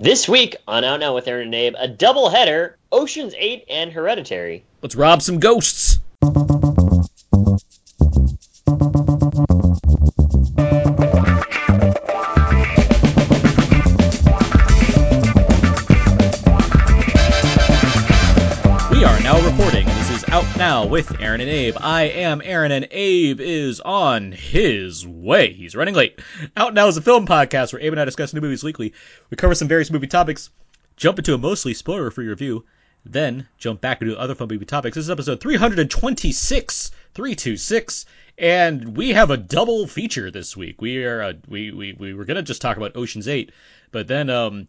This week on Out Now with Aaron and Abe, a double header: Ocean's Eight and Hereditary. Let's rob some ghosts. With Aaron and Abe. I am Aaron and Abe is on his way. He's running late. Out Now is a film podcast where Abe and I discuss new movies weekly. We cover some various movie topics, jump into a mostly spoiler free review, then jump back into other fun movie topics. This is episode 326, 326, and we have a double feature this week. We are uh, we, we we were gonna just talk about Ocean's Eight, but then um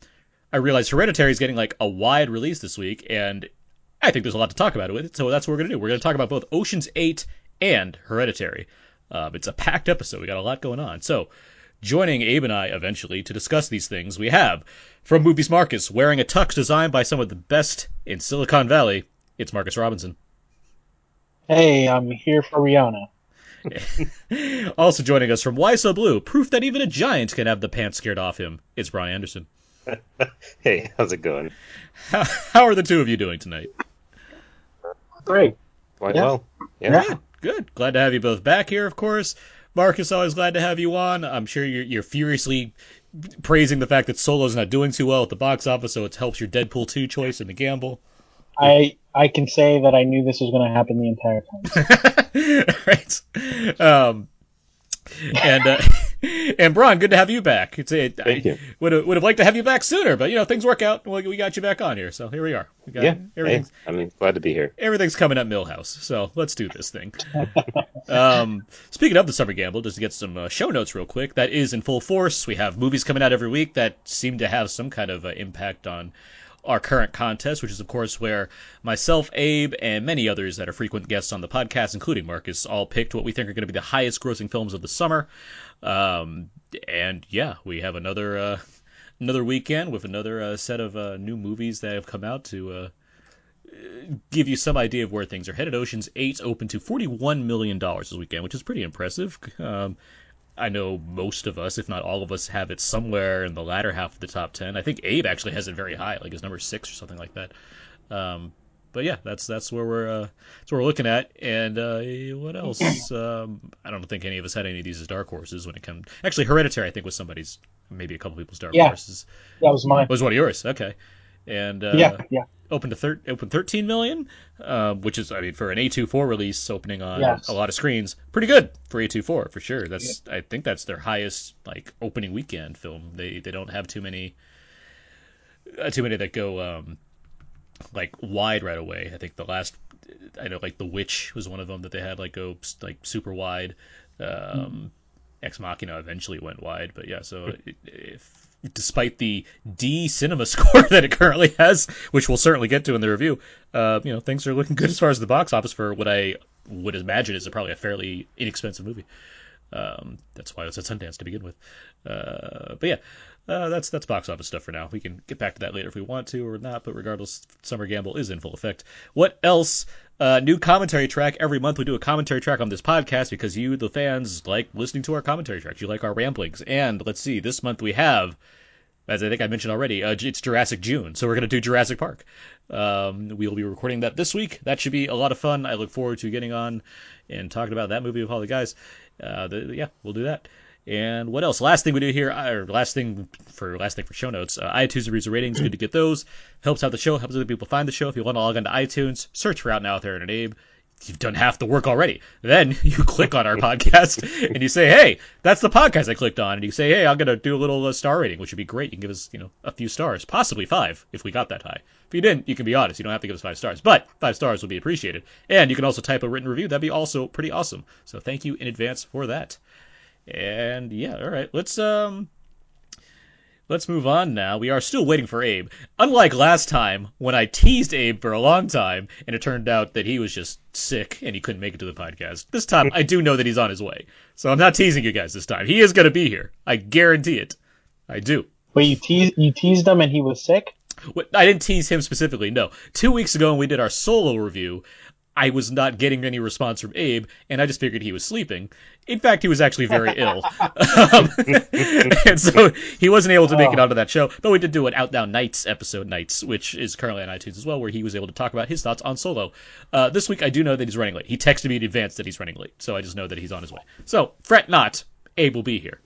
I realized Hereditary is getting like a wide release this week, and I think there's a lot to talk about with it. So that's what we're gonna do. We're gonna talk about both Ocean's Eight and Hereditary. Um, it's a packed episode. We got a lot going on. So joining Abe and I eventually to discuss these things, we have from Movies Marcus, wearing a tux designed by some of the best in Silicon Valley. It's Marcus Robinson. Hey, I'm here for Rihanna. also joining us from Why So Blue, proof that even a giant can have the pants scared off him. It's Brian Anderson. Hey, how's it going? How, how are the two of you doing tonight? Great. Quite Yeah. well. Yeah. Yeah. Good. Glad to have you both back here, of course. Marcus, always glad to have you on. I'm sure you're, you're furiously praising the fact that Solo's not doing too well at the box office, so it helps your Deadpool 2 choice in the gamble. I I can say that I knew this was going to happen the entire time. right. Um, and uh, and Braun, good to have you back. It's a, Thank I you. would have, would have liked to have you back sooner, but you know things work out. We got you back on here, so here we are. We got Yeah. Hey, I'm glad to be here. everything's coming at Milhouse. So let's do this thing. um, speaking of the summer gamble, just to get some uh, show notes real quick. That is in full force. We have movies coming out every week that seem to have some kind of uh, impact on our current contest, which is of course where myself, Abe, and many others that are frequent guests on the podcast, including Marcus, all picked what we think are going to be the highest grossing films of the summer. Um, and yeah, we have another uh, another weekend with another uh, set of uh, new movies that have come out to uh, give you some idea of where things are headed. Ocean's 8 opened to $41 million this weekend, which is pretty impressive. Um, I know most of us, if not all of us, have it somewhere in the latter half of the top 10. I think Abe actually has it very high, like his number six or something like that. Um, but yeah, that's that's where we're uh, that's what we're looking at. And uh, what else? Um, I don't think any of us had any of these as dark horses when it comes. Actually, Hereditary, I think, was somebody's, maybe a couple people's dark Yeah. horses. That was mine. Was one of yours? Okay. And uh, yeah, yeah. open to thir- open 13 million, uh, which is I mean for an A24 release opening on Yes. a lot of screens, pretty good for A24 for sure. That's I think that's their highest like opening weekend film. They they don't have too many uh, too many that go um, like wide right away. I think the last I know like The Witch was one of them that they had like go like super wide. Um, Ex Machina eventually went wide, but yeah. So if despite the D cinema score that it currently has, which we'll certainly get to in the review, uh, you know things are looking good as far as the box office for what I would imagine is a, probably a fairly inexpensive movie. Um, that's why it was at Sundance to begin with. Uh, but yeah, uh, that's that's box office stuff for now. We can get back to that later if we want to or not. But regardless, Summer Gamble is in full effect. What else? Uh, new commentary track every month. We do a commentary track on this podcast because you, the fans, like listening to our commentary tracks. You like our ramblings. And let's see, this month we have, as I think I mentioned already, uh, it's Jurassic June, so we're gonna do Jurassic Park. Um, we will be recording that this week. That should be a lot of fun. I look forward to getting on and talking about that movie with all the guys. Uh, the, yeah, we'll do that. And what else? Last thing we do here, or last thing for last thing for show notes, uh, iTunes reviews and ratings. Good to get those. Helps out the show. Helps other people find the show. If you want to log on to iTunes, search for Out Now with Aaron and Abe. You've done half the work already. Then you click on our podcast and you say, "Hey, that's the podcast I clicked on." And you say, "Hey, I'm gonna do a little uh, star rating, which would be great. You can give us, you know, a few stars, possibly five if we got that high. If you didn't, you can be honest. You don't have to give us five stars, but five stars would be appreciated. And you can also type a written review. That'd be also pretty awesome. So thank you in advance for that. And yeah, all right, let's um let's move on now. We are still waiting for Abe. Unlike last time when I teased Abe for a long time and it turned out that he was just sick and he couldn't make it to the podcast. This time I do know that he's on his way. So I'm not teasing you guys this time. He is going to be here. I guarantee it. I do. Wait, you teased you teased him and he was sick? I didn't tease him specifically. No. 2 weeks ago when we did our solo review, I was not getting any response from Abe, and I just figured he was sleeping. In fact, he was actually very ill, um, and so he wasn't able to make it Oh. onto that show. But we did do an Out Now Nights episode, Nights, which is currently on iTunes as well, where he was able to talk about his thoughts on Solo. Uh, this week, I do know that he's running late. He texted me in advance that he's running late, so I just know that he's on his way. So fret not, Abe will be here.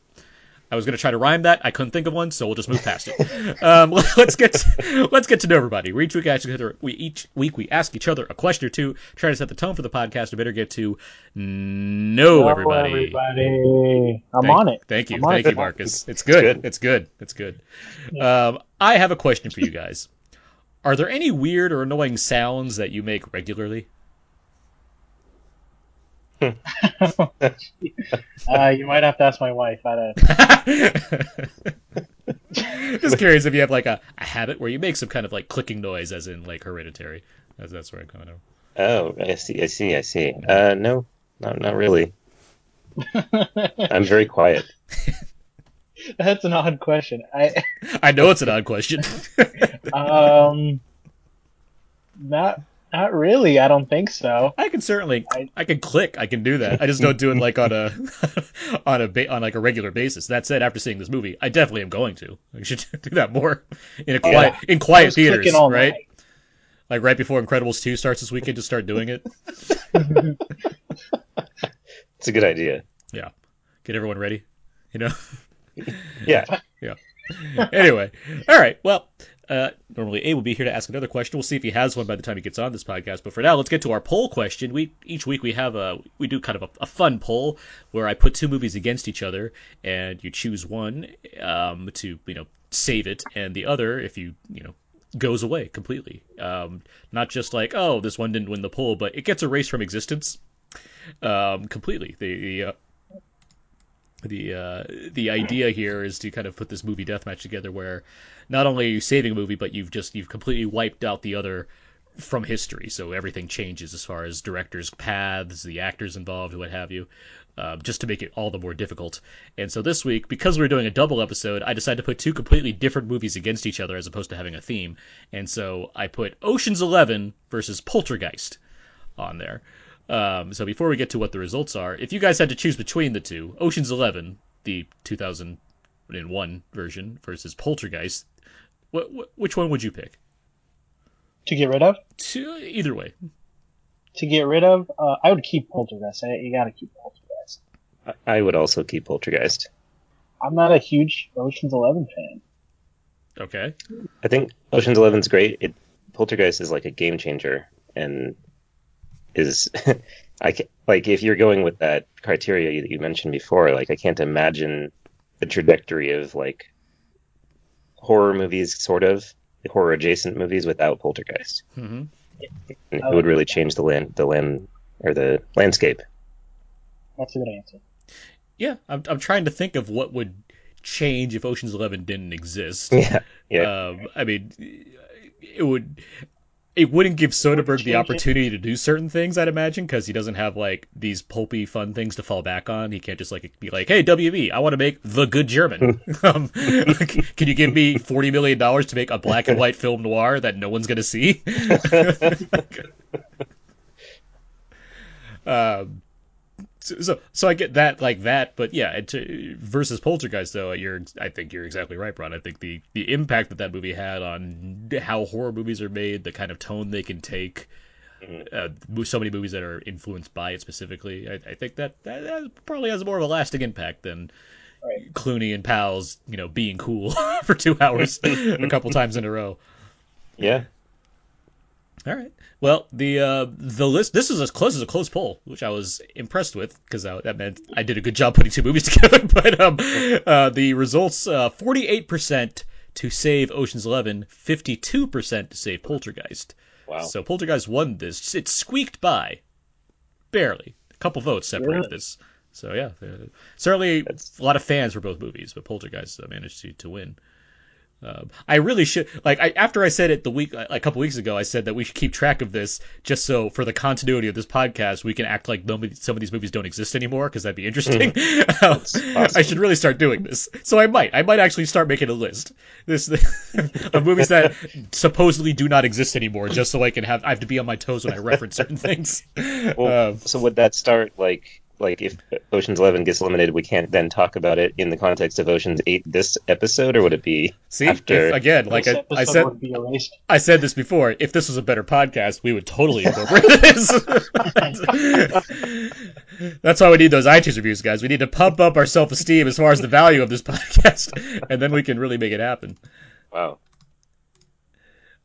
I was going to try to rhyme that. I couldn't think of one, so we'll just move past it. Um, let's get to, let's get to know everybody. We each week ask each other. We each week we ask each other a question or two, try to set the tone for the podcast. To better get to know everybody. everybody. I'm Thank- on it. Thank you, I'm thank it. you, Marcus. It's good. good. It's good. It's good. Um, I have a question for you guys. Are there any weird or annoying sounds that you make regularly? Uh, you might have to ask my wife. I don't. Just curious if you have like a, a habit where you make some kind of like clicking noise, as in like hereditary. That's, that's where I'm coming from. Oh, I see, I see, I see. Uh, no, not not really. I'm very quiet. That's an odd question. I I know it's an odd question. um, not not really. I don't think so. I can certainly, I- I can click, I can do that. I just don't do it like on a, on a ba- on like a regular basis. That said, after seeing this movie, I definitely am going to. I should do that more in a Oh, quiet, in quiet theaters, clicking all right? night. Like right before Incredibles two starts this weekend, just start doing it. It's a good idea. Yeah, get everyone ready, you know. Yeah. Yeah. anyway, all right. Well, uh, normally A will be here to ask another question. We'll see if he has one by the time he gets on this podcast. But for now, let's get to our poll question. We each week we have a we do kind of a, a fun poll where I put two movies against each other, and you choose one um, to you know save it, and the other if you you know goes away completely. Um, not just like oh this one didn't win the poll, but it gets erased from existence um, completely. The, the uh, the uh, the idea here is to kind of put this movie deathmatch together where not only are you saving a movie, but you've just you've completely wiped out the other from history. So everything changes as far as directors' paths, the actors involved, what have you, uh, just to make it all the more difficult. And so this week, because we're doing a double episode, I decided to put two completely different movies against each other as opposed to having a theme. And so I put Ocean's Eleven versus Poltergeist on there. Um, so before we get to what the results are, if you guys had to choose between the two, Ocean's Eleven, the 2001 version, versus Poltergeist, wh- wh- which one would you pick? To get rid of? Two, either way. To get rid of? Uh, I would keep Poltergeist. I, you gotta keep Poltergeist. I- I would also keep Poltergeist. I'm not a huge Ocean's Eleven fan. Okay. I think Ocean's Eleven's great. It, Poltergeist is like a game changer, and is I ca like if you're going with that criteria that you mentioned before, like I can't imagine the trajectory of like horror movies, sort of the horror adjacent movies, without Poltergeist. hmm And it would really change the land, the land or the landscape. That's a good answer. Yeah, I'm, I'm trying to think of what would change if Ocean's Eleven didn't exist. Yeah, yeah. Um, I mean, it would. It wouldn't give Soderbergh the change it. opportunity to do certain things, I'd imagine, because he doesn't have like these pulpy, fun things to fall back on. He can't just like be like, "Hey, WB, I want to make the good German. um, can you give me forty million dollars to make a black and white film noir that no one's gonna see?" um, so, so, so I get that like that, but yeah, it, uh, versus Poltergeist though, you're I think you're exactly right, Ron. I think the the impact that that movie had on how horror movies are made, the kind of tone they can take, uh, so many movies that are influenced by it specifically. I, I think that, that that probably has more of a lasting impact than Right. Clooney and pals, you know, being cool for two hours a couple times in a row. yeah. All right. Well, the uh, the list. This is as close as a close poll, which I was impressed with because that meant I did a good job putting two movies together. But um, uh, the results: forty-eight percent to save Ocean's Eleven, fifty-two percent to save Poltergeist. Wow. So Poltergeist won this. It squeaked by, barely. A couple votes separated Good. this. So yeah, uh, certainly That's- a lot of fans for both movies, but Poltergeist uh, managed to to win. Um, I really should like I, after I said it the week a couple weeks ago. I said that we should keep track of this just so for the continuity of this podcast we can act like nobody, some of these movies don't exist anymore because that'd be interesting. Um, I should really start doing this. So I might I might actually start making a list this of movies that supposedly do not exist anymore just so I can have I have to be on my toes when I reference certain things. Well, Um, so would that start like like if Ocean's Eleven gets eliminated, we can't then talk about it in the context of Ocean's Eight this episode, or would it be see after? if, again like This I, I said would be erased. I said this before. If this was a better podcast, we would totally incorporate this. That's why we need those iTunes reviews, guys. We need to pump up our self esteem as far as the value of this podcast, and then we can really make it happen. Wow.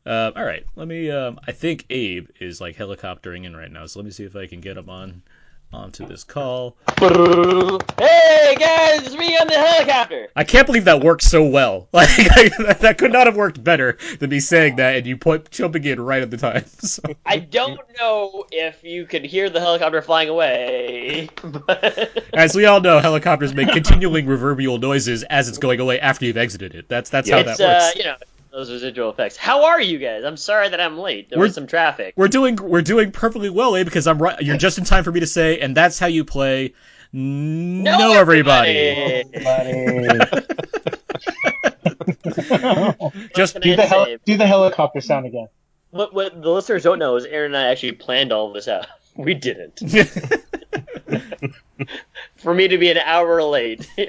Uh, all right, let me. Um, I think Abe is like helicoptering in right now, so let me see if I can get him on onto this call. Hey guys, it's me on the helicopter. I can't believe that worked so well. Like that could not have worked better than me saying that and you point jumping in right at the time. So. I don't know if you could hear the helicopter flying away, but As we all know, helicopters make continuing reverberal noises as it's going away after you've exited it. That's that's how that it's uh, works. you know those residual effects. How are you guys? I'm sorry that I'm late. There We're- was some traffic. We're doing we're doing perfectly well, eh? Because I'm right. You're just in time for me to say, and that's how you play. No, No, everybody. everybody. Just do the hel- do the helicopter sound again. What, what the listeners don't know is Aaron and I actually planned all of this out. We didn't. For me to be an hour late.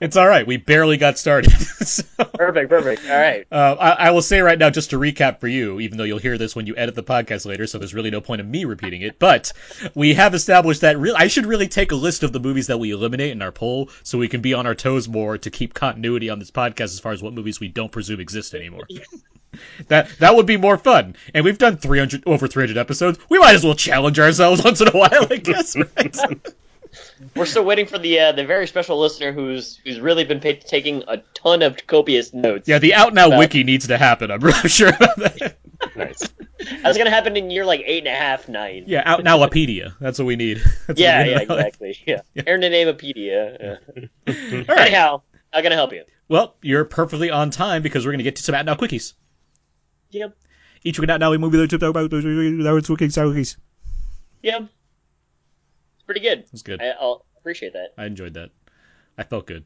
It's all right. We barely got started. So, Perfect, perfect. All right. uh, I, I will say right now, just to recap for you, even though you'll hear this when you edit the podcast later, so there's really no point in me repeating it. But we have established that re- I should really take a list of the movies that we eliminate in our poll, so we can be on our toes more to keep continuity on this podcast as far as what movies we don't presume exist anymore. That that would be more fun. And we've done 300 over 300 episodes. We might as well challenge ourselves once in a while, I guess. Right? We're still waiting for the uh, the very special listener who's who's really been pa- taking a ton of copious notes. yeah, the out now Uh, wiki needs to happen. I'm really sure about that. Nice. That's gonna happen in year like eight and a half, nine. Yeah, out now nowipedia. That's what we need. That's yeah, we yeah, need. exactly. Yeah. Aaron and Namapedia. Yeah. All right. Anyhow, I'm gonna help you. Well, you're perfectly on time because we're going to get to some out now quickies. Yep. Each week out now we move to talk about those quickies, quickies. Yep. It's pretty good. That's good. I, I'll appreciate that. I enjoyed that. I felt good.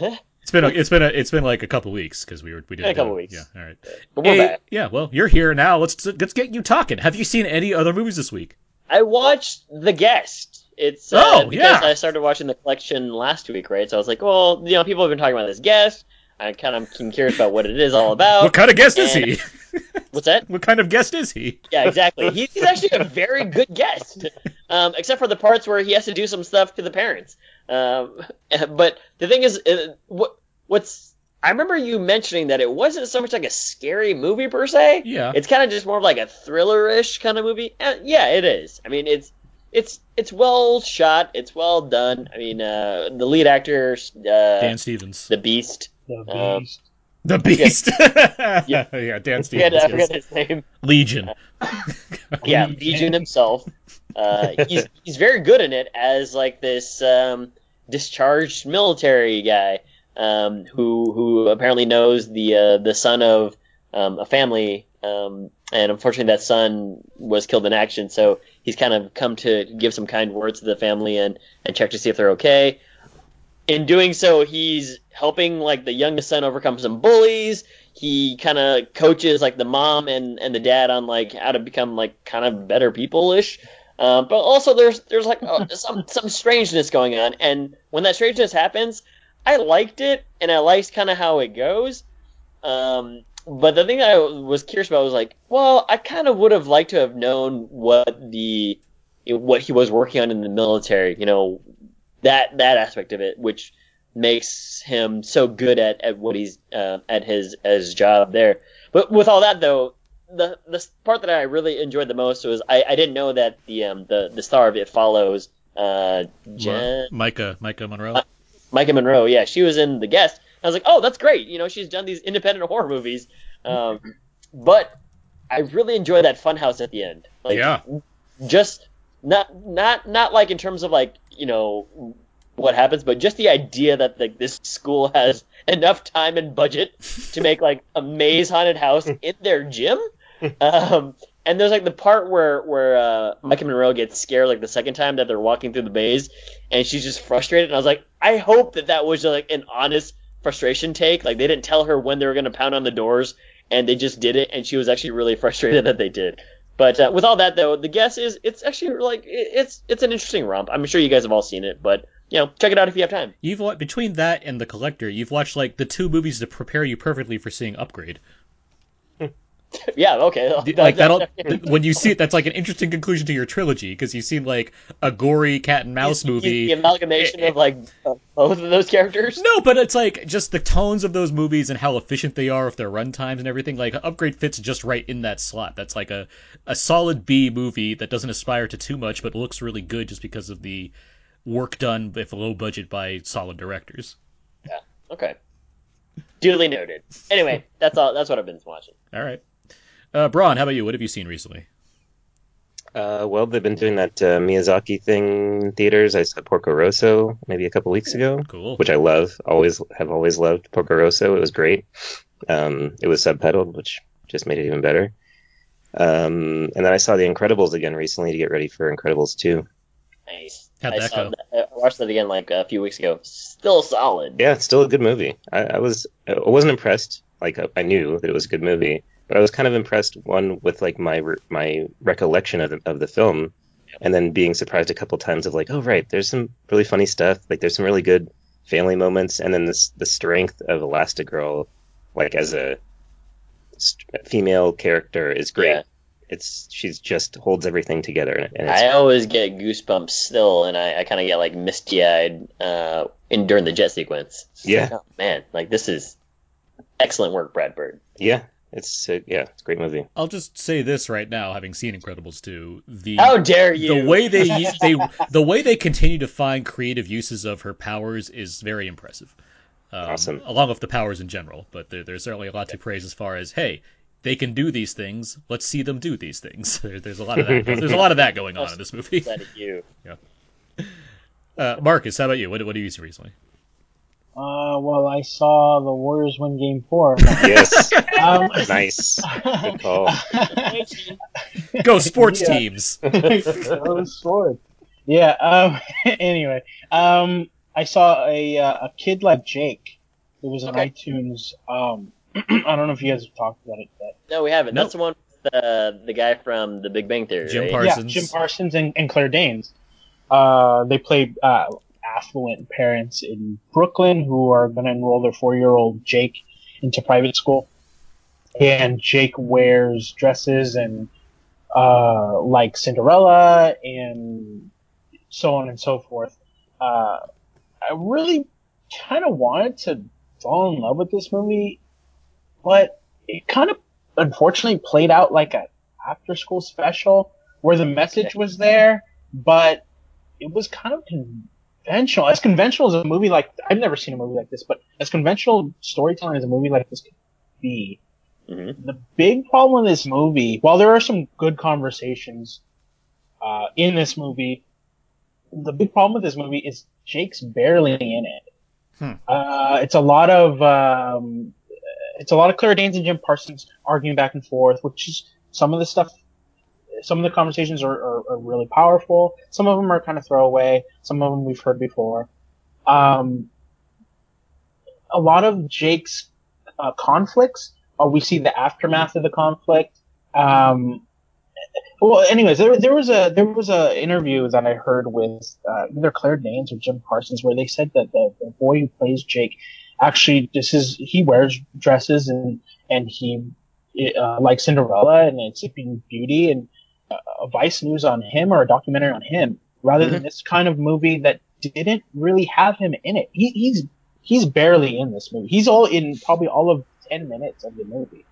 It's been a, it's been a, it's been like a couple weeks because we were we did Yeah, a couple weeks. Yeah, all right. But we're Hey, back. Yeah, well, you're here now. Let's let's get you talking. Have you seen any other movies this week? I watched The Guest. It's uh, Oh, because yeah. I started watching the collection last week, right? So I was like, well, you know, people have been talking about this guest. I kind of am curious about what it is all about. what kind of guest is he? What's that? what kind of guest is he? Yeah, exactly. He, he's actually a very good guest, um, except for the parts where he has to do some stuff to the parents. Um, but the thing is, uh, what what's I remember you mentioning that it wasn't so much like a scary movie per se. Yeah. It's kind of just more of like a thriller-ish kind of movie. And yeah, it is. I mean, it's it's it's well shot. It's well done. I mean, uh, the lead actor, uh, Dan Stevens. the Beast. The Um, beast. The Beast. yeah. Dan I forget, Stevens. I forget yes. his name. Legion. yeah, Legion himself. Uh, he's he's very good in it as like this um, discharged military guy um, who who apparently knows the uh, the son of um, a family, um, and unfortunately that son was killed in action. So he's kind of come to give some kind words to the family and and check to see if they're okay. In doing so, he's helping like the youngest son overcome some bullies he kind of coaches like the mom and, and the dad on like how to become like kind of better people ish. Um, but also there's there's like uh, some some strangeness going on, and when that strangeness happens, I liked it and I liked kind of how it goes. Um, but the thing I was curious about was like, well, I kind of would have liked to have known what the what he was working on in the military, you know, that that aspect of it, which makes him so good at, at what he's uh, at his his job there. But with all that though, the the part that I really enjoyed the most was I, I didn't know that the um the, the star of it follows uh Jen, Maika. Maika Monroe. Uh, Maika Monroe. Yeah, she was in the guest. I was like, oh, that's great. You know, she's done these independent horror movies. Um, but I really enjoyed that funhouse at the end. Like, yeah. just not not not like in terms of like you know what happens, but just the idea that like this school has enough time and budget to make like a maze haunted house in their gym. Um, and there's like the part where where uh, Maika Monroe gets scared like the second time that they're walking through the maze, and she's just frustrated. And I was like, I hope that that was like an honest frustration take. Like they didn't tell her when they were gonna pound on the doors, and they just did it, and she was actually really frustrated that they did. But uh, with all that though, the guess is it's actually like it's it's an interesting romp. I'm sure you guys have all seen it, but you know, check it out if you have time. You've wa- between that and the collector, you've watched like the two movies that prepare you perfectly for seeing Upgrade. yeah, okay. Like that'll when you see it, that's like an interesting conclusion to your trilogy because you've seen like a gory cat and mouse movie. The amalgamation of like uh, both of those characters. No, but it's like just the tones of those movies and how efficient they are with their run times and everything. Like Upgrade fits just right in that slot. That's like a a solid B movie that doesn't aspire to too much, but looks really good just because of the work done with low budget by solid directors. Yeah. Okay. Duly noted. Anyway, that's all. That's what I've been watching. All right, uh, Braun, how about you? What have you seen recently? Uh, well, they've been doing that uh, Miyazaki thing in theaters. I saw Porco Rosso maybe a couple weeks ago, Cool. which I love. Always have always loved Porco Rosso. It was great. Um, it was subtitled, which just made it even better. Um, and then I saw The Incredibles again recently to get ready for Incredibles 2. Nice. How'd I that saw go? that- I watched that again like a few weeks ago. Still solid. Yeah, it's still a good movie. I, I was I wasn't impressed. Like I knew that it was a good movie, but I was kind of impressed one with like my re- my recollection of the, of the film, and then being surprised a couple times of like, oh right, there's some really funny stuff. Like there's some really good family moments, and then this the strength of Elastigirl, like as a st- female character, is great. Yeah. It's she's just holds everything together, and, I always get goosebumps still, and I, I kind of get like misty eyed uh, in during the jet sequence. It's Yeah. like, oh, man, like this is excellent work, Brad Bird. yeah, it's uh, yeah, it's a great movie. I'll just say this right now, having seen Incredibles 2, the How dare you? the way they they the way they continue to find creative uses of her powers is very impressive. Um, Awesome. Along with the powers in general, but there, there's certainly a lot to praise as far as hey, they can do these things. Let's see them do these things. There, there's a lot of that. There's a lot of that going on in this movie. That at you. Uh, Marcus, how about you? What, what have you seen recently? Uh, well, I saw the Warriors win Game Four. Yes, um, nice, good call. Go sports Yeah. teams. Go Swords. Yeah. Um. Anyway, um, I saw a uh, a kid like Jake. It was on Okay. iTunes. Um, I don't know if you guys have talked about it yet. No, we haven't. Nope. That's the one with the the guy from The Big Bang Theory. Jim right? Parsons. Yeah, Jim Parsons and, and Claire Danes. Uh, they played uh, affluent parents in Brooklyn who are going to enroll their four-year-old Jake into private school, and Jake wears dresses and uh, like Cinderella and so on and so forth. Uh, I really kind of wanted to fall in love with this movie, but it kind of unfortunately played out like a after school special where the message was there, but it was kind of conventional. As conventional as a movie like I've never seen a movie like this, but as conventional storytelling as a movie like this could be, Mhm. the big problem with this movie, while there are some good conversations uh, in this movie, the big problem with this movie is Jake's barely in it. Hmm. Uh, it's a lot of um, it's a lot of Claire Danes and Jim Parsons arguing back and forth, which is some of the stuff. Some of the conversations are, are, are really powerful. Some of them are kind of throwaway. Some of them we've heard before. Um, a lot of Jake's uh, conflicts, uh, we see the aftermath of the conflict. Um, well, anyways, there, there was a there was a interview that I heard with uh, either Claire Danes or Jim Parsons where they said that the, the boy who plays Jake actually this is he wears dresses and and he uh, Cinderella and it's Sleeping Beauty and a Vice News on him or a documentary on him rather than this kind of movie that didn't really have him in it. He, he's he's barely in this movie. He's all in probably all of ten minutes of the movie.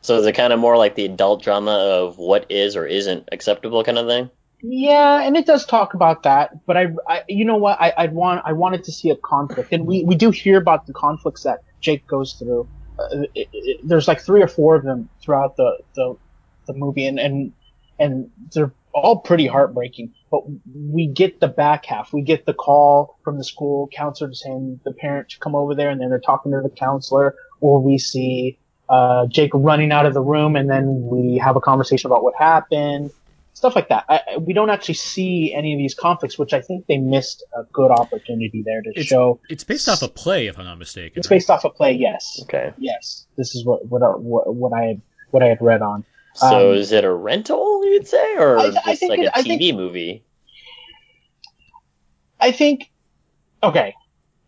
So is it kind of more like the adult drama of what is or isn't acceptable kind of thing? Yeah, and it does talk about that, but I, I you know what, I, I'd want, I wanted to see a conflict, and we, we do hear about the conflicts that Jake goes through. Uh, it, it, there's like three or four of them throughout the, the, the movie, and, and, and they're all pretty heartbreaking. but we get the back half. We get the call from the school counselor saying the parent to come over there, and then they're talking to the counselor, or we see uh, Jake running out of the room, and then we have a conversation about what happened, stuff like that. I, we don't actually see any of these conflicts, which I think they missed a good opportunity there to It's, show. it's based off a play, if I'm not mistaken. It's right? based off a play, yes, Okay. yes. This is what what what, what I had what I had read on. So Um, is it a rental, you'd say, or I- I just like it- a I TV think- movie? I think, okay,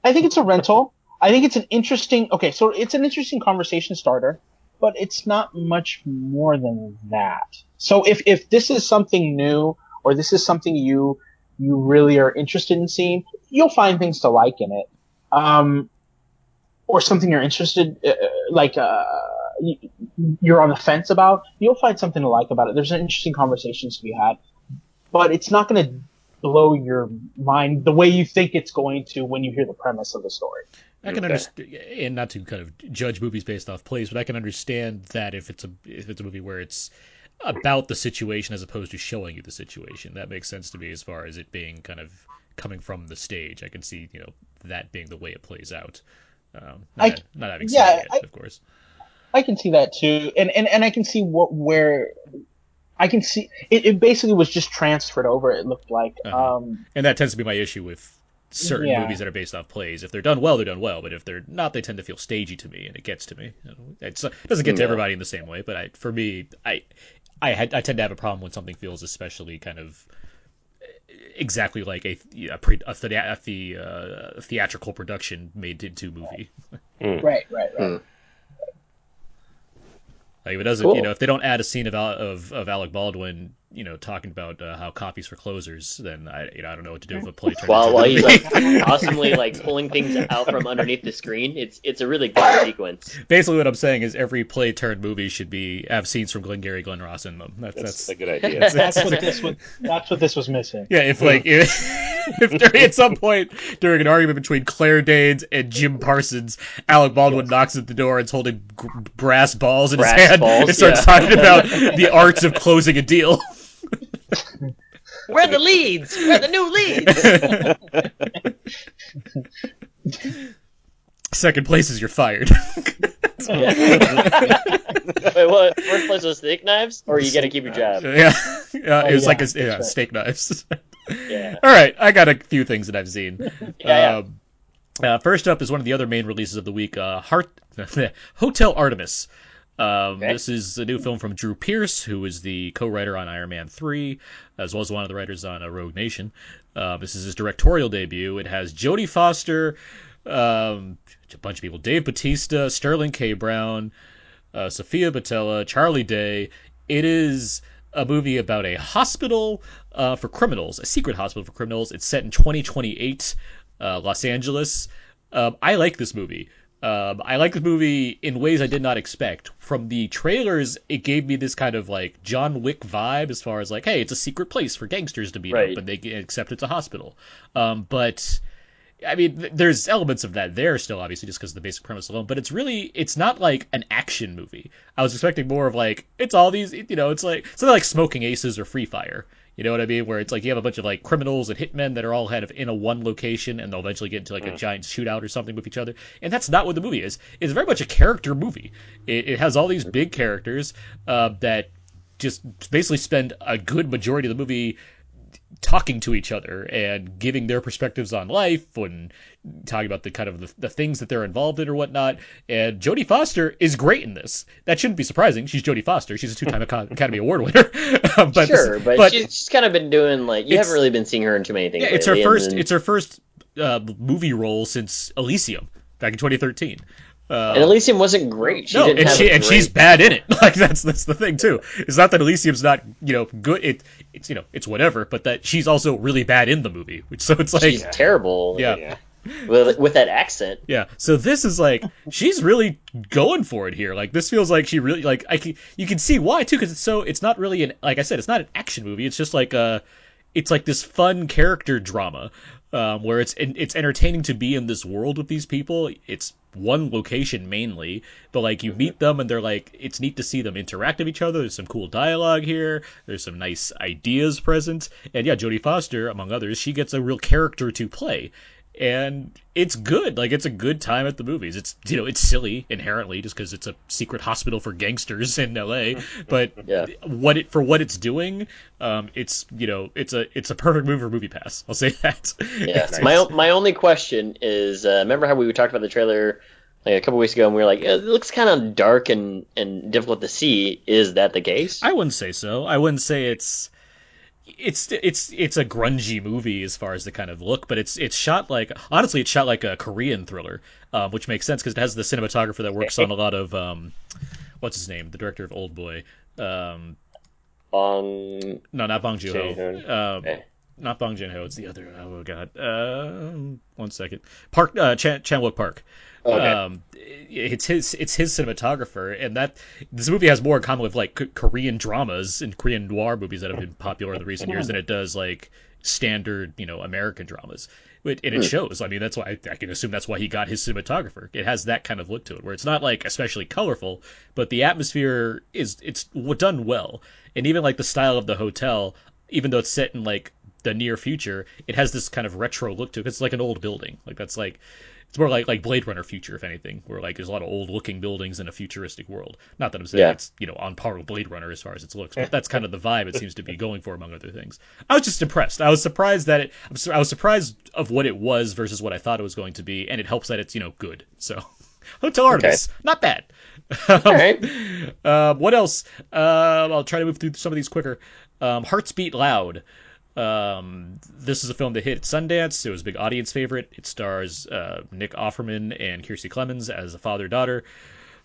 I think it's a rental. I think it's an interesting. Okay, so it's an interesting conversation starter, but it's not much more than that. So if if this is something new or this is something you you really are interested in seeing, you'll find things to like in it. Um, or something you're interested, uh, like uh, you're on the fence about, you'll find something to like about it. There's interesting conversations to be had, but it's not going to blow your mind the way you think it's going to when you hear the premise of the story. I can Okay. understand, and not to kind of judge movies based off plays, but I can understand that if it's a if it's a movie where it's about the situation as opposed to showing you the situation, that makes sense to me as far as it being kind of coming from the stage. I can see you know that being the way it plays out. Um, not, I- not having yeah, seen it I- of course. I can see that too, and and, and I can see what where I can see it, it basically was just transferred over. It looked like. Uh-huh. Um, And that tends to be my issue with certain Yeah. movies that are based off plays. If they're done well, they're done well. But if they're not, they tend to feel stagey to me, and it gets to me. It's, it doesn't get to everybody in the same way, but I, for me, I, I, had, I tend to have a problem when something feels especially kind of exactly like a a, pre, a, the, a the uh, theatrical production made into movie. right, right, right. Hmm. Like if it doesn't, Cool. you know, if they don't add a scene of of, of Alec Baldwin, you know, talking about uh, how copies for closers, then I, you know, I don't know what to do with a play turns While while he's like awesomely like pulling things out from underneath the screen, it's it's a really good sequence. Basically, what I'm saying is every play turned movie should be have scenes from Glengarry Glen Ross in them. That's That's, that's, a good idea. That's what this was. That's what this was missing. yeah. If like if, if during, at some point during an argument between Claire Danes and Jim Parsons, Alec Baldwin knocks at the door and is holding g- brass balls in Brass his hand balls, and starts yeah. talking about the arts of closing a deal. We're the leads. We're the new leads. Second place is you're fired. Yeah. Wait, what? First place was steak knives, or you got to keep your job? yeah, yeah Oh, it was yeah, like a, that's yeah, right. steak knives. Yeah. All right, I got a few things that I've seen. Yeah, Um, uh, first up is one of the other main releases of the week, uh, Heart Hotel Artemis. Um, Okay. This is a new film from Drew Pearce, who is the co-writer on Iron Man 3, as well as one of the writers on uh, Rogue Nation. Uh, this is his directorial debut. It has Jodie Foster, um, a bunch of people, Dave Batista, Sterling K. Brown, uh, Sofia Boutella, Charlie Day. It is a movie about a hospital uh, for criminals, a secret hospital for criminals. It's set in 2028, uh, Los Angeles. Um, I like this movie. Um, I like the movie in ways I did not expect. From the trailers, it gave me this kind of like John Wick vibe, as far as like, hey, it's a secret place for gangsters to meet Right. up, and they accept it's a hospital. Um, but I mean, th- there's elements of that there still, obviously, just because of the basic premise alone. But it's really, it's not like an action movie. I was expecting more of like, it's all these, you know, it's like something like Smoking Aces or Free Fire. You know what I mean? Where it's like you have a bunch of like criminals and hitmen that are all kind of in a one location, and they'll eventually get into like a giant shootout or something with each other. And that's not what the movie is. It's very much a character movie. It, it has all these big characters uh, that just basically spend a good majority of the movie talking to each other and giving their perspectives on life and talking about the kind of the, the things that they're involved in or whatnot. And Jodie Foster is great in this. That shouldn't be surprising. She's Jodie Foster. She's a two-time Academy Award winner. But sure, but, but she's, she's kind of been doing like you haven't really been seeing her in too many things. yeah, it's her lately, and first. then- It's her first uh, movie role since Elysium back in 2013. Uh, and Elysium wasn't great. She no, didn't and have she and she's bad in it. Like that's that's the thing too. It's not that Elysium's not you know good. It it's you know it's whatever, but that she's also really bad in the movie. Which so it's like she's terrible. yeah. Yeah. with, with that accent. Yeah. So this is like she's really going for it here. Like this feels like she really like I can, you can see why too because it's so it's not really an like I said it's not an action movie. It's just like a it's like this fun character drama um, where it's it's entertaining to be in this world with these people. It's one location mainly, but like you meet them and they're like it's neat to see them interact with each other. There's some cool dialogue here. There's some nice ideas present, and yeah, Jodie Foster among others, she gets a real character to play and it's good. Like it's a good time at the movies. It's you know it's silly inherently just because it's a secret hospital for gangsters in L.A. But Yeah. what it for what it's doing, um, it's you know it's a it's a perfect movie for MoviePass. I'll say that. Yeah. My my only question is, uh, remember how we talked about the trailer like a couple weeks ago, and we were like, it looks kind of dark and and difficult to see. Is that the case? I wouldn't say so. I wouldn't say it's it's it's it's a grungy movie as far as the kind of look, but it's it's shot like honestly, it's shot like a Korean thriller, um, which makes sense because it has the cinematographer that works on a lot of um, what's his name, the director of Old Boy. Um, Bong. no, not Bong Joon Ho. Um, Okay. not Bong Joon Ho. It's the other. Oh god. Um, one second. Park uh, Chan Chan Wook Park. Okay. Um, it's his it's his cinematographer, and that this movie has more in common with like K- Korean dramas and Korean noir movies that have been popular in the recent years than it does like standard you know American dramas. It, and it shows. I mean, that's why I, I can assume that's why he got his cinematographer. It has that kind of look to it, where it's not like especially colorful, but the atmosphere is it's done well, and even like the style of the hotel, even though it's set in like the near future, it has this kind of retro look to it. It's like an old building. Like that's like it's more like like Blade Runner future, if anything, where like there's a lot of old looking buildings in a futuristic world. Not that I'm saying Yeah. it's you know on par with Blade Runner as far as its looks, but that's kind of the vibe it seems to be going for among other things. I was just impressed. I was surprised that it. I'm sur- I was surprised of what it was versus what I thought it was going to be, and it helps that it's you know good. So Hotel Artemis, not bad. All right. Um, what else? Um, I'll try to move through some of these quicker. Um, Hearts Beat Loud. Um, this is a film that hit Sundance. It was a big audience favorite. It stars uh, Nick Offerman and Kiersey Clemons as a father-daughter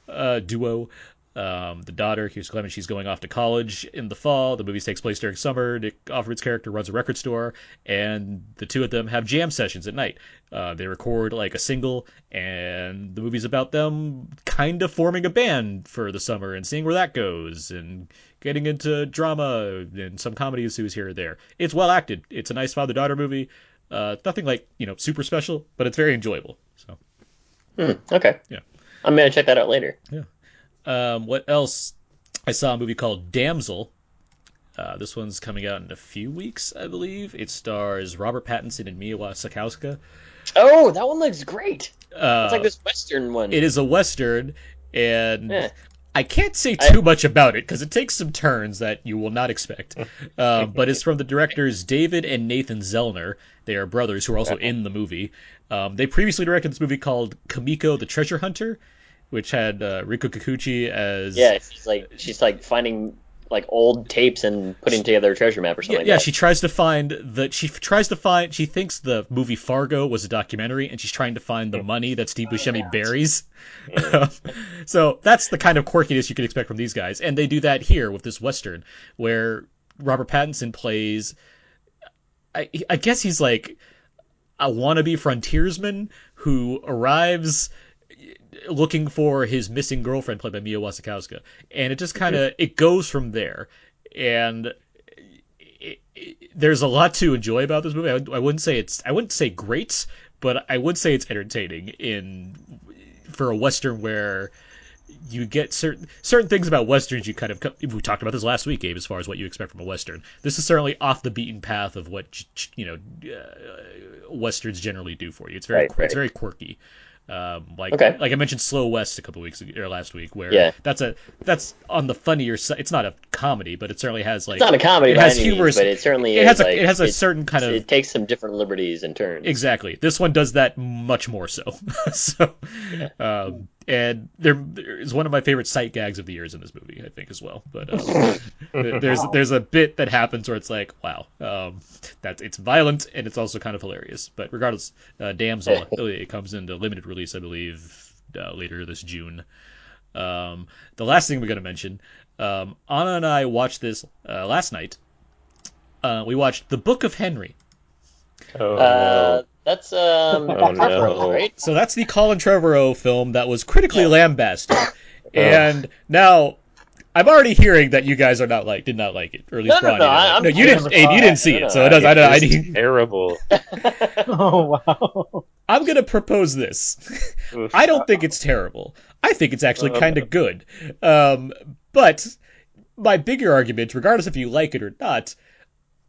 uh, duo. Um, the daughter, Kiersey Clemons, she's going off to college in the fall. The movie takes place during summer. Nick Offerman's character runs a record store, and the two of them have jam sessions at night. Uh, they record like a single, and the movie's about them kind of forming a band for the summer and seeing where that goes, and getting into drama and some comedy ensues here or there. It's well acted. It's a nice father-daughter movie. Uh, nothing like you know super special, but it's very enjoyable. So. Hmm, okay. Yeah. I'm gonna check that out later. Yeah. Um, what else? I saw a movie called Damsel. Uh, this one's coming out in a few weeks, I believe. It stars Robert Pattinson and Mia Wasikowska. Oh, that one looks great. Uh, It's like this western one. it is a western, and Yeah. I can't say I- too much about it because it takes some turns that you will not expect. um, but it's from the directors David and Nathan Zellner. They are brothers who are also in the movie. Um, they previously directed this movie called Kumiko the Treasure Hunter, which had uh, Rinko Kikuchi as Yeah, she's like she's like finding like old tapes and putting together a treasure map or something Yeah, like yeah, that. she tries to find the she f- tries to find she thinks the movie Fargo was a documentary and she's trying to find the money that Steve Buscemi buries. so that's the kind of quirkiness you could expect from these guys and they do that here with this western where Robert Pattinson plays I I guess he's like a wannabe frontiersman who arrives looking for his missing girlfriend played by Mia Wasikowska and it just kind of it goes from there and it, it, there's a lot to enjoy about this movie. I, I wouldn't say it's I wouldn't say great, but I would say it's entertaining in for a western where you get certain certain things about westerns you kind of we talked about this last week, Gabe, as far as what you expect from a western. This is certainly off the beaten path of what you know uh, westerns generally do for you. It's very Right, it's very quirky. Um, like Okay. like I mentioned, Slow West a couple weeks ago, or last week, where Yeah. that's a that's on the funnier side. It's not a comedy, but it certainly has like It's not a comedy it has any means, but it certainly it has a like- it has a it- certain kind of it takes some different liberties and turns. Exactly. This one does that much more so. so, um, and there, there is one of my favorite sight gags of the years in this movie, I think, as well. But um, there's there's a bit that happens where it's like, wow, um, that it's violent and it's also kind of hilarious. But regardless, uh, Damsel, it comes into limited release, I believe, uh, later this June. Um, the last thing we're going to mention, um, Anna and I watched this uh, last night. Uh, we watched The Book of Henry. Oh Uh, that's um, Oh, no. right? So that's the Colin Trevorrow film that was critically lambasted. And now I'm already hearing that you guys are not like did not like it, or at least No, no, Brian no. I- like it. no, I'm you didn't. Abe, you didn't see it, so it does. I, It don't- I need. terrible. oh wow. I'm gonna propose this. Oof. I don't think it's terrible. I think it's actually kind of good. Um, but my bigger argument, regardless if you like it or not,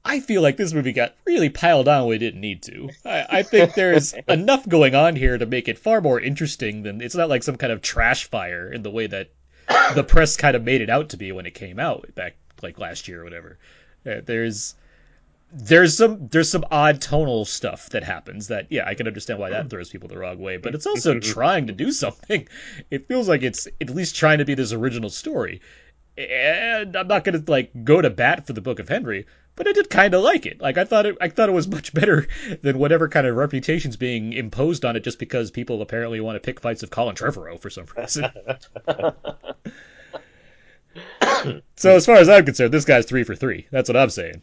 I feel like this movie got really piled on when it didn't need to. I, I think there's enough going on here to make it far more interesting than it's not like some kind of trash fire in the way that the press kind of made it out to be when it came out back like last year or whatever. Uh, There's there's some there's some odd tonal stuff that happens that yeah I can understand why that throws people the wrong way, but it's also trying to do something. It feels like it's at least trying to be this original story. And I'm not gonna like go to bat for the Book of Henry, but I did kind of like it. Like I thought it I thought it was much better than whatever kind of reputation's being imposed on it just because people apparently want to pick fights of Colin Trevorrow for some reason. so as far as I'm concerned, this guy's three for three. That's what I'm saying.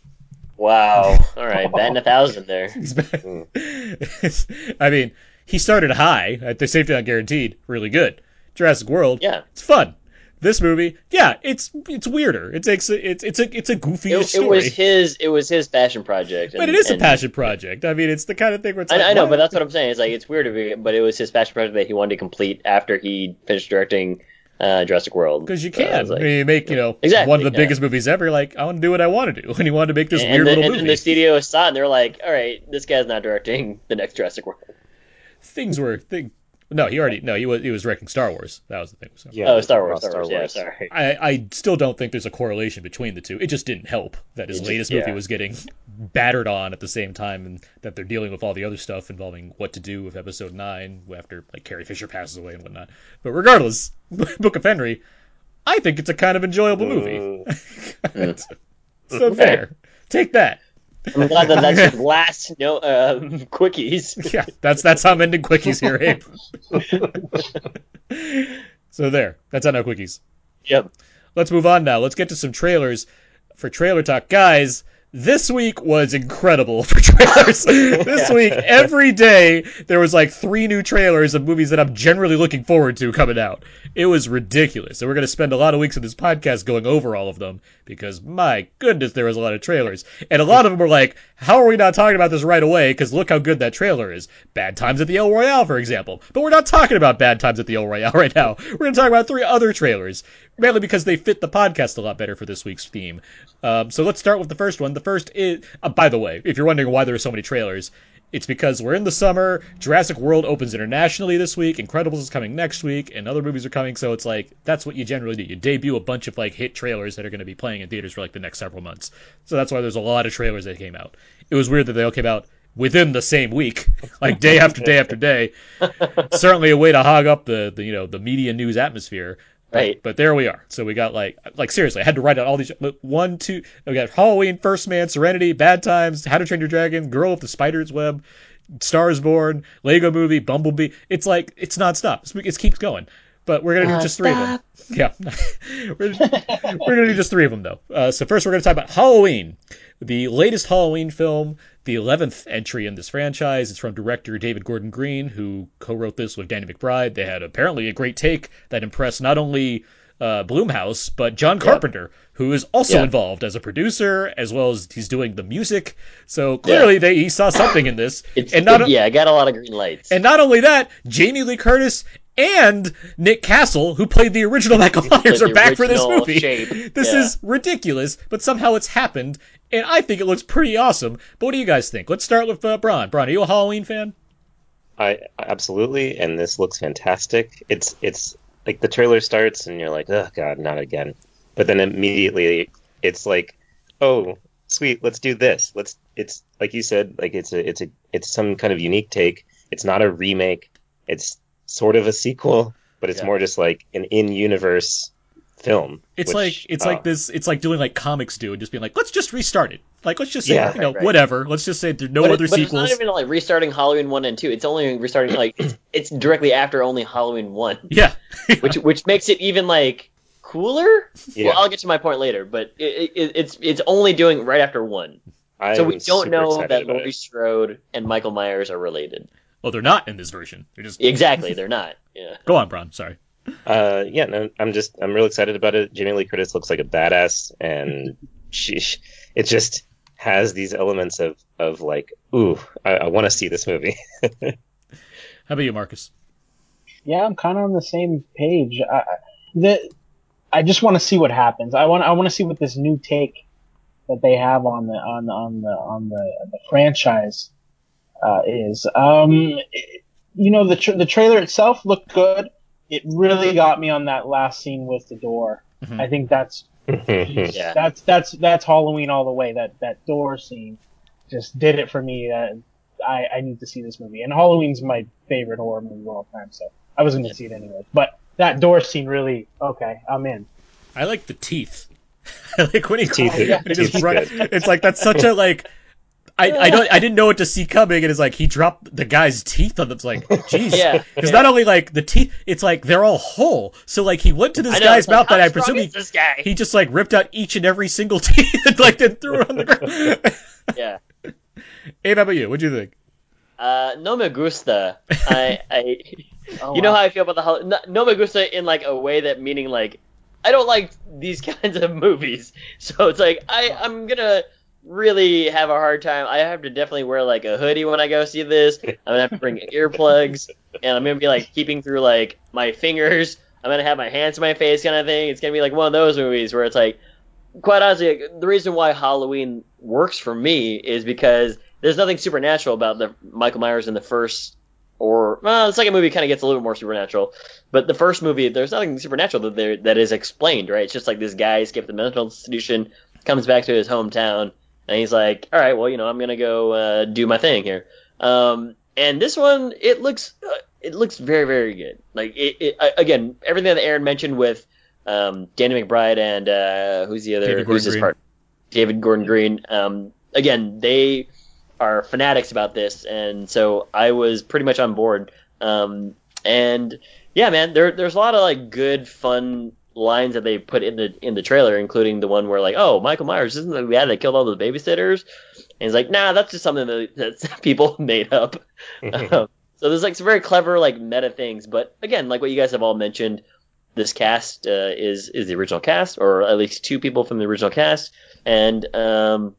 Wow. All right, batting a thousand there. I mean, he started high at the safety not guaranteed, really good. Jurassic World, Yeah. it's fun. This movie, yeah, it's it's weirder. It's it's it's it's a it's a goofier It, it was his. It was his passion project. but and- it is a and- passion project. I mean, it's the kind of thing where it's I, like, I know, but that's what I'm saying. It's like it's weird, to be, but it was his passion project that he wanted to complete after he finished directing uh, Jurassic World. because you So I can. was like- I mean, you make you know Exactly, one of the yeah. biggest movies ever. Like I want to do what I want to do, and he wanted to make this and, weird the, little and, movie. and the studio saw it, and they're like, "All right, this guy's not directing the next Jurassic World." Things were. No, he already no. He was he was directing Star Wars. That was the thing. So. Yeah, oh, Star Wars, well, Star Wars. Yeah, sorry. I, I still don't think there's a correlation between the two. It just didn't help that his It just- latest movie yeah. was getting battered on at the same time, and that they're dealing with all the other stuff involving what to do with Episode Nine after like Carrie Fisher passes away and whatnot. But regardless, Book of Henry, I think it's a kind of enjoyable movie. Mm, so there, take that. I'm glad that that's his last no uh, quickies. Yeah, that's that's how I'm ending quickies here, Abe. so there, that's on no quickies. Yep. Let's move on now. Let's get to some trailers for Trailer Talk. Guys, this week was incredible for trailers. this week, every day, there was like three new trailers of movies that I'm generally looking forward to coming out. It was ridiculous. And we're going to spend a lot of weeks of this podcast going over all of them because, my goodness, there was a lot of trailers. And a lot of them were like, how are we not talking about this right away? Because look how good that trailer is. Bad Times at the El Royale, for example. But we're not talking about Bad Times at the El Royale right now. We're going to talk about three other trailers, mainly because they fit the podcast a lot better for this week's theme. Um, so let's start with the first one. The first is, uh, by the way, if you're wondering why there are so many trailers, it's because we're in the summer. Jurassic World opens internationally this week. Incredibles is coming next week, and other movies are coming. So it's like that's what you generally do. You debut a bunch of like hit trailers that are going to be playing in theaters for like the next several months. So that's why there's a lot of trailers that came out. It was weird that they all came out within the same week, like day after day after day. Certainly a way to hog up the, the you know the media news atmosphere. But, Right. but there we are. So we got like like seriously, I had to write out all these one, two. We got Halloween, First Man, Serenity, Bad Times, How to Train Your Dragon, Girl with the Spider's Web, Stars Born, Lego Movie, Bumblebee. It's like it's nonstop. It's- It keeps going. But we're gonna do just three of them. Yeah, we're, we're gonna do just three of them though. Uh, so first, we're gonna talk about Halloween, the latest Halloween film, the eleventh entry in this franchise. It's from director David Gordon Green, who co-wrote this with Danny McBride. They had apparently a great take that impressed not only uh, Blumhouse but John Carpenter, who is also Yeah. involved as a producer as well as he's doing the music. So clearly, they he saw something in this, and not it- yeah, I got a lot of green lights. and not only that, Jamie Lee Curtis and Nick Castle, who played the original Michael Myers, are back for this movie. shape, This yeah. is ridiculous, but somehow it's happened, and I think it looks pretty awesome. But what do you guys think? Let's start with uh, Braun. Braun, are you a Halloween fan? I absolutely, and this looks fantastic. It's it's like the trailer starts and you're like, oh god, not again. But then immediately it's like, oh sweet, let's do this. Let's. It's like you said, like it's a it's a it's some kind of unique take. It's not a remake. It's sort of a sequel, but it's Yeah. more just like an in-universe film. It's which, like it's uh, like this. It's like doing like comics do, and just being like, let's just restart it. Like let's just say, Yeah. you know, Right, right. whatever. Let's just say there's no but, it- other but it's sequels. not even like restarting Halloween one and two. It's only restarting like it's, it's directly after only Halloween one, Yeah, which which makes it even like cooler. Yeah. Well, I'll get to my point later, but it, it, it's it's only doing right after one. I'm so we don't know that about Laurie. Strode and Michael Myers are related. Well, they're not in this version. They're just Exactly, they're not. Yeah. go on, Braun. Sorry. Uh, yeah, no, I'm just I'm real excited about it. Jamie Lee Curtis looks like a badass, and she it just has these elements of of like, ooh, I, I want to see this movie. How about you, Marcus? Yeah, I'm kind of on the same page. I, the, I just want to see what happens. I want I want to see what this new take that they have on the on the on the on the, the franchise uh, is. Um, you know, the tra- the trailer itself looked good. It really got me on that last scene with the door. Mhm. I think that's Yeah. that's that's that's Halloween all the way. That that door scene just did it for me. Uh, I I need to see this movie, and Halloween's my favorite horror movie of all time, so I was going to see it anyway. But that door scene really okay. I'm in. I like the teeth. I like when he, Teeth is- when he just run- It's like that's such a like. I, I don't I didn't know what to see coming and it's like he dropped the guy's teeth on them. It's like jeez Yeah, because yeah. not only like the teeth it's like they're all whole so like he went to this know, guy's it's like, mouth that I presume he, this guy. he just like ripped out each and every single teeth and like then threw it on the ground. yeah. Abe, how about you? What'd you think? Uh, no me gusta. I, I, Oh, you know wow. how I feel about the hol- no, no me gusta in like a way that meaning like I don't like these kinds of movies. So it's like I I'm gonna really have a hard time. I have to definitely wear like a hoodie when I go see this. I'm gonna have to bring earplugs, and I'm gonna be like keeping through like my fingers. I'm gonna have my hands to my face, kind of thing. It's gonna be like one of those movies where it's like, quite honestly, like, the reason why Halloween works for me is because there's nothing supernatural about the Michael Myers in the first or well, the second movie kind of gets a little more supernatural, but the first movie there's nothing supernatural that there that is explained, right? It's just like this guy escaped the mental institution, comes back to his hometown, and he's like, all right, well, you know, I'm gonna go uh, do my thing here. Um, and this one, it looks uh, it looks very very good. Like it, it I- again, everything that Aaron mentioned with um, Danny McBride and uh, who's the other David who's Gordon his Green. part? David Gordon Green. Um, again, they are fanatics about this, and so I was pretty much on board. Um, and yeah, man, there there's a lot of like good, fun lines that they put in the in the trailer, including the one where like, oh, Michael Myers isn't the guy that killed all those babysitters, and he's like, nah, that's just something that, that people made up. Um, so there's like some very clever like meta things, but again, like what you guys have all mentioned, this cast uh, is is the original cast, or at least two people from the original cast, and um,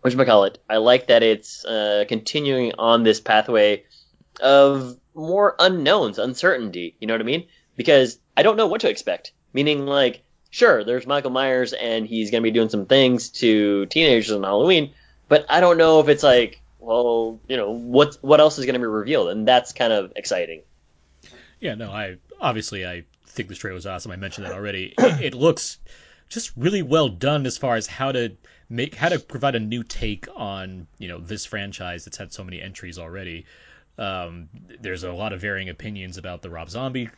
what call it? I like that it's uh, continuing on this pathway of more unknowns, uncertainty. You know what I mean? Because I don't know what to expect. Meaning, like, sure, there's Michael Myers and he's gonna be doing some things to teenagers on Halloween, but I don't know if it's like, well, you know, what what else is gonna be revealed, and that's kind of exciting. Yeah, no, I obviously I think this trailer was awesome. I mentioned that already. It, it looks just really well done as far as how to make how to provide a new take on you know this franchise that's had so many entries already. Um, there's a lot of varying opinions about the Rob Zombie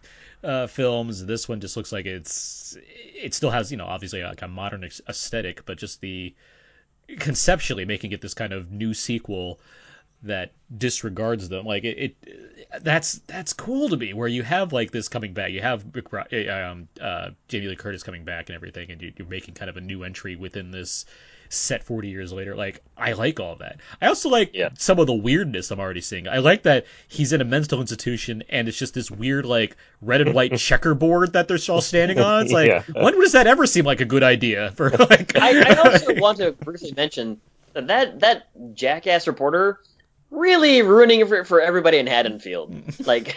uh, films. This one just looks like it's it still has you know obviously like a modern aesthetic, but just the conceptually making it this kind of new sequel that disregards them like it, it that's that's cool to me where you have like this coming back you have uh, um, uh, Jamie Lee Curtis coming back and everything and you, you're making kind of a new entry within this set 40 years later like I like all that I also like Yeah. some of the weirdness I'm already seeing I like that he's in a mental institution and it's just this weird like red and white checkerboard that they're all standing on it's like Yeah. when does that ever seem like a good idea for like I, I also want to briefly mention that that, that jackass reporter really ruining it for, for everybody in Haddonfield. Like,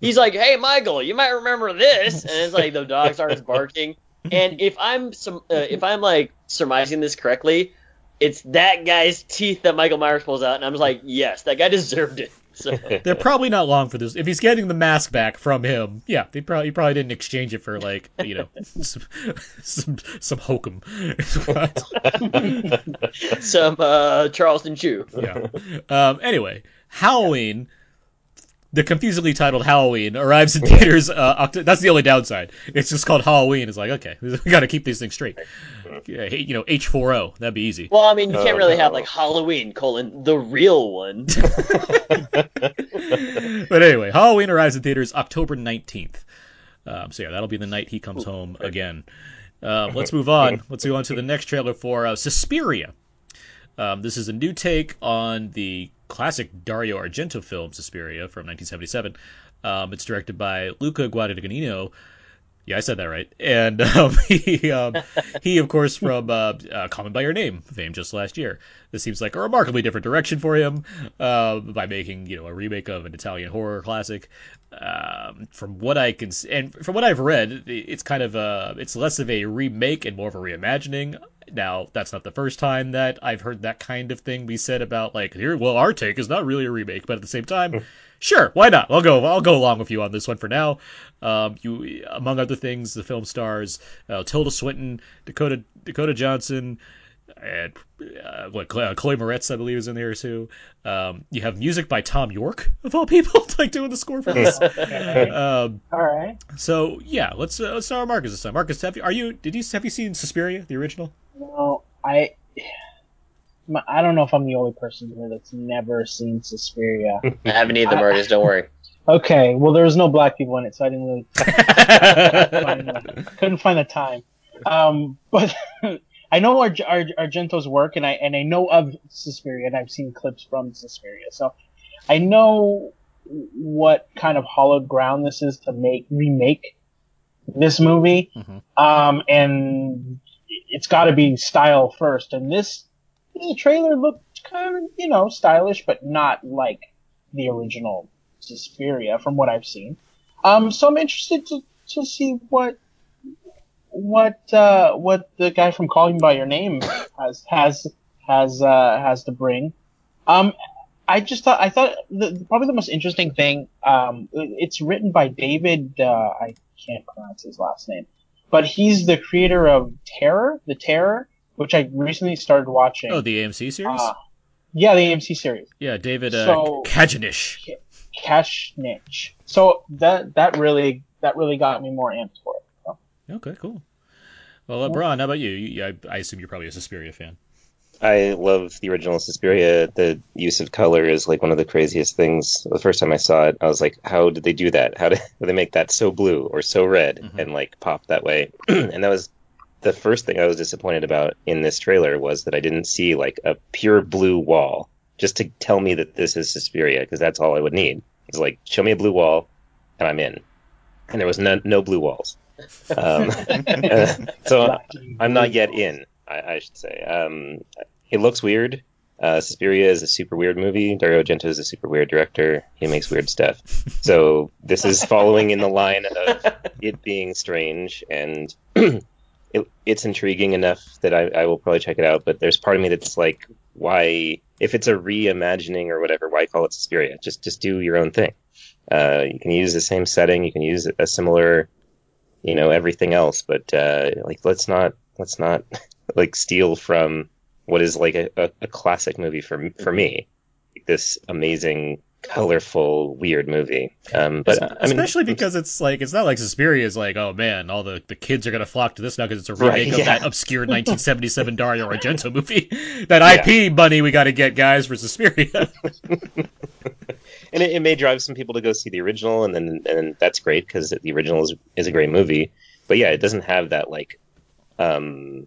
he's like, "Hey, Michael, you might remember this," and it's like the dog starts barking. And if I'm some, uh, if I'm like surmising this correctly, it's that guy's teeth that Michael Myers pulls out, and I'm just like, "Yes, that guy deserved it." So, They're probably not long for this. If he's getting the mask back from him, yeah, they probably he probably didn't exchange it for like you know some some, some hokum. some uh, Charleston Chew. yeah. Um, anyway, Halloween, the confusingly titled Halloween, arrives in theaters. Uh, Oct- that's the only downside. It's just called Halloween. It's like okay, we got to keep these things straight. Yeah, you know, H four O. That'd be easy. Well, I mean, you can't Oh, really have like Halloween colon the real one. but anyway, Halloween arrives in theaters October 19th. Um, so yeah, that'll be the night he comes home again. Um, let's move on. Let's go on to the next trailer for uh, Suspiria. Um, this is a new take on the classic Dario Argento film Suspiria from 1977. Um, it's directed by Luca Guadagnino, Yeah, I said that right. And um, he, um, he, of course, from uh, uh, Me by Your Name fame just last year. This seems like a remarkably different direction for him uh, by making, you know, a remake of an Italian horror classic. Um, from what I can, and from what I've read, it's kind of a, it's less of a remake and more of a reimagining. Now, that's not the first time that I've heard that kind of thing be said about like, here, well, our take is not really a remake, but at the same time, sure, why not? I'll go. I'll go along with you on this one for now. Um, you, among other things, the film stars uh, Tilda Swinton, Dakota Dakota Johnson, and uh, what Chloe Moretz, I believe, is in there too. Um, you have music by Thom Yorke of all people, like doing the score for this. um, All right. so yeah, let's uh, let's start with Marcus this time. Marcus, have you, are you did you have you seen Suspiria, the original? No, I. I don't know if I'm the only person here that's never seen Suspiria. I haven't either, Marcus. Don't worry. Okay, well, there was no black people in it, so I didn't really find the, couldn't find the time. Um, but I know Ar- Ar- Argento's work, and I and I know of Suspiria, and I've seen clips from Suspiria, so I know what kind of hollowed ground this is to make remake this movie. Mhm. Um, and it's got to be style first, and this the trailer looked kind of you know stylish, but not like the original Suspiria from what I've seen. Um, so I'm interested to, to see what what uh, what the guy from Call Me by Your Name has has has uh, has to bring. Um, I just thought I thought the, probably the most interesting thing. Um, it's written by David. Uh, I can't pronounce his last name, but he's the creator of Terror, the Terror, which I recently started watching. Oh, the AMC series. Uh, yeah, the AMC series. yeah, David uh, so- Kajanish. Kashnich. So that that really that really got me more amped for it. So. Okay, cool. Well, uh, Braun, how about you? you I, I assume you're probably a Suspiria fan. I love the original Suspiria. The use of color is like one of the craziest things. The first time I saw it, I was like, "How did they do that? How did, they make that so blue or so red Mhm. and like pop that way?" and that was the first thing I was disappointed about in this trailer was that I didn't see like a pure blue wall just to tell me that this is Suspiria because that's all I would need. It's like show me a blue wall and I'm in. And there was no, no blue walls. Um, so I'm not yet in. I, I should say. Um, it looks weird. Uh, Suspiria is a super weird movie. Dario Argento is a super weird director. He makes weird stuff. So this is following in the line of it being strange, and it, it's intriguing enough that I, I will probably check it out. But there's part of me that's like, why? If it's a reimagining or whatever, why call it Suspiria? Just just do your own thing. Uh, you can use the same setting. You can use a similar, you know, everything else. But uh, like, let's not let's not like steal from what is like a, a, a classic movie for for me. This amazing, colorful, weird movie. Um, but I mean, Especially because it's like it's not like Suspiria is like, oh man, all the, the kids are gonna flock to this now because it's a remake Right, of yeah. that obscure 1977 Dario Argento movie. that IP money we got to get guys for Suspiria. and it, it may drive some people to go see the original, and then and that's great because the original is is a great movie. But yeah, it doesn't have that like, um,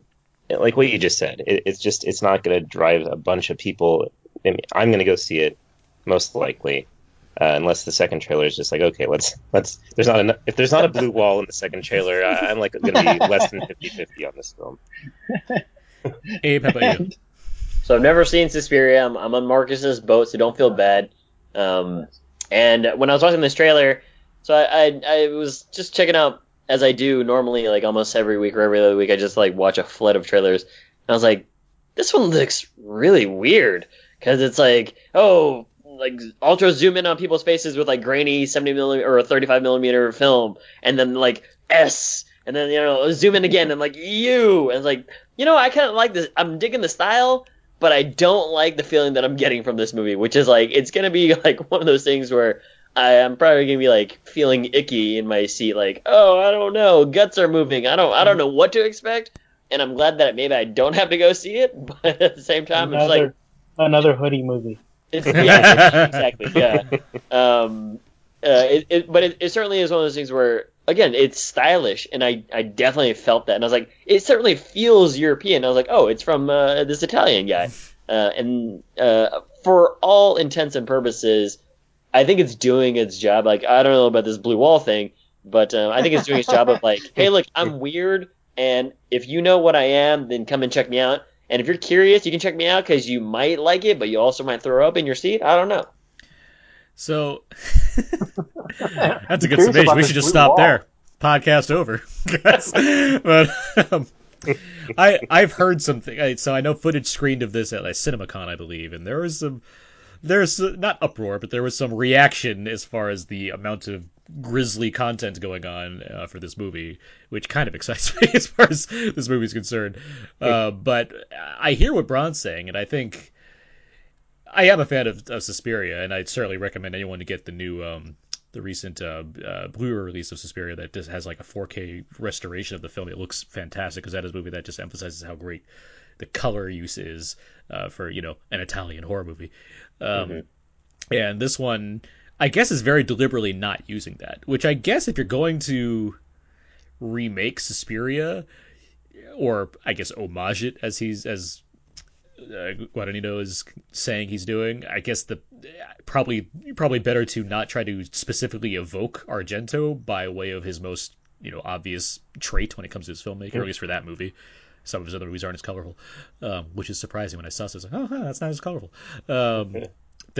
like what you just said. It, it's just it's not going to drive a bunch of people. I mean, I'm going to go see it most likely. Uh, unless the second trailer is just like okay let's let's there's not enough if there's not a blue wall in the second trailer I, i'm like going to be less than 50-50 on this film Abe, how about you? So I've never seen Suspiria. I'm, I'm on Marcus's boat, so don't feel bad. Um, and when I was watching this trailer, so I, I I was just checking out as I do normally, like almost every week or every other week. I just like watch a flood of trailers. And I was like, this one looks really weird because it's like, oh, like ultra zoom in on people's faces with like grainy 70 millimeter or 35 millimeter film, and then like S, and then you know zoom in again and like U, and it's like, you know, I kind of like this. I'm digging the style, but I don't like the feeling that I'm getting from this movie, which is like it's gonna be like one of those things where I am probably gonna be like feeling icky in my seat, like oh I don't know, guts are moving, I don't I don't know what to expect, and I'm glad that maybe I don't have to go see it, but at the same time it's like another hoodie movie. It's, yeah exactly yeah um uh, it, it but it, it certainly is one of those things where again it's stylish and I I definitely felt that and I was like it certainly feels European I was like oh it's from uh, this Italian guy uh, and uh, for all intents and purposes, I think it's doing its job. Like I don't know about this blue wall thing, but um, I think it's doing its job of like, hey, look, I'm weird, and if you know what I am, then come and check me out. And if you're curious, you can check me out because you might like it, but you also might throw up in your seat. I don't know. So that's a good summation. We should just stop wall. there. Podcast over. but um, I I've heard something. So I know footage screened of this at like CinemaCon, I believe, and there was some there's not uproar, but there was some reaction as far as the amount of grisly content going on uh, for this movie, which kind of excites me as far as this movie is concerned. Uh, but I hear what Braun's saying, and I think I am a fan of, of Suspiria, and I'd certainly recommend anyone to get the new. Um, the recent uh, uh, Blu-ray release of Suspiria that just has like a 4K restoration of the film. It looks fantastic because that is a movie that just emphasizes how great the color use is uh, for you know an Italian horror movie. Um, mm-hmm. And this one, I guess, is very deliberately not using that. Which I guess if you're going to remake Suspiria, or I guess homage it as he's as uh, Guadagnino is saying he's doing. I guess the probably probably better to not try to specifically evoke Argento by way of his most you know obvious trait when it comes to his filmmaking, or at least for that movie. Some of his other movies aren't as colorful, um, which is surprising when I saw this. Like, oh, huh, that's not as colorful. Um,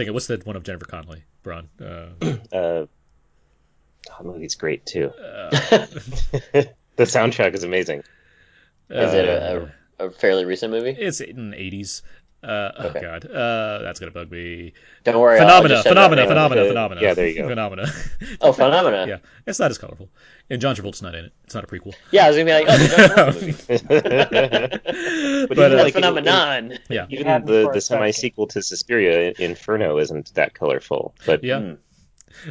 thinking, what's the one of Jennifer Connelly, Braun? Uh, uh, that movie's great too. Uh, the soundtrack is amazing. Is it a, a, a, fairly recent movie? It's in the 80s. Uh, oh, okay. Oh god, uh, that's gonna bug me. Don't worry. Phenomena, phenomena, phenomena, phenomena. Yeah, there you go. Phenomena. oh, phenomena. yeah, it's not as colorful, and John Travolta's not in it. It's not a prequel. Yeah, I was gonna be like, oh, the John but, but uh, like, phenomenon. yeah, even the the semi sequel to Suspiria, Inferno, isn't that colorful. But yeah. Mm.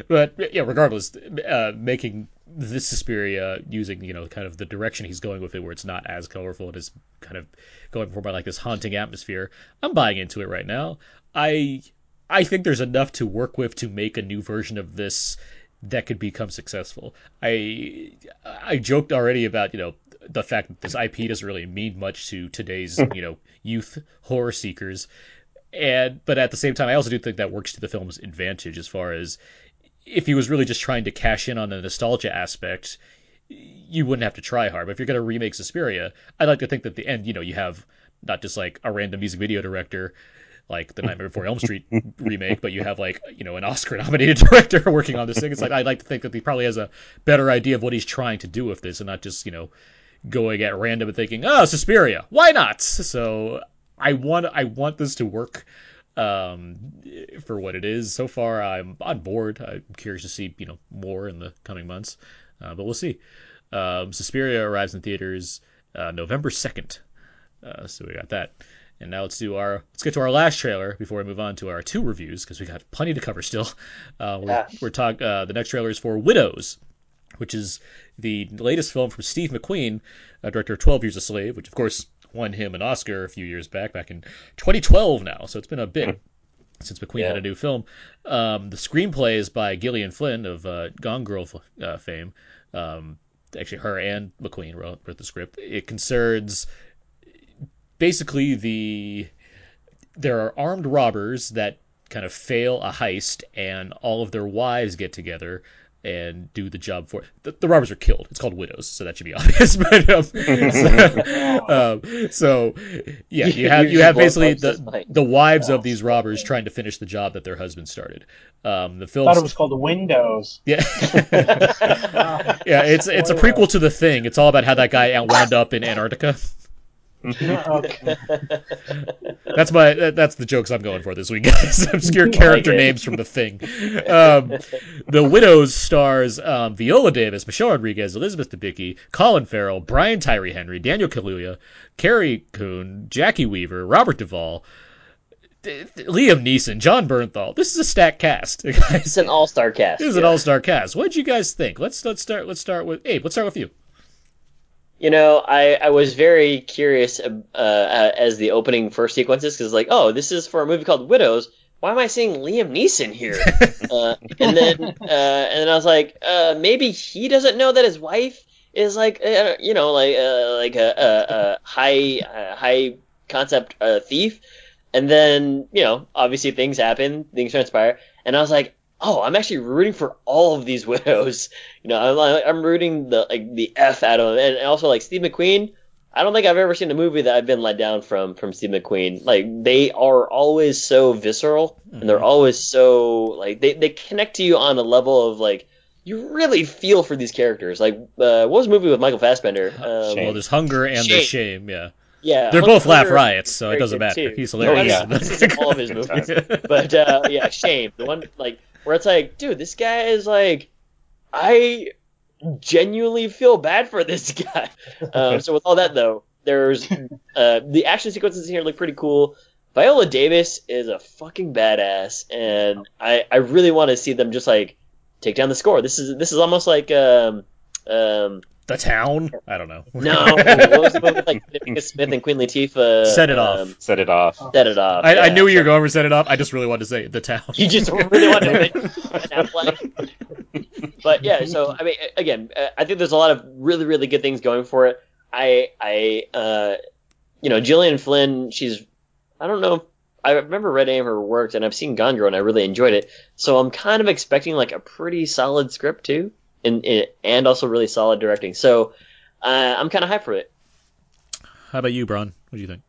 But yeah, regardless, uh, making this Suspiria using you know kind of the direction he's going with it, where it's not as colorful, and is kind of going for by like this haunting atmosphere. I'm buying into it right now. I I think there's enough to work with to make a new version of this that could become successful. I I joked already about you know the fact that this IP doesn't really mean much to today's hmm. you know youth horror seekers, and but at the same time I also do think that works to the film's advantage as far as if he was really just trying to cash in on the nostalgia aspect, you wouldn't have to try hard. But if you're going to remake Suspiria, I'd like to think that the end, you know, you have not just like a random music video director like the Nightmare Before Elm Street remake, but you have like you know an Oscar-nominated director working on this thing. It's like I'd like to think that he probably has a better idea of what he's trying to do with this, and not just you know going at random and thinking, oh, Suspiria, why not? So I want I want this to work um, for what it is. So far, I'm on board. I'm curious to see you know more in the coming months, uh, but we'll see. Um, Suspiria arrives in theaters uh, November second, uh, so we got that. And now let's do our let's get to our last trailer before we move on to our two reviews because we got plenty to cover still. Uh, we're yeah. we're talk uh, the next trailer is for Widows, which is the latest film from Steve McQueen, uh, director of Twelve Years a Slave, which of course won him an Oscar a few years back, back in 2012 now. So it's been a bit hmm. since McQueen yeah. had a new film. Um, the screenplay is by Gillian Flynn of uh, Gone Girl uh, fame. Um, actually, her and McQueen wrote, wrote the script. It concerns basically the there are armed robbers that kind of fail a heist, and all of their wives get together and do the job for the, the, robbers are killed. It's called widows, so that should be obvious. but um, so, um, so, yeah, you have you have basically the the wives of these robbers trying to finish the job that their husband started. Um, the film thought it was called the Windows. Yeah, yeah, it's it's a prequel to the Thing. It's all about how that guy wound up in Antarctica. that's my that's the jokes I'm going for this week, guys. Obscure character names from the thing. Um, the Widows stars um, Viola Davis, Michelle Rodriguez, Elizabeth Debicki, Colin Farrell, Brian Tyree Henry, Daniel Kaluuya, Carrie Coon, Jacki Weaver, Robert Duvall. Liam Neeson, Jon Bernthal. This is a stacked cast. Guys. It's an all-star cast. This is yeah. an all-star cast. What did you guys think? Let's let's start. Let's start with Abe. Let's start with you. You know, I, I was very curious uh, uh, as the opening first sequences because like, oh, this is for a movie called Widows. Why am I seeing Liam Neeson here? uh, and then uh, and then I was like, uh, maybe he doesn't know that his wife is like uh, you know like like a, a, a high high concept thief. And then you know, obviously things happen, things transpire, and I was like, oh, I'm actually rooting for all of these widows. You know, I'm, I'm rooting the like the f out of them, and also like Steve McQueen. I don't think I've ever seen a movie that I've been let down from from Steve McQueen. Like they are always so visceral, and they're always so like they they connect to you on a level of like you really feel for these characters. Like uh, what was the movie with Michael Fassbender? Um, Well, there's hunger and there's shame. Yeah, yeah, they're both laugh riots, so it doesn't matter. too. He's Oh, hilarious. yeah, this is all of his movies. but uh, yeah, shame. The one like where it's like, dude, this guy is like, I genuinely feel bad for this guy. Um, so with all that though, there's uh, the action sequences here look pretty cool. Viola Davis is a fucking badass, and I I really want to see them just like take down the score. This is this is almost like um um the town. I don't know. no what was the movie like Nick Smith and Queen Latifah? Set it off. um, Set it off. Set it off. I, I knew you were going for set it up. I just really wanted to say the town. You just really want to make Ben Affleck. But yeah, so I mean, again, uh, I think there's a lot of really, really good things going for it. I, I, uh, you know, Gillian Flynn, she's, I don't know, I remember read any of her works, and I've seen Gone Girl, and I really enjoyed it. So I'm kind of expecting like a pretty solid script too, and and also really solid directing. So uh, I'm kind of hyped for it. How about you, Braun? What do you think?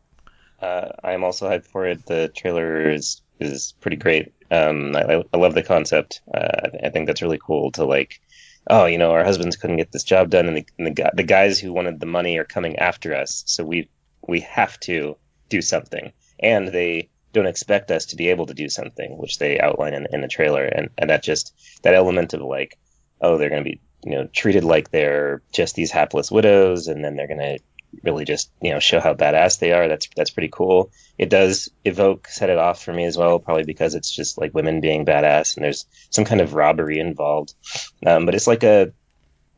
Uh, I'm also hyped for it. The trailer is is pretty great. Um, I, I love the concept. Uh, I think that's really cool to like, oh, you know, our husbands couldn't get this job done, and the and the, gu- the guys who wanted the money are coming after us, so we we have to do something, and they don't expect us to be able to do something, which they outline in, in the trailer, and and that just that element of like, oh, they're going to be you know treated like they're just these hapless widows, and then they're going to really just you know show how badass they are. That's that's pretty cool. It does evoke set it off for me as well, probably because it's just like women being badass and there's some kind of robbery involved. Um, but it's like a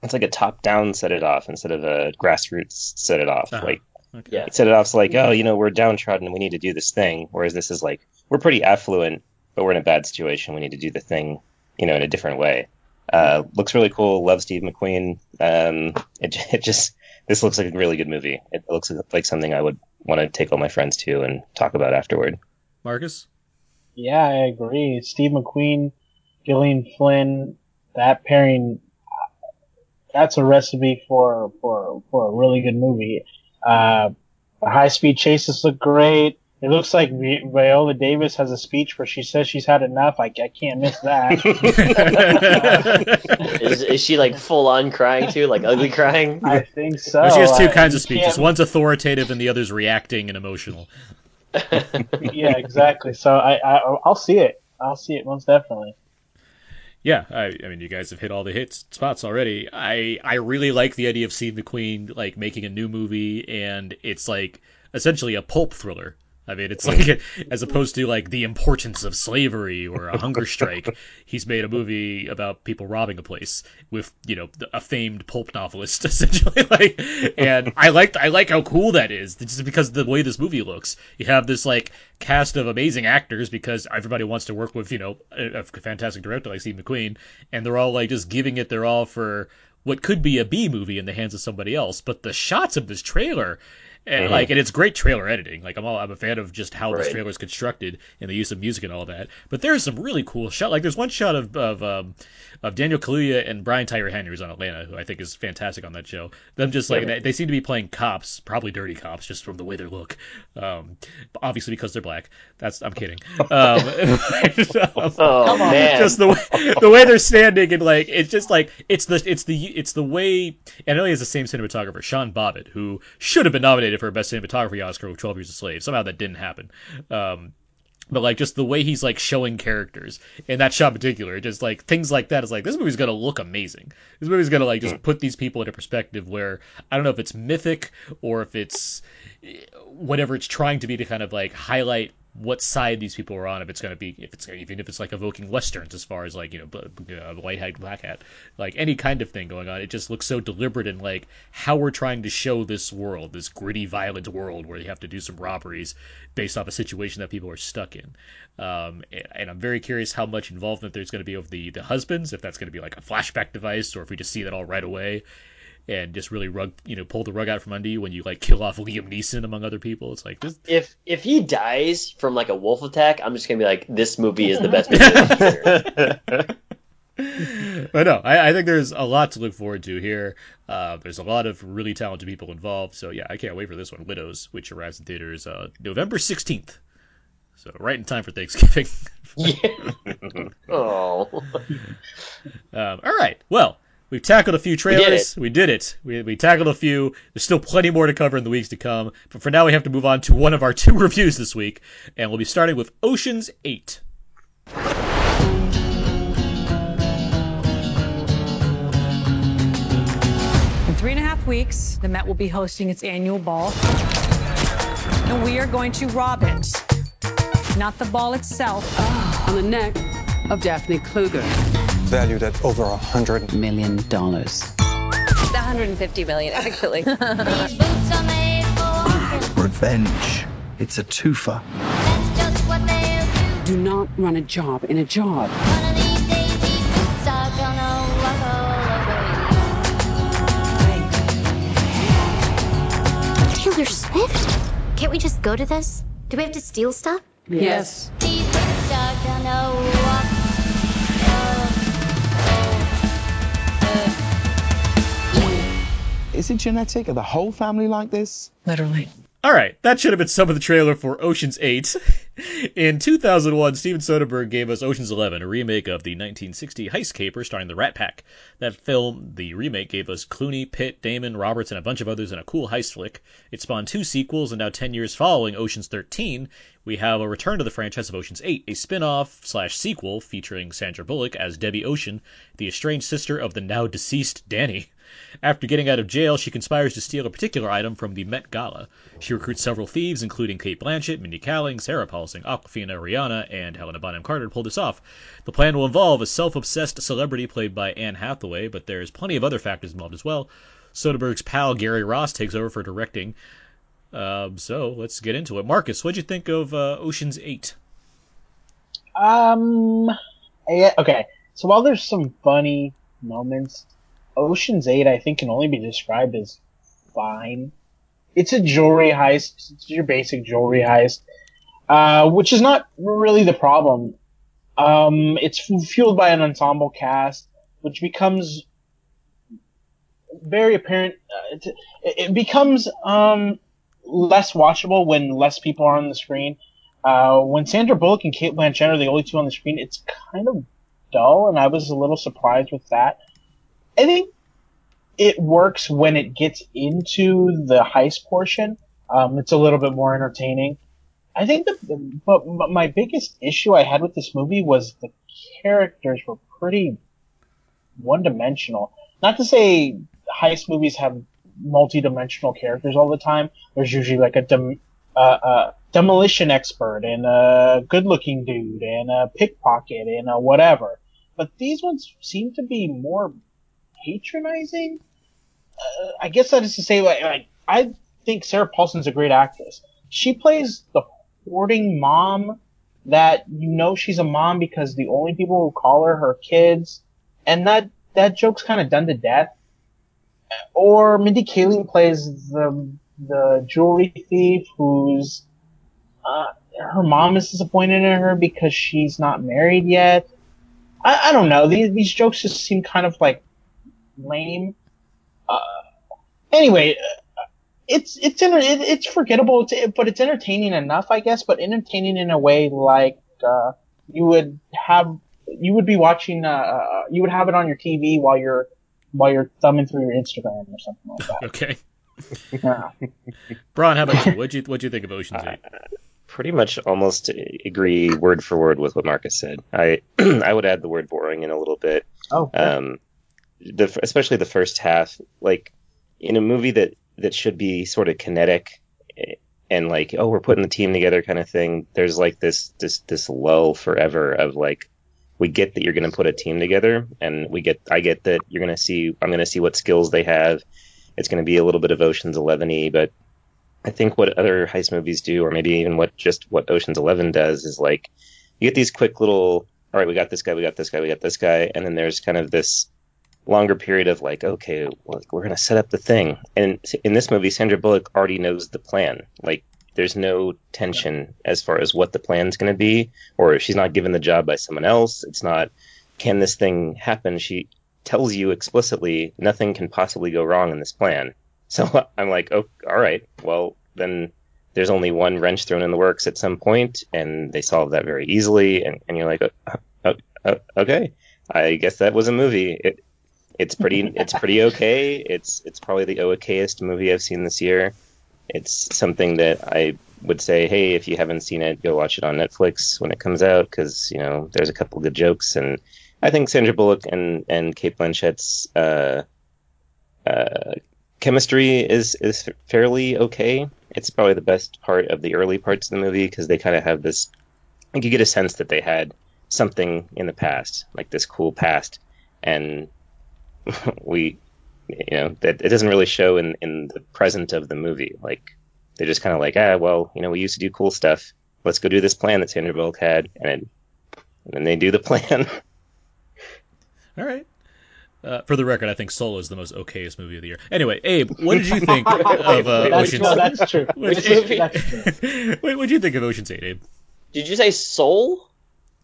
it's like a top down set it off instead of a grassroots set it off. Uh-huh. Like Okay. Yeah. set it off like oh you know we're downtrodden we need to do this thing. Whereas this is like we're pretty affluent but we're in a bad situation we need to do the thing you know in a different way. Uh, looks really cool. Love Steve McQueen. Um, it, it just this looks like a really good movie. It looks like something I would want to take all my friends to and talk about afterward. Marcus? Yeah, I agree. Steve McQueen, Gillian Flynn, that pairing, that's a recipe for, for, for a really good movie. Uh, the high speed chases look great. It looks like Vi- Viola Davis has a speech where she says she's had enough. I, I can't miss that. Is, is she like full on crying too, like ugly crying? I think so. Well, she has two Uh, kinds of speeches. can't- One's authoritative, and the other's reacting and emotional. yeah, exactly. So I, I, I'll see it. I'll see it most definitely. Yeah, I, I mean, you guys have hit all the hits spots already. I I really like the idea of seeing the Queen like making a new movie, and it's like essentially a pulp thriller. I mean, it's like as opposed to like the importance of slavery or a hunger strike. He's made a movie about people robbing a place with you know a famed pulp novelist essentially. Like, and I like I like how cool that is just because of the way this movie looks. You have this like cast of amazing actors because everybody wants to work with you know a, a fantastic director like Steve McQueen, and they're all like just giving it their all for what could be a B movie in the hands of somebody else. But the shots of this trailer and Mhm. like and it's great trailer editing. Like i'm all i'm a fan of just how this trailer is constructed and the use of music and all that. But there's some really cool shot like there's one shot of of um of daniel kaluuya and brian Tyree henry who's on atlanta who i think is fantastic on that show. Them just like they, they seem to be playing cops probably dirty cops just from the way they look. Um obviously because they're black. That's i'm kidding. Um, Oh man, just the way the way they're standing and like it's just like it's the it's the it's the way and I know he has the same cinematographer Sean Bobbitt who should have been nominated for best cinematography Oscar with 12 Years a Slave. Somehow that didn't happen. Um but like just the way he's like showing characters in that shot in particular just like things like that is like this movie's gonna look amazing. This movie's gonna like just put these people in a perspective where I don't know if it's mythic or if it's whatever it's trying to be to kind of like highlight what side these people are on if it's going to be if it's even if it's like evoking westerns as far as like you know uh, white hat black hat like any kind of thing going on. It just looks so deliberate in like how we're trying to show this world this gritty violent world where you have to do some robberies based off a situation that people are stuck in. Um, and, and i'm very curious how much involvement there's going to be of the the husbands if that's going to be like a flashback device or if we just see that all right away and just really rug you know pull the rug out from under you when you like kill off Liam Neeson among other people. It's like this. If if he dies from like a wolf attack, I'm just gonna be like, this movie is the best movie of but no, I, I think there's a lot to look forward to here. Uh, there's a lot of really talented people involved, so yeah, I can't wait for this one, Widows, which arrives in theaters uh, November 16th. So right in time for Thanksgiving. yeah. Oh. Um, all right. Well, we've tackled a few trailers. We did it. We, we tackled a few. There's still plenty more to cover in the weeks to come. But for now, we have to move on to one of our two reviews this week, and we'll be starting with Ocean's Eight. In three and a half weeks, the Met will be hosting its annual ball. And we are going to rob it. Not the ball itself. Ah, on the neck of Daphne Kluger. Valued at over a hundred Million dollars. 150 million, actually. These boots are made for walking. revenge. It's a twofer. That's just what they'll do. Do not run a job in a job. One of these days, these boots are gonna walk all over you. Taylor Swift? Can't we just go to this? Do we have to steal stuff? Yes. These Is it genetic? Are the whole family like this? Literally. All right, that should have been some of the trailer for Ocean's 8. In 2001, Steven Soderbergh gave us Ocean's 11, a remake of the 1960 heist caper starring the Rat Pack. That film, the remake, gave us Clooney, Pitt, Damon, Roberts, and a bunch of others in a cool heist flick. It spawned two sequels, and now 10 years following Ocean's 13, we have a return to the franchise of Ocean's 8, a spin-off slash sequel featuring Sandra Bullock as Debbie Ocean, the estranged sister of the now deceased Danny. After getting out of jail, she conspires to steal a particular item from the Met Gala. She recruits several thieves, including Cate Blanchett, Mindy Kaling, Sarah Paulson, Awkwafina, Rihanna, and Helena Bonham Carter to pull this off. The plan will involve a self-obsessed celebrity played by Anne Hathaway, but there's plenty of other factors involved as well. Soderbergh's pal Gary Ross takes over for directing. Um, so let's get into it. Marcus, what'd you think of uh, Ocean's Eight? Um, yeah, okay. So while there's some funny moments, Ocean's Eight I think can only be described as fine. It's a jewelry heist. It's your basic jewelry heist, uh, which is not really the problem. Um, it's fueled by an ensemble cast, which becomes very apparent. Uh, it, it becomes um, less watchable when less people are on the screen. Uh, when Sandra Bullock and Cate Blanchett are the only two on the screen, it's kind of dull, and I was a little surprised with that. I think it works when it gets into the heist portion. Um, it's a little bit more entertaining. I think the, but, my biggest issue I had with this movie was the characters were pretty one-dimensional. Not to say heist movies have multi-dimensional characters all the time. There's usually like a dem, uh, uh, demolition expert and a good-looking dude and a pickpocket and a whatever. But these ones seem to be more patronizing. Uh, I guess that is to say, like, like I think Sarah Paulson's a great actress. She plays the hoarding mom that you know she's a mom because the only people who call her her kids, and that that joke's kind of done to death. Or Mindy Kaling plays the the jewelry thief who's uh, her mom is disappointed in her because she's not married yet. I, I don't know. These these jokes just seem kind of like lame. Uh, anyway, uh, it's it's enter- it, it's forgettable, it's, but it's entertaining enough, I guess. But entertaining in a way like uh, you would have you would be watching uh, you would have it on your TV while you're while you're thumbing through your Instagram or something like that. Okay. Yeah. Braun, how about you? What'd you what'd you think of Ocean's Eight? pretty much almost agree word for word with what Marcus said. I I would add the word boring in a little bit. Oh, Um, the especially the first half, like in a movie that that should be sort of kinetic eh, and like oh we're putting the team together kind of thing. There's like this this this lull forever of like we get that you're going to put a team together and we get I get that you're going to see I'm going to see what skills they have. It's going to be a little bit of Ocean's 11y, but I think what other heist movies do, or maybe even what just what Ocean's Eleven does, is like you get these quick little. All right, we got this guy, we got this guy, we got this guy, and then there's kind of this longer period of like, okay, we're gonna set up the thing. And in this movie, Sandra Bullock already knows the plan. Like, there's no tension as far as what the plan's gonna be, or if she's not given the job by someone else. It's not, can this thing happen? She tells you explicitly nothing can possibly go wrong in this plan. So I'm like, oh, all right, well then there's only one wrench thrown in the works at some point, and they solve that very easily, and, and you're like, oh, oh, okay, I guess that was a movie. It, it's pretty, it's pretty okay. It's it's probably the okayest movie I've seen this year. It's something that I would say, hey, if you haven't seen it, go watch it on Netflix when it comes out, because you know there's a couple good jokes, and I think Sandra Bullock and and Cate Blanchett's uh, uh, chemistry is is fairly okay. It's probably the best part of the early parts of the movie because they kind of have this. Like you get a sense that they had something in the past, like this cool past, and we, you know, that it doesn't really show in in the present of the movie. Like they're just kind of like, ah, well, you know, we used to do cool stuff. Let's go do this plan that Sandra Bullock had, and, it, and then they do the plan. All right. Uh, for the record, I think Solo is the most okayest movie of the year. Anyway, Abe, what did you think of uh, That's, Ocean's? no, true. What did- that's true. what did you think of Ocean's Eight, Abe? Did you say Soul?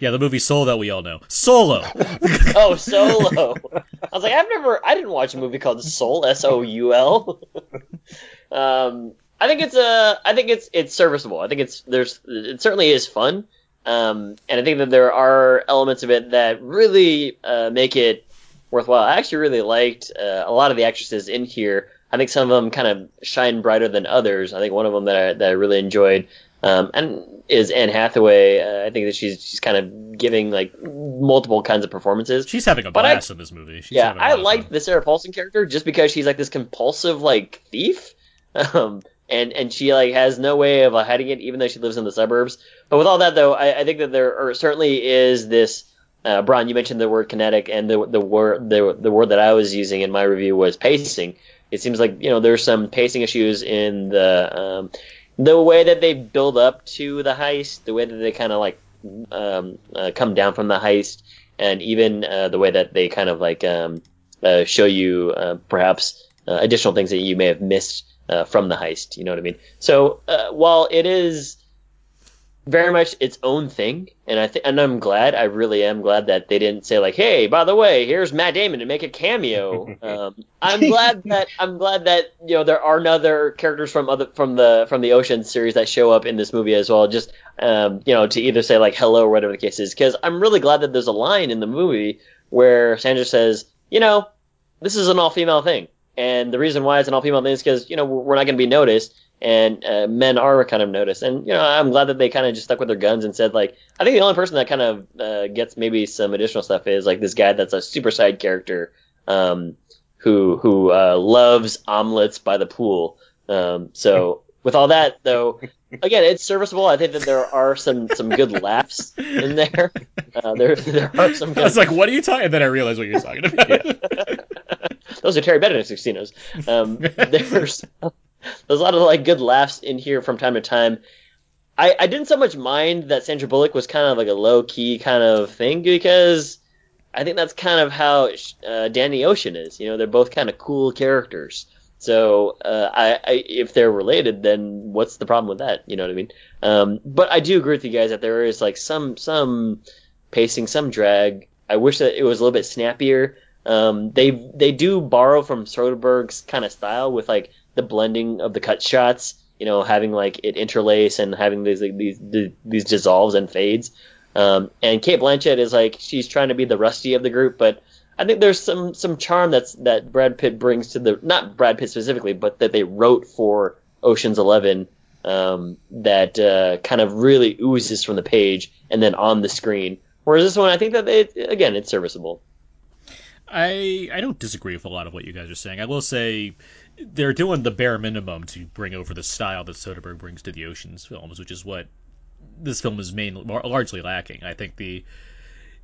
Yeah, the movie Soul that we all know. Solo. Oh, Solo. I was like, I've never, I didn't watch a movie called Soul, S O U L. Um, I think it's a, I think it's it's serviceable. I think it's there's it certainly is fun. Um, and I think that there are elements of it that really uh, make it worthwhile. I actually really liked uh, a lot of the actresses in here. I think some of them kind of shine brighter than others. I think one of them that I, that I really enjoyed um, and is Anne Hathaway. Uh, I think that she's she's kind of giving like multiple kinds of performances. She's having a But I- blast in this movie. She's yeah, I lot of liked fun. the Sarah Paulson character just because she's like this compulsive like thief, um, and and she like has no way of uh, hiding it, even though she lives in the suburbs. But with all that though, I, I think that there are, certainly is this. Uh, Brian, you mentioned the word kinetic, and the the word the the word that I was using in my review was pacing. It seems like you know there's some pacing issues in the um, the way that they build up to the heist, the way that they kind of like um, uh, come down from the heist, and even uh, the way that they kind of like um, uh, show you uh, perhaps uh, additional things that you may have missed uh, from the heist. You know what I mean? So while it is very much its own thing, and I think, and I'm glad, I really am glad that they didn't say like, "Hey, by the way, here's Matt Damon to make a cameo." um, I'm glad that I'm glad that you know there are other characters from other from the from the Ocean series that show up in this movie as well. Just um, you know to either say like hello or whatever the case is, because I'm really glad that there's a line in the movie where Sandra says, "You know, this is an all female thing." And the reason why it's an all female thing is because, you know, we're not going to be noticed. And uh, men are kind of noticed. And, you know, I'm glad that they kind of just stuck with their guns and said, like, I think the only person that kind of uh, gets maybe some additional stuff is, like, this guy that's a super side character um, who who uh, loves omelets by the pool. Um, so, with all that, though, again, it's serviceable. I think that there are some, some good laughs in there. Uh, there, there are some I was like, what are you talking? And then I realized what you're talking about. Those are Terry Benedict casinos. Um, there's there's a lot of like good laughs in here from time to time. I, I didn't so much mind that Sandra Bullock was kind of like a low key kind of thing because I think that's kind of how uh, Danny Ocean is. You know, they're both kind of cool characters. So uh, I, I if they're related, then what's the problem with that? You know what I mean? Um, but I do agree with you guys that there is like some some pacing, some drag. I wish that it was a little bit snappier. Um, they they do borrow from Soderbergh's kind of style with like the blending of the cut shots, you know, having like it interlace and having these like, these these dissolves and fades. Um, and Cate Blanchett is like she's trying to be the rusty of the group, but I think there's some some charm that's that Brad Pitt brings to the not Brad Pitt specifically, but that they wrote for Ocean's Eleven um, that uh, kind of really oozes from the page and then on the screen. Whereas this one, I think that it, again, it's serviceable. I I don't disagree with a lot of what you guys are saying. I will say they're doing the bare minimum to bring over the style that Soderbergh brings to the Ocean's films, which is what this film is mainly largely lacking. I think the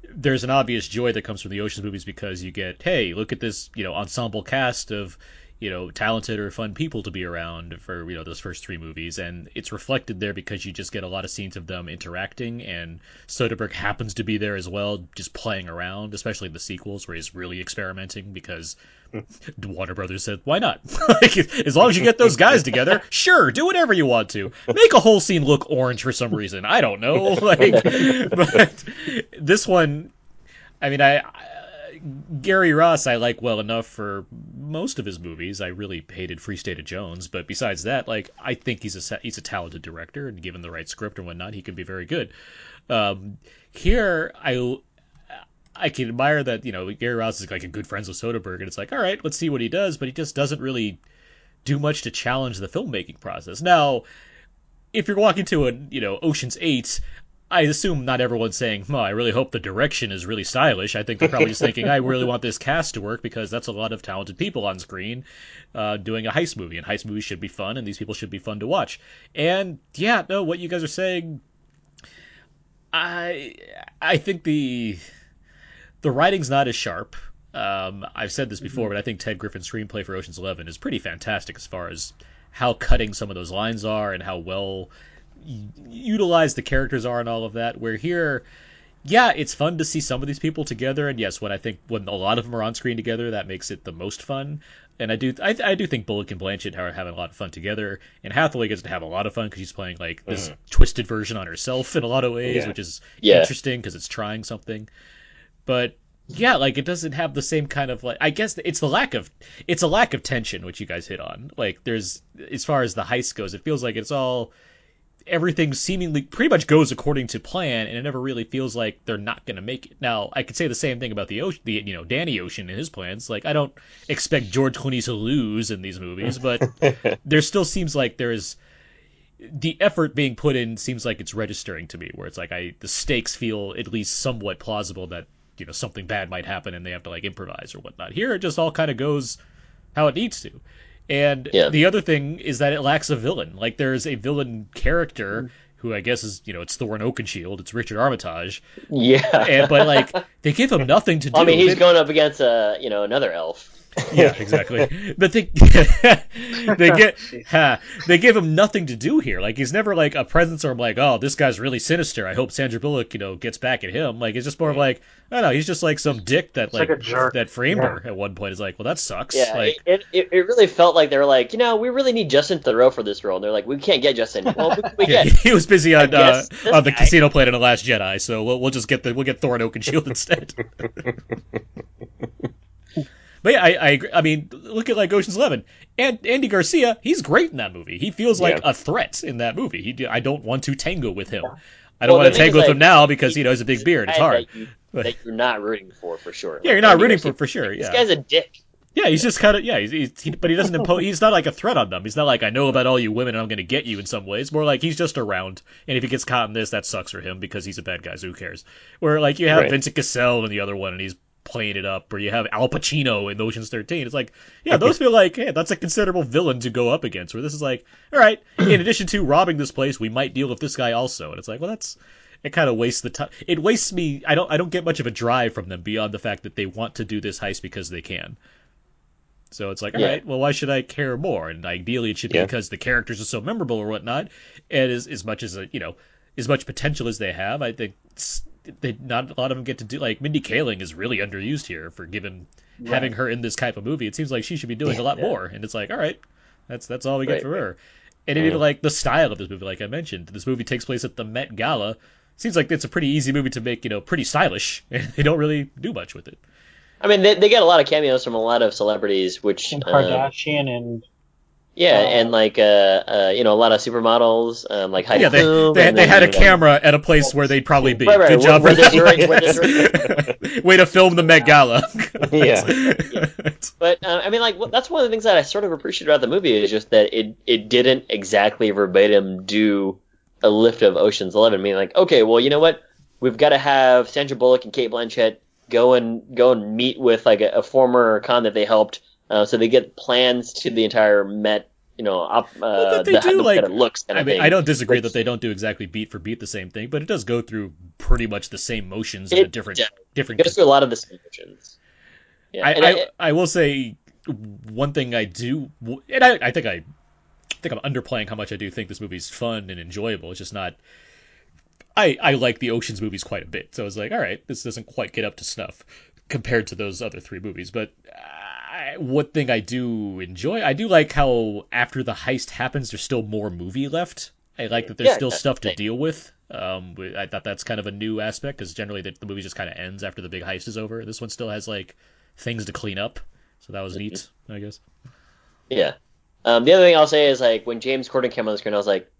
there's an obvious joy that comes from the Ocean's movies because you get, hey, look at this, you know, ensemble cast of you know talented or fun people to be around for you know those first three movies, and it's reflected there because you just get a lot of scenes of them interacting, and Soderbergh happens to be there as well, just playing around, especially in the sequels where he's really experimenting because Warner Brothers said, "Why not? like, as long as you get those guys together, sure, do whatever you want to. Make a whole scene look orange for some reason. I don't know. Like, but this one, I mean, I, I Gary Ross I like well enough for most of his movies. I really hated Free State of Jones, but besides that, like, I think he's a he's a talented director, and given the right script and whatnot, he can be very good. Um, here, I I can admire that you know Gary Ross is like a good friends with Soderbergh, and it's like, all right, let's see what he does, but he just doesn't really do much to challenge the filmmaking process. Now, if you're walking to a you know Ocean's Eight, I assume not everyone's saying, "Well, I really hope the direction is really stylish." I think they're probably just thinking, "I really want this cast to work because that's a lot of talented people on screen uh, doing a heist movie, and heist movies should be fun, and these people should be fun to watch." And yeah, no, what you guys are saying, I I think the the writing's not as sharp. Um, I've said this before, but I think Ted Griffin's screenplay for Ocean's Eleven is pretty fantastic as far as how cutting some of those lines are and how well utilized the characters are and all of that. Where here, yeah, it's fun to see some of these people together, and yes, when I think when a lot of them are on screen together, that makes it the most fun. And I do, I, I do think Bullock and Blanchett are having a lot of fun together, and Hathaway gets to have a lot of fun because she's playing like this mm-hmm. twisted version on herself in a lot of ways, Yeah. which is Yeah. interesting because it's trying something but yeah, like it doesn't have the same kind of like I guess it's the lack of it's a lack of tension which you guys hit on. Like there's as far as the heist goes, it feels like it's all everything seemingly pretty much goes according to plan and it never really feels like they're not going to make it. Now, I could say the same thing about the ocean, the you know, Danny Ocean and his plans. Like I don't expect George Clooney to lose in these movies, but there still seems like there's the effort being put in seems like it's registering to me where it's like I the stakes feel at least somewhat plausible that you know something bad might happen and they have to like improvise or whatnot. Here it just all kind of goes how it needs to. And Yeah. the other thing is that it lacks a villain. Like there's a villain character who I guess is you know it's Thorin Oakenshield, it's Richard Armitage, Yeah. and, but like they give him nothing to do. I mean, he's going up against uh, you know, another elf. yeah, exactly. But they they get ha, they give him nothing to do here. Like he's never like a presence or I'm like, oh, this guy's really sinister. I hope Sandra Bullock, you know, gets back at him. Like it's just more of like, I don't know, he's just like some dick that like, like a jerk. that framed Yeah. her at one point. Is like, well, that sucks. Yeah, like it, it, it really felt like they were like, you know, we really need Justin Theroux for this role. And they're like, we can't get Justin. Well, who can we yeah, get? he was busy on uh, on the guy. casino planet in the Last Jedi, so we'll, we'll just get the we'll get Thorin Oakenshield instead. But yeah, I, I agree. I mean, look at like Ocean's Eleven. And Andy Garcia, he's great in that movie. He feels like Yeah. a threat in that movie. He, I don't want to tango with him. I don't Well, want to tango with like, him now because you know he's a big beard. It's hard. That, you, that you're not rooting for, for sure. Yeah, you're not Andy rooting Garcia- for for sure. This guy's a dick. yeah. He's just kind of yeah. He's, he's he, but he doesn't impose. He's not like a threat on them. He's not like I know about all you women and I'm going to get you in some ways. More like he's just around. And if he gets caught in this, that sucks for him because he's a bad guy. So who cares? Where like you have Right. Vincent Cassel in the other one and he's playing it up, or you have Al Pacino in Ocean's Thirteen. It's like yeah, those feel like hey, that's a considerable villain to go up against. Where this is like all right, in addition to robbing this place, we might deal with this guy also. And it's like well that's it kind of wastes the time. It wastes me. I don't. I don't get much of a drive from them beyond the fact that they want to do this heist because they can. So it's like, all right, Yeah. well, why should I care more? And ideally, it should be Yeah. because the characters are so memorable or whatnot. And as as much as a, you know, as much potential as they have, I think they not a lot of them get to do. Like Mindy Kaling is really underused here for given having her in this type of movie. It seems like she should be doing a lot Yeah. more. And it's like, all right, that's that's all we get Right, from right. her. And even like the style of this movie, like I mentioned, this movie takes place at the Met Gala. Seems like it's a pretty easy movie to make, you know, pretty stylish, and they don't really do much with it. I mean, they, they get a lot of cameos from a lot of celebrities, which And um, Kardashian and yeah, uh, and like uh, uh, you know, a lot of supermodels, um, like Heidi Yeah, they, Klum, they, they had a camera at a place where they'd probably be. Right, right, Good job where- where Way to film the Met Gala. Yeah. But uh, I mean, like that's one of the things that I sort of appreciate about the movie is just that it it didn't exactly verbatim do a lift of Ocean's Eleven. Meaning, like, okay, well, you know what? We've got to have Sandra Bullock and Cate Blanchett go and go and meet with like a, a former con that they helped, uh, so they get plans to the entire Met. You know, op, uh, the, do, the way like- that it looks. I mean, thing. I don't disagree Which- that they don't do exactly beat for beat the same thing, but it does go through pretty much the same motions in a different different. It goes through a lot of the same emotions. Yeah, I, and I, I will say one thing I do, and I, I think I, think I'm underplaying how much I do think this movie's fun and enjoyable. It's just not. I I like the Ocean's movies quite a bit, so I was like, all right, this doesn't quite get up to snuff compared to those other three movies. But I, one thing I do enjoy, I do like how after the heist happens, there's still more movie left. I like that there's Yeah, still stuff to deal with. Um, I thought that's kind of a new aspect because generally the, the movie just kind of ends after the big heist is over. This one still has like things to clean up, so that was neat, I guess. Yeah. Um, the other thing I'll say is like when James Corden came on the screen, I was like,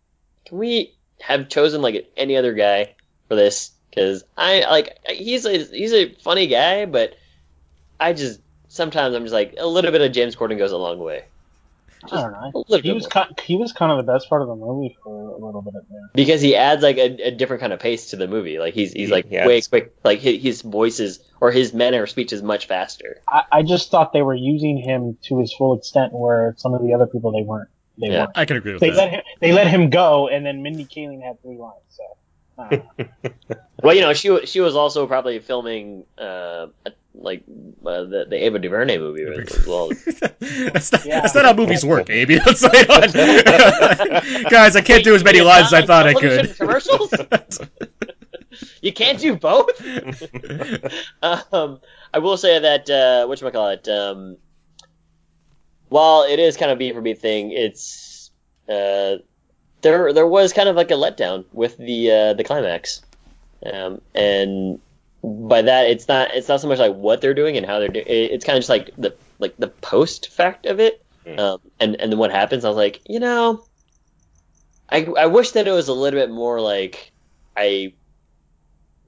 can we have chosen like any other guy for this? Because I like he's a he's a funny guy, but I just sometimes I'm just like a little bit of James Corden goes a long way. I don't know. He was kind, he was kind of the best part of the movie for a little bit there. because he adds like a, a different kind of pace to the movie. Like he's he's like he way quick. Like his, his voice is or his manner of speech is much faster. I, I just thought they were using him to his full extent, where some of the other people they weren't. They Yeah. weren't. I can agree with They that. let him. They let him go, and then Mindy Kaling had three lines. So. Uh, Well, you know, she she was also probably filming uh like uh, the the Ava DuVernay movie as well. that's, not, Yeah. that's not how movies work, Amy. That's like, guys, I can't do as many Wait, lines as I thought I could. commercials? You can't do both. um, I will say that uh, what call it? Um, while it is kind of beat for beat thing, it's uh, there there was kind of like a letdown with the uh, the climax, um, and by that it's not it's not so much like what they're doing and how they're doing. It's kind of just like the like the post fact of it, Mm. um, and and then what happens. I was like, you know, I I wish that it was a little bit more like I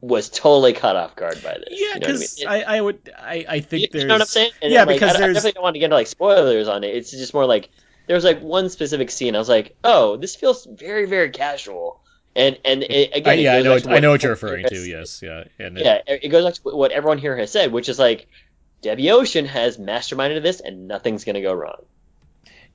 was totally caught off guard by this. Yeah, you know I mean? because I, I would I, I think You- there's you know what I'm saying? And yeah like, because I, I definitely don't want to get into like spoilers on it. It's just more like there was like one specific scene. I was like, oh, this feels very very casual. And and it, I, again, it yeah I know what, I know what you're referring to yes yeah and it- Yeah, it it goes back to what everyone here has said, which is like Debbie Ocean has masterminded this, and nothing's gonna go wrong.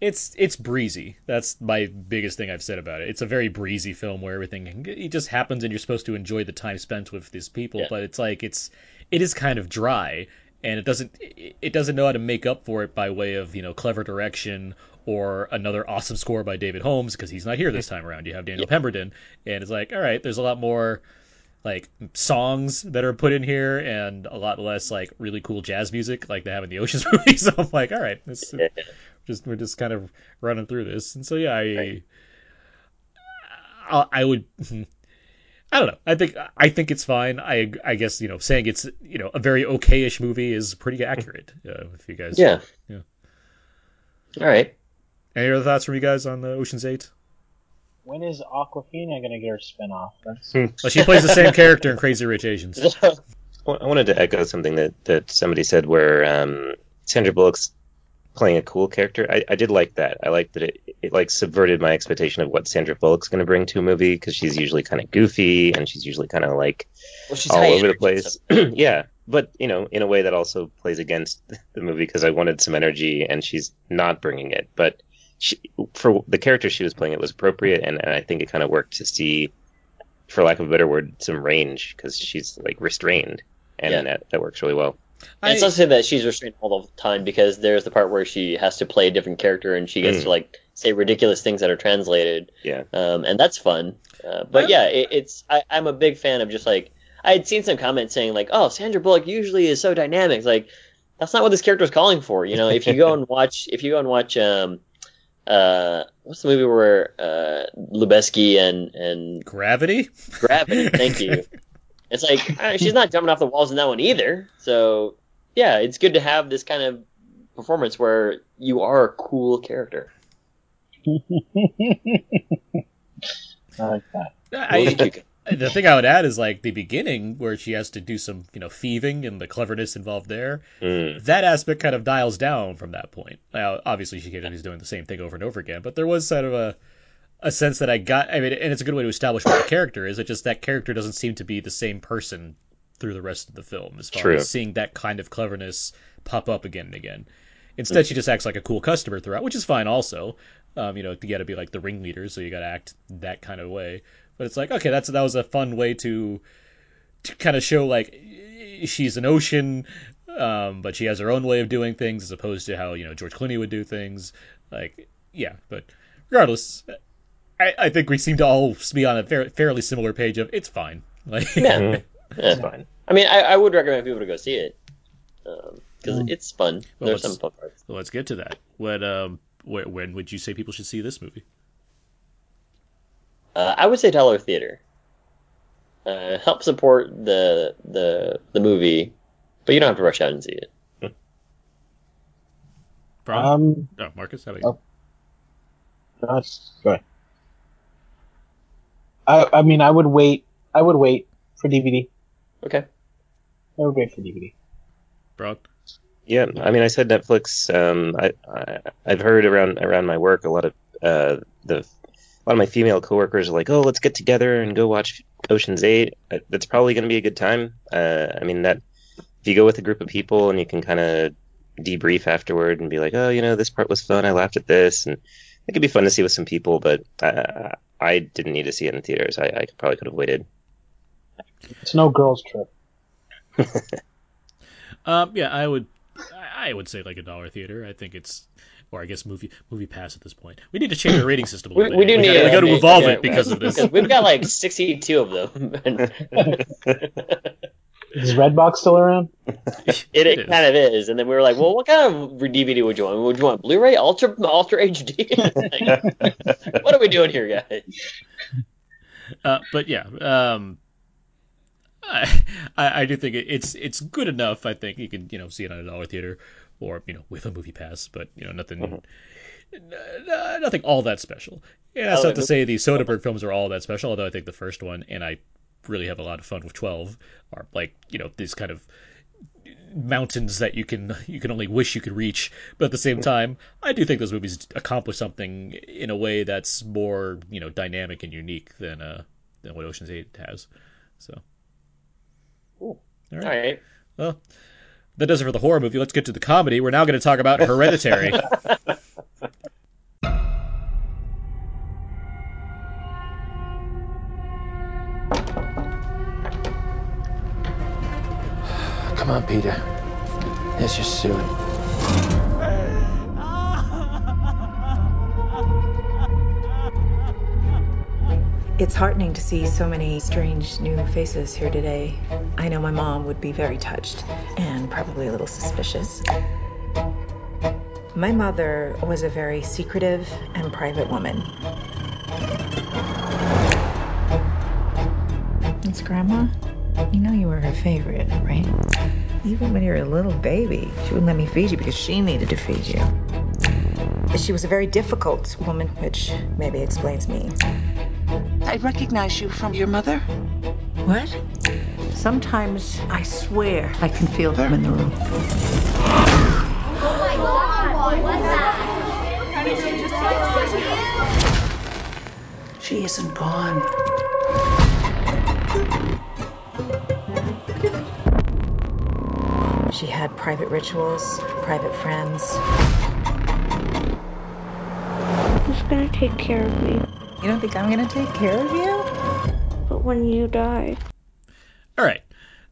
it's it's breezy. That's my biggest thing I've said about it. It's a very breezy film where everything it just happens and you're supposed to enjoy the time spent with these people, Yeah. but it's like it's it is kind of dry and it doesn't it doesn't know how to make up for it by way of you know clever direction or another awesome score by David Holmes because he's not here this time around. You have Daniel Pemberton and it's like all right, there's a lot more like songs that are put in here and a lot less like really cool jazz music like they have in the Ocean's movies. So I'm like, all right, this just we're just kind of running through this, and so yeah, I Right. I, I would. I don't know. I think I think it's fine. I I guess you know saying it's you know a very okayish movie is pretty accurate. Uh, if you guys, Yeah. Yeah. All right. Any other thoughts from you guys on the Ocean's Eight? when is Awkwafina gonna get her spinoff? That's Well, she plays the same character in Crazy Rich Asians. I wanted to echo something that, that somebody said where um, Sandra Bullock's playing a cool character. I, I did like that. I liked that it, it like subverted my expectation of what Sandra Bullock's going to bring to a movie because she's usually kind of goofy and she's usually kind of like Well, all over the place. yeah, but you know, in a way that also plays against the movie because I wanted some energy and she's not bringing it. But she, for the character she was playing, it was appropriate, and, and I think it kind of worked to see, for lack of a better word, some range because she's like restrained, and Yeah. that, that works really well. And it's not to say that she's restrained all the time because there's the part where she has to play a different character and she gets Mm. to like say ridiculous things that are translated. Yeah. Um, and that's fun. Uh, but Yeah. yeah, it, it's I, I'm a big fan of just like I had seen some comments saying like, oh, Sandra Bullock usually is so dynamic. It's like that's not what this character is calling for. You know, if you go and watch, if you go and watch, um, uh, what's the movie where uh, Lubezki and and Gravity. Gravity? Thank you. It's like uh, she's not jumping off the walls in that one either. So yeah, it's good to have this kind of performance where you are a cool character. I like that. I, Thank you. The thing I would add is like the beginning where she has to do some you know thieving and the cleverness involved there. Mm. That aspect kind of dials down from that point. Now, obviously, she is doing the same thing over and over again, but there was sort of a a sense that I got. I mean, and it's a good way to establish what the character is. It just that character doesn't seem to be the same person through the rest of the film, as far True. as seeing that kind of cleverness pop up again and again. Instead, she just acts like a cool customer throughout, which is fine. Also, um, you know, you got to be like the ringleader, so you got to act that kind of way. But it's like, okay, that's that was a fun way to to kind of show like she's an ocean, um, but she has her own way of doing things as opposed to how you know George Clooney would do things. Like, yeah, but regardless, I, I think we seem to all be on a fair, fairly similar page of it's fine. Like, Yeah. Mhm. Yeah. It's fine. I mean, I, I would recommend people to go see it because Mm. it's fun. Well, There's some fun parts. well, let's get to that. When um, wh- when would you say people should see this movie? Uh, I would say dollar theater. Uh, help support the the the movie, but you don't have to rush out and see it. Brian? Um, oh, Marcus, how about you? oh. that's good. I I mean, I would wait. I would wait for DVD. Okay. I would wait for DVD. Broad? Yeah, I mean, I said Netflix. Um, I, I I've heard around around my work a lot of uh, the a lot of my female coworkers are like, "Oh, let's get together and go watch Ocean's 8. Uh, That's probably going to be a good time. Uh, I mean, that if you go with a group of people and you can kind of debrief afterward and be like, "Oh, you know, this part was fun. I laughed at this," and it could be fun to see with some people. But uh, I didn't need to see it in theaters. I, I probably could have waited. It's no girls trip. Um, yeah, I would, I I would say like a dollar theater. I think it's, or I guess movie MoviePass at this point. We need to change our rating system. A We, little we bit. do need. gotta, we got to evolve yeah, it because of this. because We've got like sixty-two of them. and Is Redbox still around? it, it is. kind of is. And then we were like, well, what kind of DVD would you want? Would you want Blu-ray, Ultra, Ultra HD? Like, what are we doing here, guys? Uh, but yeah, um, I, I I do think it, it's it's good enough. I think you can you know see it on a dollar theater or you know with a MoviePass, but you know nothing. n- n- Nothing all that special. Yeah, that's Oh, not to say the Soderbergh films are all that special. Although I think the first one, and I really have a lot of fun with Twelve, are like you know these kind of mountains that you can you can only wish you could reach. But at the same time, I do think those movies accomplish something in a way that's more you know dynamic and unique than uh than what Ocean's Eight has. So, Cool. all All right. right. Well, that does it for the horror movie. Let's get to the comedy. We're now going to talk about Hereditary. Come on, Peter. Here's your suit. It's heartening to see so many strange new faces here today. I know my mom would be very touched and probably a little suspicious. My mother was a very secretive and private woman. It's Grandma. You know you were her favorite, right? Even when you were a little baby, she wouldn't let me feed you because she needed to feed you. She was a very difficult woman, which maybe explains me. I recognize you from your mother. What? Sometimes I swear I can feel them in the room. She isn't gone. She had private rituals, private friends. Who's gonna take care of me? You don't think I'm gonna take care of you? But when you die, All right.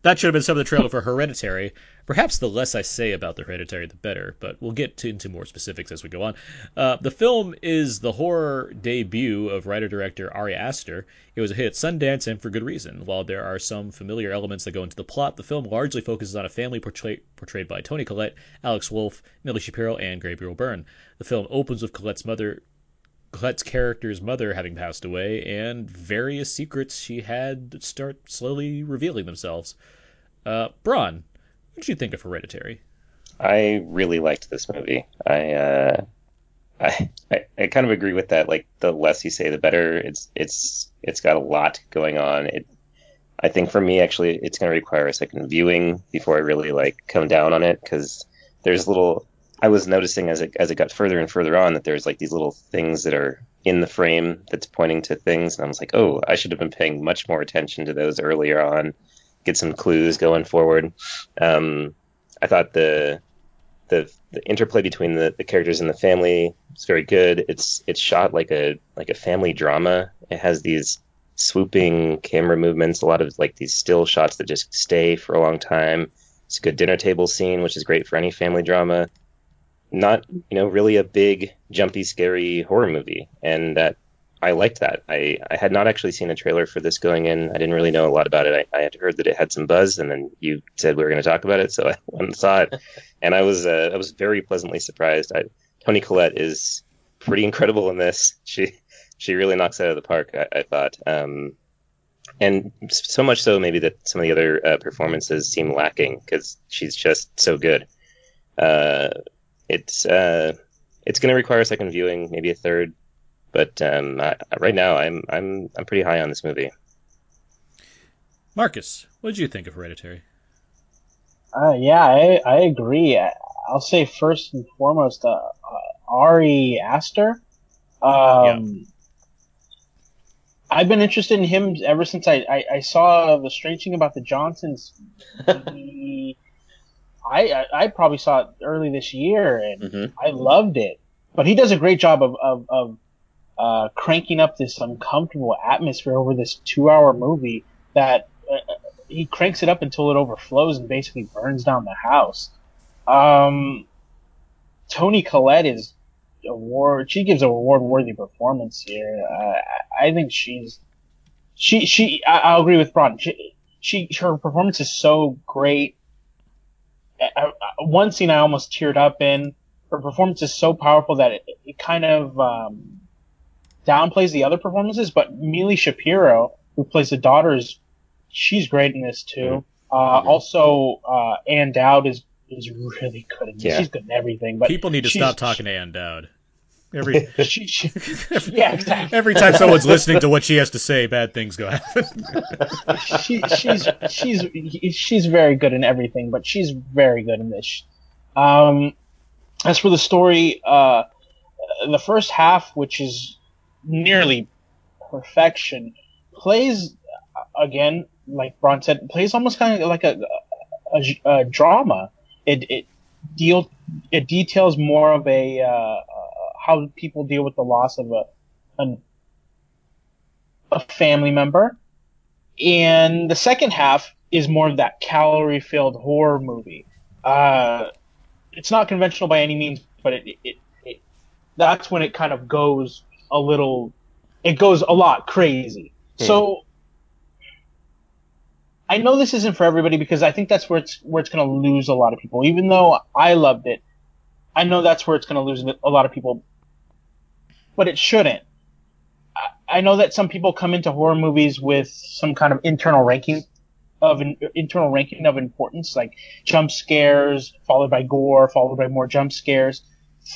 That should have been some of the trailer for Hereditary. Perhaps the less I say about the Hereditary, the better, but we'll get to, into more specifics as we go on. Uh, the film is the horror debut of writer-director Ari Aster. It was a hit at Sundance, and for good reason. While there are some familiar elements that go into the plot, the film largely focuses on a family portray- portrayed by Toni Collette, Alex Wolff, Millie Shapiro, and Gabriel Byrne. The film opens with Collette's mother Collette's character's mother having passed away, and various secrets she had start slowly revealing themselves. Uh, Braun, what did you think of Hereditary? I really liked this movie. I, uh, I, I, I kind of agree with that. Like the less you say, the better. It's, it's, it's got a lot going on. It, I think for me, actually, it's going to require a second viewing before I really like come down on it because there's little. I was noticing as it as it got further and further on that there's like these little things that are in the frame that's pointing to things, and I was like, oh, I should have been paying much more attention to those earlier on, get some clues going forward. Um, I thought the the the interplay between the, the characters and the family is very good. It's it's shot like a like a family drama. It has these swooping camera movements, a lot of like these still shots that just stay for a long time. It's a good dinner table scene, which is great for any family drama. Not, you know, really a big, jumpy, scary horror movie, and that I liked that. I, I had not actually seen a trailer for this going in. I didn't really know a lot about it. I, I had heard that it had some buzz, and then you said we were going to talk about it, so I went and saw it, and I was uh, I was very pleasantly surprised. I, Toni Collette is pretty incredible in this. She she really knocks it out of the park. I, I thought, um, and so much so maybe that some of the other uh, performances seem lacking because she's just so good. Uh, it's uh, it's going to require a second viewing, maybe a third, but um, I, right now I'm I'm I'm pretty high on this movie. Marcus, what did you think of Hereditary? Uh, yeah, I, I agree. I, I'll say first and foremost, uh, uh, Ari Aster. Um, I've been interested in him ever since I, I, I saw the strange thing about the Johnsons. He, I, I probably saw it early this year and Mhm. I loved it. But he does a great job of of, of uh, cranking up this uncomfortable atmosphere over this two hour movie that uh, he cranks it up until it overflows and basically burns down the house. Um, Toni Collette is award. She gives a award worthy performance here. Uh, I- I think she's she she. I, I'll agree with Braun. She, she her performance is so great. I, I, one scene I almost teared up in. Her performance is so powerful that it, it kind of um, downplays the other performances. But Millie Shapiro, who plays the daughter, is she's great in this too. Uh, Also, uh, Ann Dowd is is really good in this. Yeah. She's good in everything. But People need to stop talking to Ann Dowd. Every she, she, yeah, exactly. every time someone's listening to what she has to say, bad things go happen. she, she's she's she's very good in everything, but she's very good in this. Um, as for the story, uh, the first half, which is nearly perfection, plays again, like Braun said, plays almost kind of like a, a, a drama. It it deal it details more of a uh, uh, how people deal with the loss of a an, a family member and the second half is more of that calorie filled horror movie. Uh, it's not conventional by any means, but it, it, it that's when it kind of goes a little, it goes a lot crazy. So I know this isn't for everybody because I think that's where it's where it's going to lose a lot of people. Even though I loved it, I know that's where it's going to lose a lot of people, but it shouldn't. I know that some people come into horror movies with some kind of internal ranking of an internal ranking of importance, like jump scares followed by gore, followed by more jump scares.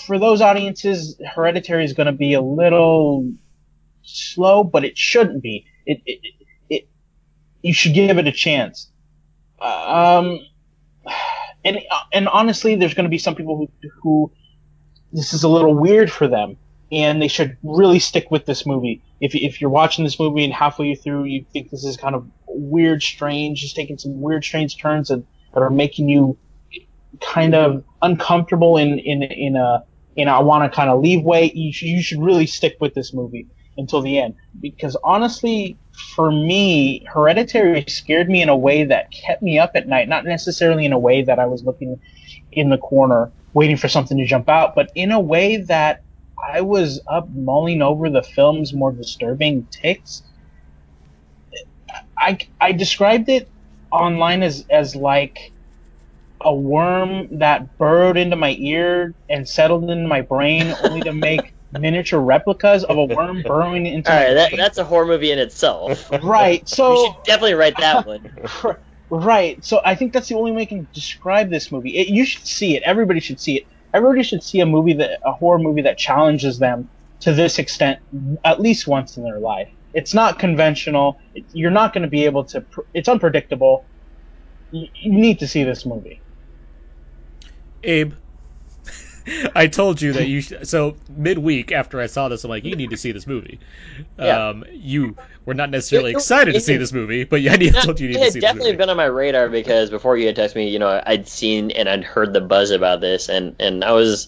For those audiences, Hereditary is going to be a little slow, but it shouldn't be. It, it, it, it you should give it a chance. Um, and and honestly, there's going to be some people who who this is a little weird for them, and they should really stick with this movie. If if you're watching this movie and halfway through you think this is kind of weird, strange, just taking some weird, strange turns that, that are making you kind of uncomfortable in in in a in a I want to kind of leave way, you should, you should really stick with this movie until the end because honestly, for me, Hereditary scared me in a way that kept me up at night, not necessarily in a way that I was looking in the corner waiting for something to jump out, but in a way that I was up mulling over the film's more disturbing ticks. I, I described it online as, as like a worm that burrowed into my ear and settled into my brain only to make miniature replicas of a worm burrowing into All my right, that, that's a horror movie in itself. Right, so you should definitely write that one. Right. So I think that's the only way I can describe this movie. It, you should see it. Everybody should see it. Everybody should see a movie that a horror movie that challenges them to this extent at least once in their life. It's not conventional. You're not going to be able to. It's unpredictable. You, need to see this movie. Abe, I told you that you. Sh- so midweek after I saw this, I'm like, you need to see this movie. Yeah. Um, you were not necessarily It- it- excited to see this movie, but yeah, I told you you it need to had see this definitely movie. been on my radar because before you had texted me, you know, I'd seen and I'd heard the buzz about this, and and I was,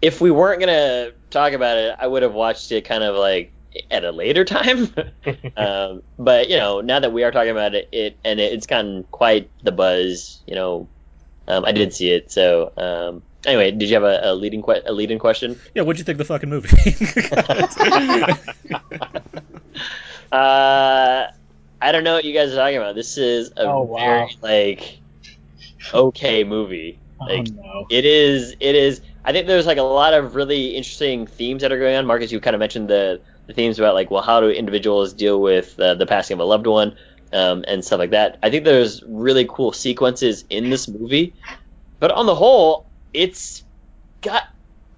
if we weren't gonna talk about it, I would have watched it kind of like at a later time. um, but you know, now that we are talking about it, it and it, it's gotten quite the buzz. You know, um, I did see it. So um, anyway, did you have a, a leading que- a leading question? Yeah, what'd you think of the fucking movie? Uh, I don't know what you guys are talking about. This is a Oh, wow. very like okay movie. Like oh no. it is it is I think there's like a lot of really interesting themes that are going on. Marcus, you kind of mentioned the the themes about like well how do individuals deal with uh, the passing of a loved one um, and stuff like that. I think there's really cool sequences in this movie, but on the whole, it's got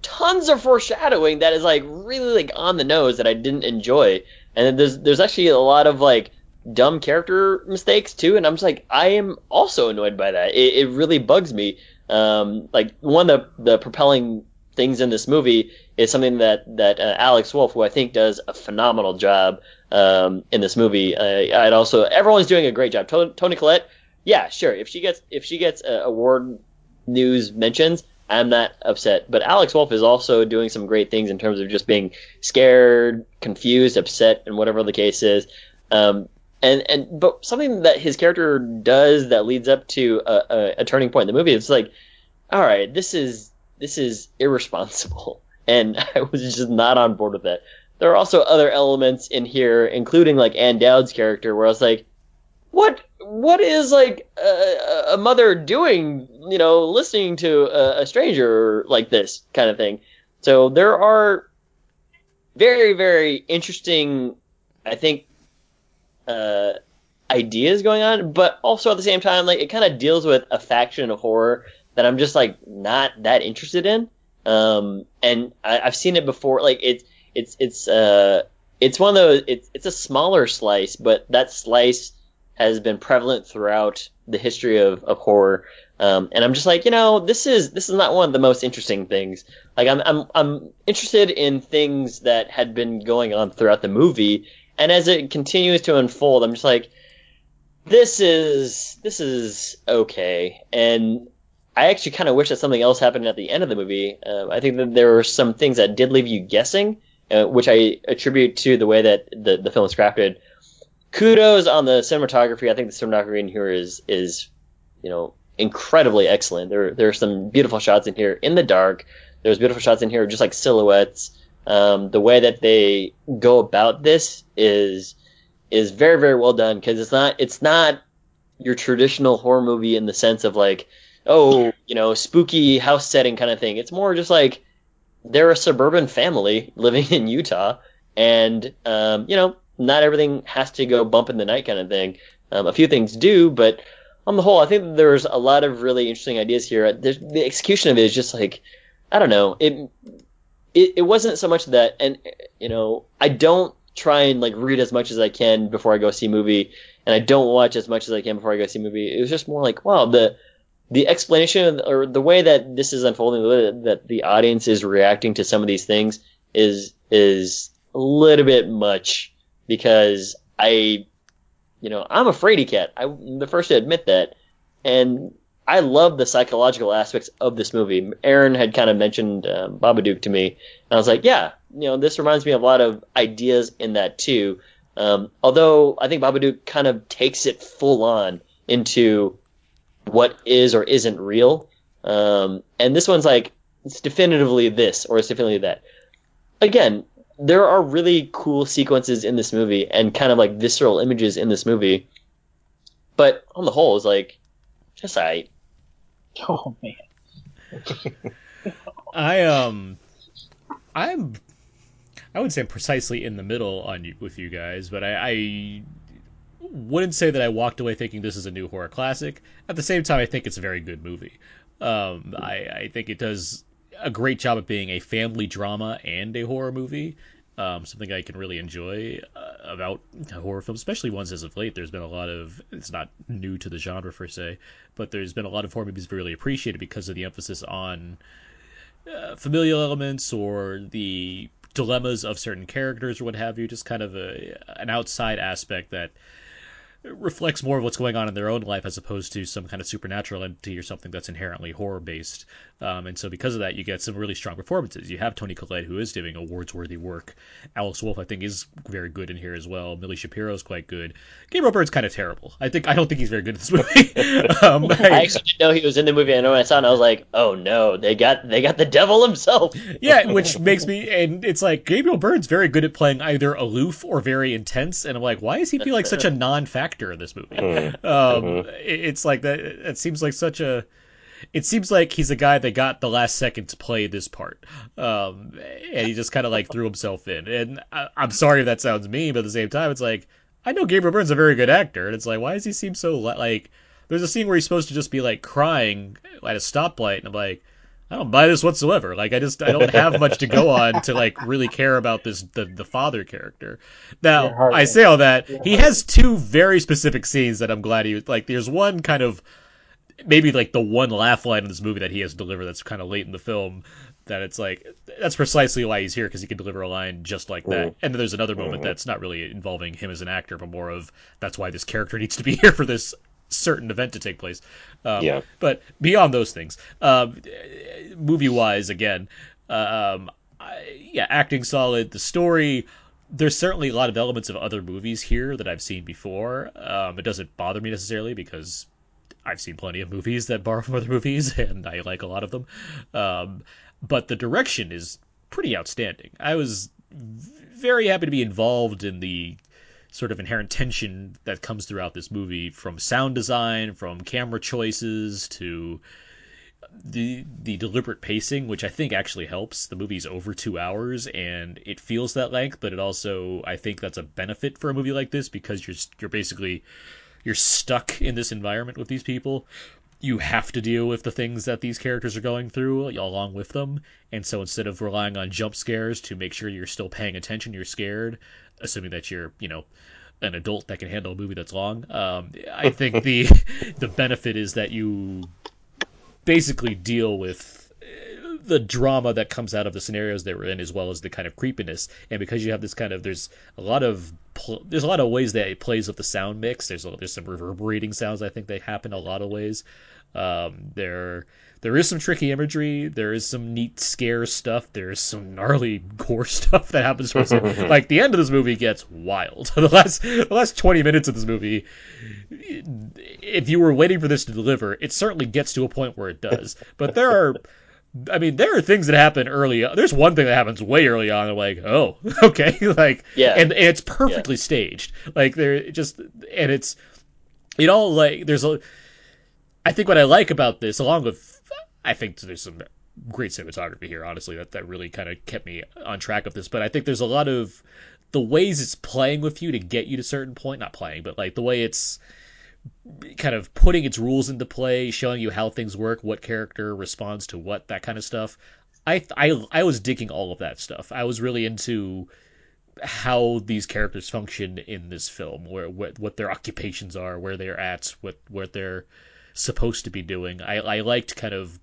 tons of foreshadowing that is like really like on the nose that I didn't enjoy. And there's there's actually a lot of like dumb character mistakes too, and I'm just like I am also annoyed by that. It, it really bugs me. Um, like one of the the propelling things in this movie is something that that uh, Alex Wolff, who I think does a phenomenal job um, in this movie. Uh, I'd also everyone's doing a great job. Toni, Toni Collette, yeah, sure. If she gets if she gets uh, award news mentions, I'm not upset. But Alex Wolff is also doing some great things in terms of just being scared, confused, upset, and whatever the case is. Um, and and but something that his character does that leads up to a, a, a turning point in the movie is like, all right, this is this is irresponsible, and I was just not on board with that. There are also other elements in here, including like Ann Dowd's character, where I was like, what what is like a, a mother doing you know listening to a, a stranger like this kind of thing? So there are very very interesting i think uh ideas going on but also at the same time like it kind of deals with a faction of horror that i'm just like not that interested in. Um and I, i've seen it before like it's it's it's uh it's one of those it's it's a smaller slice but that slice has been prevalent throughout the history of, of horror. Um, and I'm just like, you know, this is this is not one of the most interesting things. Like I'm I'm I'm interested in things that had been going on throughout the movie, and as it continues to unfold, I'm just like, this is this is okay. And I actually kind of wish that something else happened at the end of the movie. Uh, I think that there were some things that did leave you guessing, uh, which I attribute to the way that the the film is crafted kudos on the cinematography. I think the cinematography in here is is you know incredibly excellent. There there are some beautiful shots in here in the dark. There's beautiful shots in here just like silhouettes. Um, the way that they go about this is is very very well done because it's not it's not your traditional horror movie in the sense of like oh you know spooky house setting kind of thing. It's more just like they're a suburban family living in Utah and um, you know not everything has to go bump in the night kind of thing. Um, a few things do, but on the whole, I think there's a lot of really interesting ideas here. There's, the execution of it is just like, I don't know, it, it it wasn't so much that, and you know, I don't try and like read as much as I can before I go see a movie, and I don't watch as much as I can before I go see a movie. It was just more like, wow, the the explanation or the way that this is unfolding, the way that the audience is reacting to some of these things is is a little bit much because I, you know, I'm a fraidy cat. I'm the first to admit that, and I love the psychological aspects of this movie. Aaron had kind of mentioned um, Babadook to me, and I was like, yeah, you know, this reminds me of a lot of ideas in that too. Um, although I think Babadook kind of takes it full on into what is or isn't real, um, and this one's like it's definitively this or it's definitively that. Again, there are really cool sequences in this movie and kind of like visceral images in this movie, but on the whole, it's like just I. Oh man. I um, I'm, I would say I'm precisely in the middle on you, with you guys, but I, I wouldn't say that I walked away thinking this is a new horror classic. At the same time, I think it's a very good movie. Um, I, I think it does a great job of being a family drama and a horror movie. Um, something I can really enjoy uh, about horror films, especially ones as of late. There's been a lot of, it's not new to the genre per se, but there's been a lot of horror movies really appreciated because of the emphasis on uh, familial elements or the dilemmas of certain characters or what have you. Just kind of a, an outside aspect that reflects more of what's going on in their own life as opposed to some kind of supernatural entity or something that's inherently horror based. Um, and so because of that, you get some really strong performances. You have Toni Collette who is doing awards worthy work. Alex Wolff I think is very good in here as well. Millie Shapiro is quite good. Gabriel Byrne's kind of terrible. I think I don't think he's very good in this movie. um, I actually didn't know he was in the movie. I know when I saw it, I was like, "Oh no, they got they got the devil himself." yeah, which makes me and it's like Gabriel Byrne's very good at playing either aloof or very intense, and I'm like, why does he feel like such a non-factor in this movie? Mm-hmm. Um, it- it's like that. It seems like such a. It seems like he's a guy that got the last second to play this part, um, and he just kind of like threw himself in. And I, I'm sorry if that sounds mean, but at the same time, it's like I know Gabriel Byrne's a very good actor, and it's like why does he seem so li- like? There's a scene where he's supposed to just be like crying at a stoplight, and I'm like, I don't buy this whatsoever. Like I just I don't have much to go on to like really care about this the the father character. Now I say all that he has two very specific scenes that I'm glad he was like. There's one kind of maybe like the one laugh line in this movie that he has to deliver that's kind of late in the film that it's like that's precisely why he's here because he can deliver a line just like that. Mm. And then there's another moment that's not really involving him as an actor, but more of that's why this character needs to be here for this certain event to take place. Um, Yeah. But beyond those things, um, movie wise, again, um, I, yeah, acting solid. The story, there's certainly a lot of elements of other movies here that I've seen before. Um, it doesn't bother me necessarily because I've seen plenty of movies that borrow from other movies, and I like a lot of them. Um, but the direction is pretty outstanding. I was very happy to be involved in the sort of inherent tension that comes throughout this movie from sound design, from camera choices to the the deliberate pacing, which I think actually helps. The movie's over two hours and it feels that length, but it also I think that's a benefit for a movie like this because you're you're basically you're stuck in this environment with these people. You have to deal with the things that these characters are going through along with them. And so instead of relying on jump scares to make sure you're still paying attention, you're scared, assuming that you're, you know, an adult that can handle a movie that's long. Um, I think the the benefit is that you basically deal with the drama that comes out of the scenarios they were in as well as the kind of creepiness. And because you have this kind of there's a lot of there's a lot of ways that it plays with the sound mix. There's a, there's some reverberating sounds i think they happen a lot of ways. Um, there there is some tricky imagery. There is some neat scare stuff. There's some gnarly gore stuff that happens towards the, like the end of this movie gets wild. The last the last 20 minutes of this movie if you were waiting for this to deliver, it certainly gets to a point where it does. But there are, I mean, there are things that happen early. There's one thing that happens way early on. I'm like, oh, okay, like, Yeah. and, and it's perfectly staged. Like, there just, and it's, you know, like, there's a, I think what I like about this, along with, I think there's some great cinematography here. Honestly, that that really kind of kept me on track of this. But I think there's a lot of the ways it's playing with you to get you to a certain point. Not playing, but like the way it's kind of putting its rules into play, showing you how things work, what character responds to what, that kind of stuff. I I I was digging all of that stuff. I was really into how these characters function in this film, where what what their occupations are, where they're at, what what they're supposed to be doing. I I liked kind of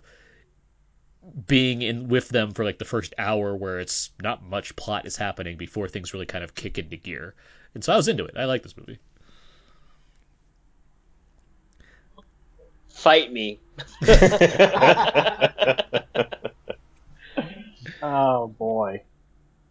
being in with them for like the first hour where it's not much plot is happening before things really kind of kick into gear. And so I was into it. I like this movie. Fight me. Oh boy.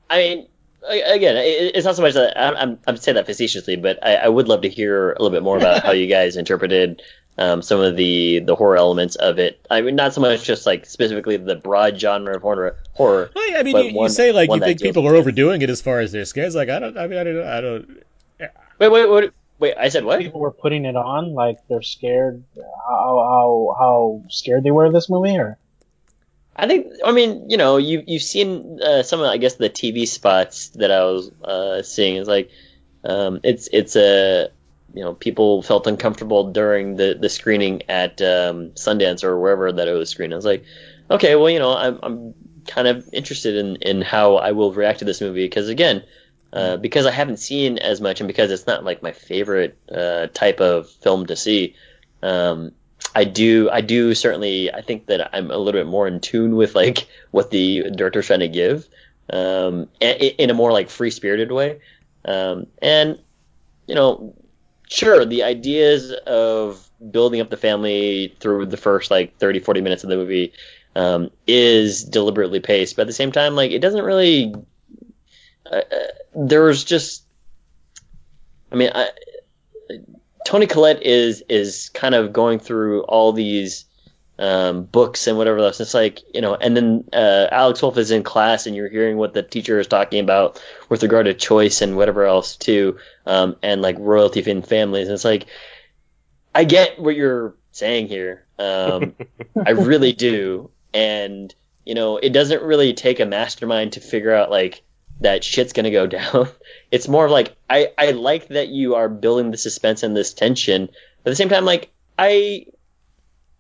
I mean, again, it's not so much that I'm, I'm, I'm saying that facetiously, but I, I would love to hear a little bit more about how you guys interpreted um, some of the the horror elements of it. I mean, not so much just like specifically the broad genre of horror. Horror. Well, I mean, but you, you say like you think people are overdoing it as far as their scares. Like I don't. I mean, I don't. I don't. Wait, wait, wait, wait. I said what? People were putting it on like they're scared. How how how scared they were of this movie, or I think. I mean, you know, you you've seen uh, some of, I guess, the TV spots that I was uh, seeing. is like, um, it's it's a, you know, people felt uncomfortable during the the screening at um, Sundance or wherever that it was screened. I was like, okay, well, you know, I'm I'm kind of interested in in how I will react to this movie because again. Uh, because I haven't seen as much, and because it's not like my favorite uh, type of film to see, um, I do I do certainly I think that I'm a little bit more in tune with like what the director's trying to give um, in a more like free spirited way. Um, and you know sure the ideas of building up the family through the first like 30 40 minutes of the movie um, is deliberately paced but at the same time like it doesn't really uh, there's just i mean I, Toni Collette is is kind of going through all these um, books and whatever else. It's like you know, and then uh, Alex Wolff is in class, and you're hearing what the teacher is talking about with regard to choice and whatever else too, um, and like royalty in families. And it's like, I get what you're saying here. Um, I really do, and you know, it doesn't really take a mastermind to figure out like that shit's gonna go down. It's more of like I I like that you are building the suspense and this tension. But at the same time, like I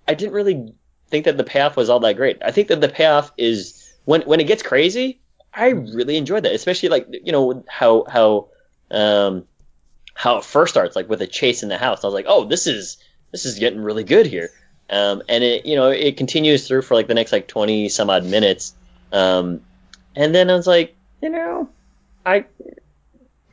I didn't really think that the payoff was all that great. I think that the payoff is when when it gets crazy. I really enjoyed that, especially like you know how how um how it first starts, like with a chase in the house. I was like, oh, this is this is getting really good here. Um, and it you know it continues through for like the next like twenty some odd minutes. Um, and then I was like, you know, I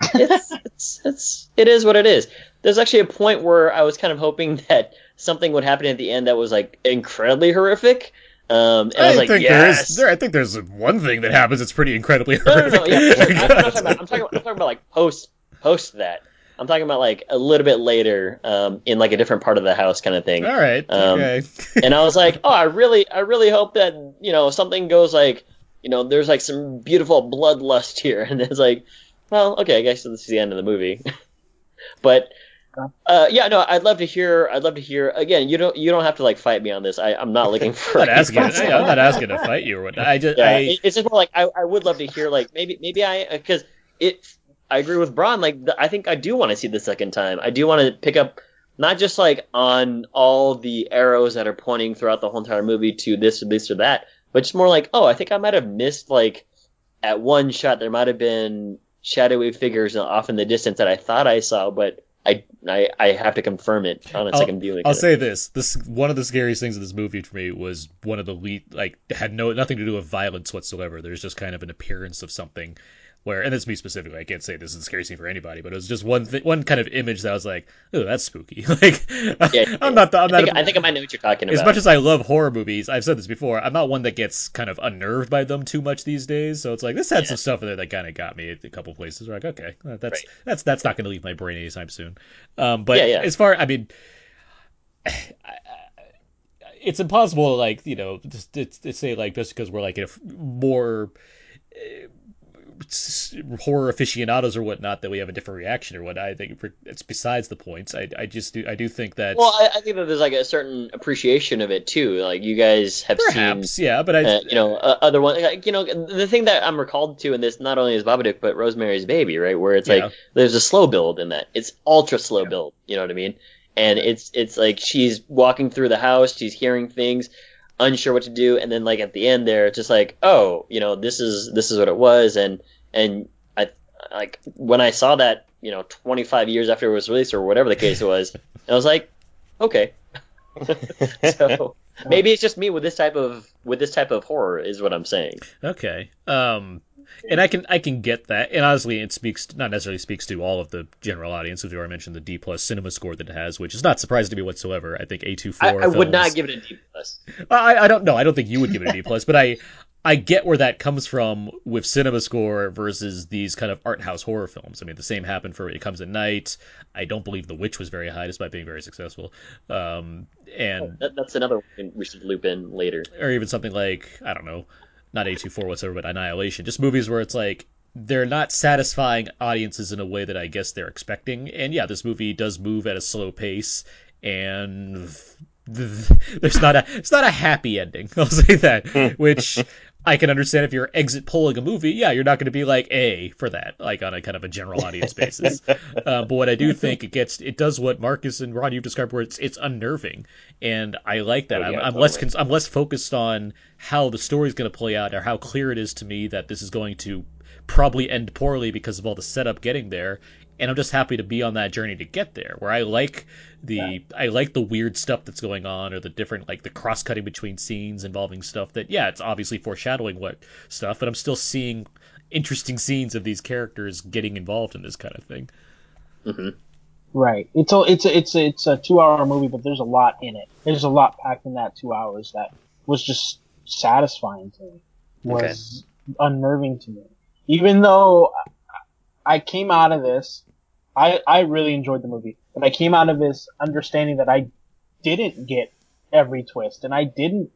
it's, it's it's it is what it is. There's actually a point where I was kind of hoping that something would happen at the end that was like incredibly horrific. Um, and I, was like, think yes. there is. There, I think there's one thing that happens that's pretty incredibly No, no, horrific. no, yeah. I'm, talking about, I'm, talking about, I'm talking about like post post that. I'm talking about like a little bit later, um, in like a different part of the house kind of thing. All right. Um, okay. and I was like, oh, I really, I really hope that you know something goes like, you know, there's like some beautiful bloodlust here, and it's like, well, okay, I guess this is the end of the movie. but uh, yeah, no, I'd love to hear. I'd love to hear again. You don't, you don't have to like fight me on this. I, I'm not looking for. I'm not asking. fights. I'm not asking to fight you or what. I just. Yeah, I, it's just more like I, I would love to hear like maybe maybe I because it I agree with Braun like the, I think I do want to see the second time I do want to pick up not just like on all the arrows that are pointing throughout the whole entire movie to this or this or that but just more like oh I think I might have missed like at one shot there might have been shadowy figures off in the distance that I thought I saw but I I, I have to confirm it on a I'll, second viewing I'll say this: this one of the scariest things in this movie for me was one of the lead like had no nothing to do with violence whatsoever. There's just kind of an appearance of something where, and it's me specifically. I can't say this is the scariest thing for anybody, but it was just one th- one kind of image that I was like, oh, that's spooky. like, yeah, I'm not. The, I'm I not. think, a- I think I might know what you're talking about. as much as I love horror movies, I've said this before. I'm not one that gets kind of unnerved by them too much these days. So it's like this had some stuff in there that kind of got me a couple places. Where like, okay, uh, that's that's that's not going to leave my brain anytime soon. Um, but Yeah, yeah. as far, I mean, it's impossible, like you know, just to, to say like just because we're like if more s- horror aficionados or whatnot that we have a different reaction or what. I think it's besides the points. I I just do I do think that Well, I, I think that there's like a certain appreciation of it too. Like you guys have Perhaps, seen, yeah, but I- uh, you know, uh, other one, like, you know, the thing that I'm recalled to in this not only is Babadook but Rosemary's Baby, right? Where it's Yeah. like there's a slow build in that. It's ultra slow build. You know what I mean? And it's it's like she's walking through the house, she's hearing things, unsure what to do, and then like at the end there, it's just like, oh, you know, this is this is what it was, and and I like when I saw that, you know, 25 years after it was released or whatever the case was, I was like, okay. so maybe it's just me with this type of with this type of horror is what I'm saying. Okay. Um, and I can I can get that, and honestly, it speaks not necessarily speaks to all of the general audience. As you already mentioned, the D plus cinema score that it has, which is not surprising to me whatsoever. I think A two I, four. I would not give it a D plus. I, I don't know. I don't think you would give it a D plus, but I I get where that comes from with cinema score versus these kind of art house horror films. I mean, the same happened for It Comes at Night. I don't believe The Witch was very high, despite being very successful. Um, and That, that's another one we should loop in later. or even something like I don't know, not A24 whatsoever, but Annihilation. Just movies where it's like they're not satisfying audiences in a way that I guess they're expecting. And yeah, this movie does move at a slow pace, and th- there's not a it's not a happy ending. I'll say that, which. I can understand if you're exit polling a movie, yeah, you're not going to be like A for that, like on a kind of a general audience basis. uh, but what I do think it gets, it does what Marcus and Ron you've described, where it's it's unnerving, and I like that. Oh, I'm, I'm less cons- I'm less focused on how the story's going to play out or how clear it is to me that this is going to probably end poorly because of all the setup getting there. And I'm just happy to be on that journey to get there, where I like the I like the weird stuff that's going on, or the different like the cross cutting between scenes involving stuff that yeah, it's obviously foreshadowing what stuff, but I'm still seeing interesting scenes of these characters getting involved in this kind of thing. hmm Right. It's a it's a it's a, it's a two hour movie, but there's a lot in it. There's a lot packed in that two hours that was just satisfying to me. Was unnerving to me. Even though I came out of this, I I really enjoyed the movie, but I came out of this understanding that I didn't get every twist, and I didn't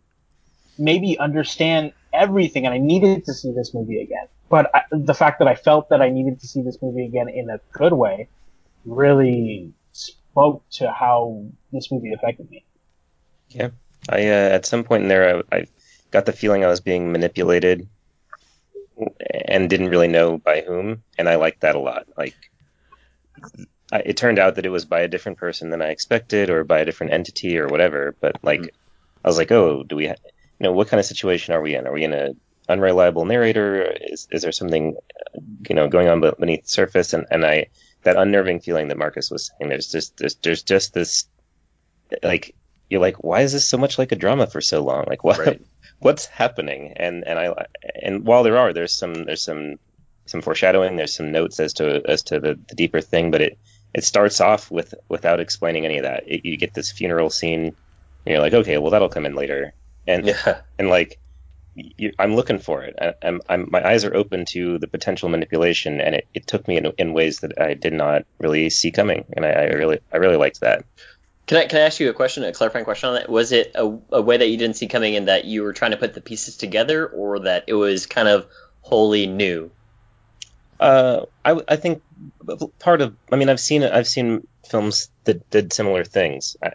maybe understand everything, and I needed to see this movie again. But I, the fact that I felt that I needed to see this movie again in a good way really spoke to how this movie affected me. Yeah, I uh, at some point in there, I, I got the feeling I was being manipulated, and didn't really know by whom, and I liked that a lot. Like, I, it turned out that it was by a different person than I expected, or by a different entity, or whatever. But like, mm-hmm. I was like, oh, do we, ha- you know, what kind of situation are we in? Are we in a unreliable narrator? Is is there something, you know, going on beneath the surface? And and I that unnerving feeling that Marcus was saying. There's just there's, there's just this like you're like why is this so much like a drama for so long like what Right. what's happening and and i and while there are there's some there's some some foreshadowing there's some notes as to as to the, the deeper thing but it it starts off with without explaining any of that it, you get this funeral scene and you're like okay well that'll come in later and Yeah. and like you, i'm looking for it I, I'm, I'm my eyes are open to the potential manipulation and it, it took me in, in ways that i did not really see coming and I, I really i really liked that Can I can I ask you a question, a clarifying question on that? Was it a, a way that you didn't see coming in that you were trying to put the pieces together, or that it was kind of wholly new? Uh, I, I think part of I mean I've seen I've seen films that did similar things. I,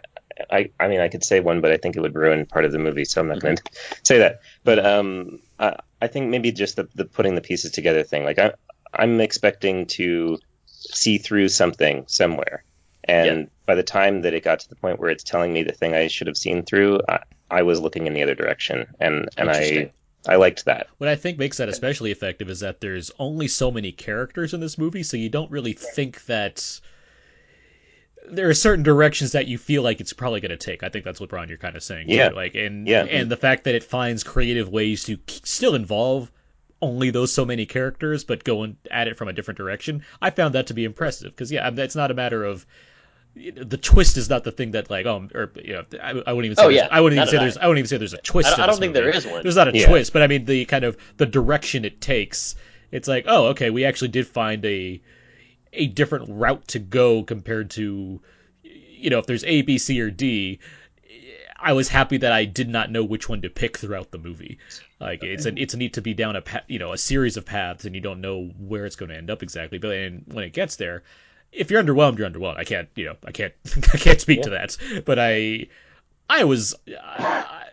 I I mean I could say one, but I think it would ruin part of the movie, so I'm not going to say that. But um, I, I think maybe just the, the putting the pieces together thing. Like I I'm expecting to see through something somewhere, and by the time that it got to the point where it's telling me the thing I should have seen through, I, I was looking in the other direction, and and I. I liked that. What I think makes that especially effective is that there's only so many characters in this movie, so you don't really think that there are certain directions that you feel like it's probably going to take. I think that's what Brian you're kind of saying. too. Yeah. Like and Yeah. and the fact that it finds creative ways to still involve only those so many characters, but go and at it from a different direction. I found that to be impressive because yeah, it's not a matter of the twist is not the thing that like um or you know I, I wouldn't even say Oh, yeah. I wouldn't even Not say there's all. I wouldn't even say there's a twist. I don't- I don't think there movie. is one. There's not a Yeah. twist, but I mean the kind of the direction it takes. It's like oh okay, we actually did find a a different route to go compared to you know if there's A B C or D. I was happy that I did not know which one to pick throughout the movie. Like it's a, it's neat to be down a pa- you know a series of paths and you don't know where it's going to end up exactly. But and when it gets there, if you're underwhelmed, you're underwhelmed. I can't you know I can't I can't speak to that. But I I was I,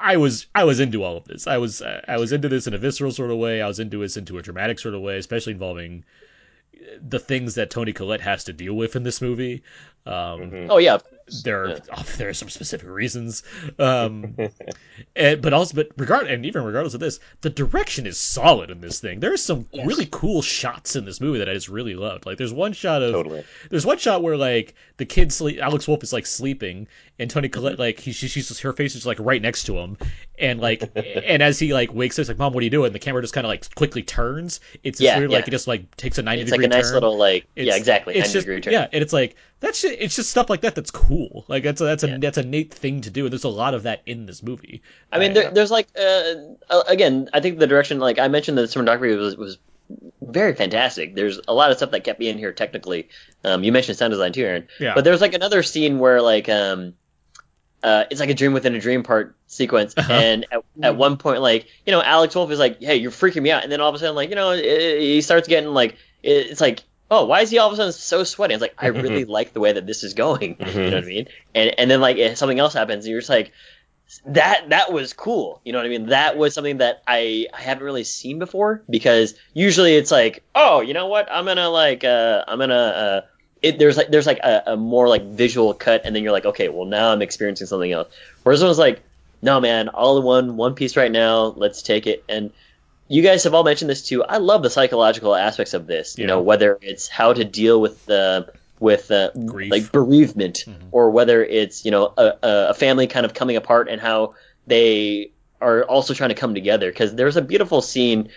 I was I was into all of this. I was I was into this in a visceral sort of way. I was into this into a dramatic sort of way, especially involving the things that Toni Collette has to deal with in this movie. Um, Oh yeah, there are there are some specific reasons, um, and, but also but regard and even regardless of this, the direction is solid in this thing. There's some really cool shots in this movie that I just really loved. Like there's one shot of Totally. there's one shot where like the kid sleep Alex Wolff is like sleeping and Toni Collette like he she, she's her face is like right next to him and like and as he like wakes up, it's like mom, what are you doing? The camera just kind of like quickly turns. It's just Yeah, weird, like it just like takes a ninety It's like a nice turn. little like yeah exactly It's 90 just degree turn. yeah, and it's like that's just, it's just stuff like that that's cool. Like that's a, that's a that's a neat thing to do, and there's a lot of that in this movie. I mean, there, there's like uh, uh, again, I think the direction, like I mentioned, the cinematography was was very fantastic. There's a lot of stuff that kept me in here technically. Um, you mentioned sound design too, Aaron. Yeah. But there's like another scene where like um, uh, it's like a dream within a dream part sequence, Uh-huh. and at, at one point, like you know, Alex Wolff is like, "Hey, you're freaking me out," and then all of a sudden, like you know, it, he starts getting like, it, it's like. Oh, why is he all of a sudden so sweaty? It's like I really like the way that this is going. You know what I mean? And and then like if something else happens, and you're just like, that that was cool. You know what I mean? That was something that I I haven't really seen before because usually it's like, oh, you know what? I'm gonna like uh I'm gonna uh it there's like there's like a, a more like visual cut and then you're like, okay, well now I'm experiencing something else. Whereas it was like, no man, all in one one piece right now. Let's take it and. You guys have all mentioned this too. I love the psychological aspects of this. You know, whether it's how to deal with the with uh, like bereavement, or whether it's you know a, a a family kind of coming apart and how they are also trying to come together. Because there's a beautiful scene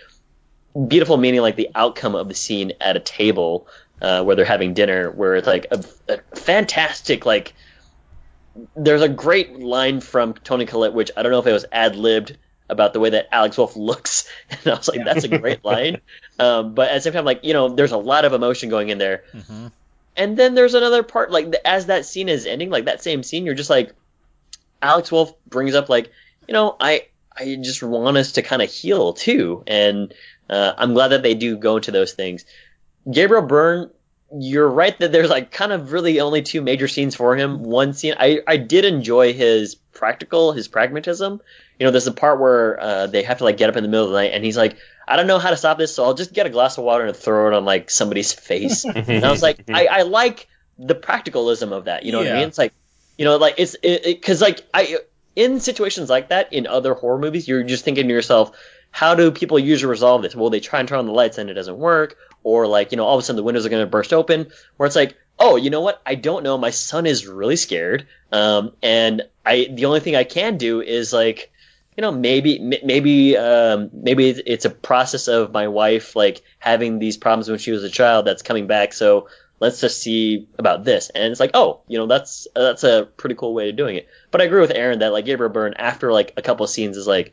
beautiful meaning like the outcome of the scene at a table uh, where they're having dinner, where it's like a, a fantastic like. There's a great line from Toni Collette, which I don't know if it was ad libbed about the way that Alex Wolff looks, and I was like, that's a great line. Um, but at the same time, like you know, there's a lot of emotion going in there. Mm-hmm. And then there's another part, like as that scene is ending, like that same scene, you're just like, Alex Wolff brings up like, you know, I I just want us to kind of heal too, and uh, I'm glad that they do go into those things. Gabriel Byrne, you're right that there's like kind of really only two major scenes for him. One scene, I I did enjoy his practical, his pragmatism. You know, there's a part where uh, they have to like get up in the middle of the night, and he's like, I don't know how to stop this, so I'll just get a glass of water and throw it on like somebody's face. and I was like, I, I like the practicalism of that. You know what I mean? It's like, you know, like it's it because like I in situations like that in other horror movies, you're just thinking to yourself, how do people usually resolve this? Well, they try and turn on the lights and it doesn't work, or like you know, all of a sudden the windows are going to burst open, where it's like, oh, you know what? I don't know. My son is really scared, um, and I the only thing I can do is like you know maybe maybe um, maybe it's- it's a process of my wife like having these problems when she was a child that's coming back so let's just see about this and it's like oh you know that's that's a pretty cool way of doing it but i agree with aaron that like gabriel byrne after like a couple of scenes is like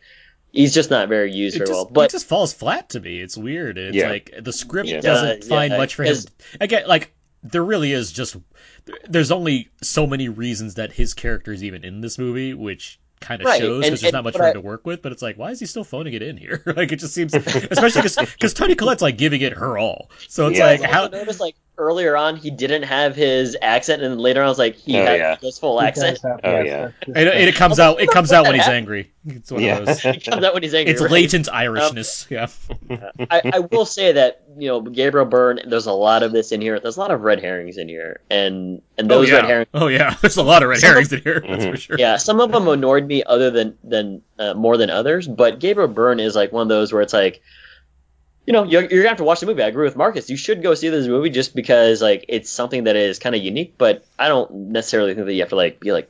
he's just not very used very well but it just falls flat to me. It's weird. It's Yeah. like the script It doesn't uh, does, find yeah, much for him. Again, like there really is just there's only so many reasons that his character is even in this movie, which kind of Right, shows because there's not much for him I- to work with. But it's like, why is he still phoning it in here? like it just seems, especially because Toni Collette's like giving it her all. So it's Yeah, like how also noticed like earlier on he didn't have his accent and later on I was like he Oh, had yeah. his full He accent have- Oh, yes, yeah. that's and it, it comes out. It comes out when he's angry. It's one Yeah. of those. it comes out when he's angry It's right? latent Irishness. yeah. I, I will say that you know Gabriel Byrne. There's a lot of this in here. There's a lot of red herrings in here, and and Oh those yeah. red herrings. Oh yeah. There's a lot of red Some of- herrings in here. That's for sure. Yeah, some of them annoyed me other than than uh, more than others. But Gabriel Byrne is like one of those where it's like, you know, you're, you're gonna have to watch the movie. I agree with Marcus. You should go see this movie just because like it's something that is kind of unique. But I don't necessarily think that you have to like be like,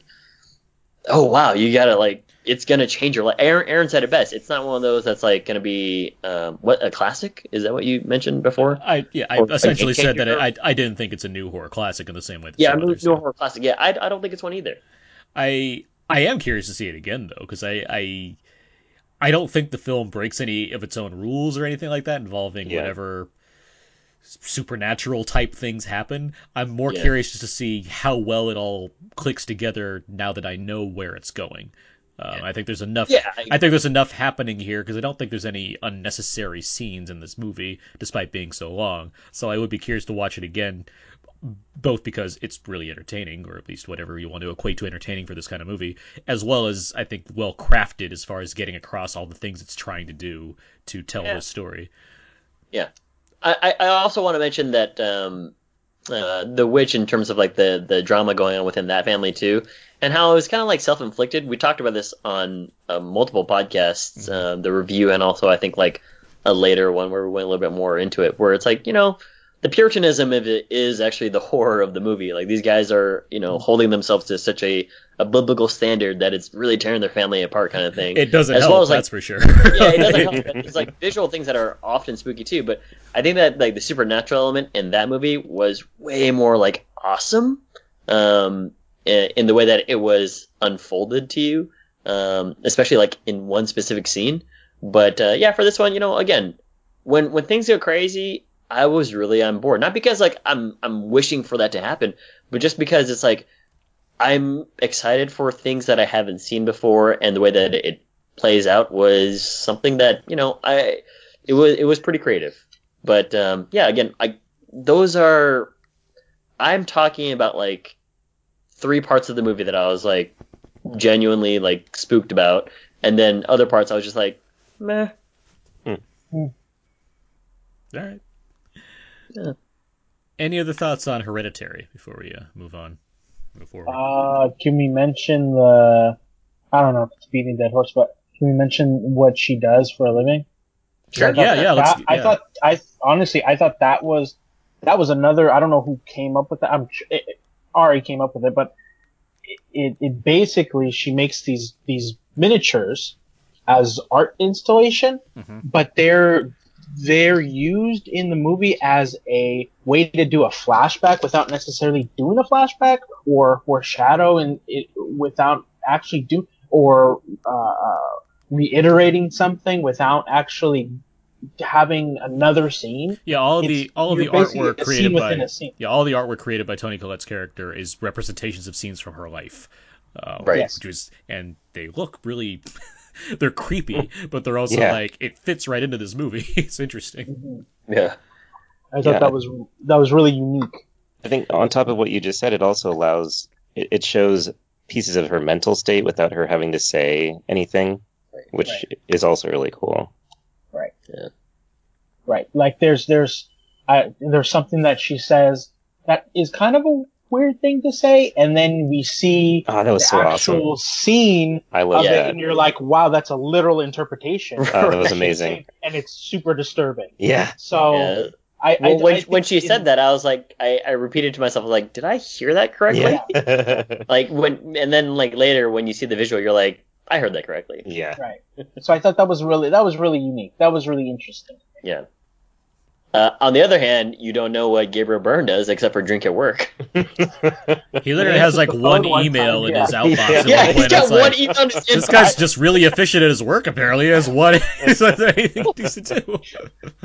oh wow, you gotta like it's gonna change your life. Aaron, Aaron said it best. It's not one of those that's like gonna be um, what a classic. Is that what you mentioned before? I yeah, I Or, essentially a said that? I I didn't think it's a new horror classic in the same way. That Yeah, others horror classic. Yeah, I, I don't think it's one either. I I am curious to see it again though, because I, I I don't think the film breaks any of its own rules or anything like that involving Yeah. whatever supernatural type things happen. I'm more Yeah. curious just to see how well it all clicks together now that I know where it's going. Um, I think there's enough. Yeah, I- I think there's enough happening here because I don't think there's any unnecessary scenes in this movie, despite being so long. So I would be curious to watch it again, both because it's really entertaining, or at least whatever you want to equate to entertaining for this kind of movie, as well as I think well crafted as far as getting across all the things it's trying to do to tell Yeah. this story. Yeah, I, I also want to mention that um, uh, the witch, in terms of like the the drama going on within that family too, and how it was kind of like self inflicted. We talked about this on uh, multiple podcasts, um, the review, and also I think like a later one where we went a little bit more into it, where it's like you know. The Puritanism of it is actually the horror of the movie. Like these guys are, you know, holding themselves to such a, a biblical standard that it's really tearing their family apart, kind of thing. It doesn't As help, well as, like, that's for sure. yeah, it doesn't help. It's like visual things that are often spooky too. But I think that like the supernatural element in that movie was way more like awesome, um, in, in the way that it was unfolded to you, um, especially like in one specific scene. But uh, yeah, for this one, you know, again, when when things go crazy, I was really on board. Not because like I'm I'm wishing for that to happen, but just because it's like I'm excited for things that I haven't seen before, and the way that it plays out was something that you know I it was it was pretty creative. But um, yeah, again, I those are I'm talking about like three parts of the movie that I was like genuinely like spooked about, and then other parts I was just like meh. All right. Yeah. Any other thoughts on Hereditary before we uh, move on? Uh, can we mention the? I don't know if it's beating a dead horse, but can we mention what she does for a living? Sure. I Yeah, that- yeah, let's- that- I thought I honestly I thought that was that was another. I don't know who came up with that. I'm sure it, Ari came up with it, but it, it, it basically she makes these these miniatures as art installation, Mhm. but they're they're used in the movie as a way to do a flashback without necessarily doing a flashback or foreshadow and it without actually do or uh, reiterating something without actually having another scene. Yeah, all of the all of the artwork created by within a scene. yeah, all the artwork created by Toni Collette's character is representations of scenes from her life. Uh, Right. Yes. Which was, and they look really, they're creepy, but they're also Yeah. like it fits right into this movie. it's interesting. Mm-hmm. Yeah. I thought Yeah. that was that was really unique. I think on top of what you just said, it also allows it, it shows pieces of her mental state without her having to say anything, which Right. is also really cool. Right. Yeah. Right. Like there's there's I there's something that she says that is kind of a weird thing to say, and then we see Oh, that was the so actual awesome. scene I of love it, and you're like, wow, that's a literal interpretation. Oh, that was amazing. and it's super disturbing. Yeah. So Yeah. I, I, when, I when she in- said that, I was like, I, I repeated to myself, like, did I hear that correctly? Yeah. Like when, and then like later when you see the visual, you're like, I heard that correctly. yeah. right. So I thought that was really that was really unique. That was really interesting. Yeah. Uh, on the other hand, you don't know what Gabriel Byrne does except for drink at work. He literally has like one phone one email time, in his outbox. Yeah. at yeah, one he's got one like, email in his this guy's just really efficient at his work. Apparently, he has one. Is there anything decent to do?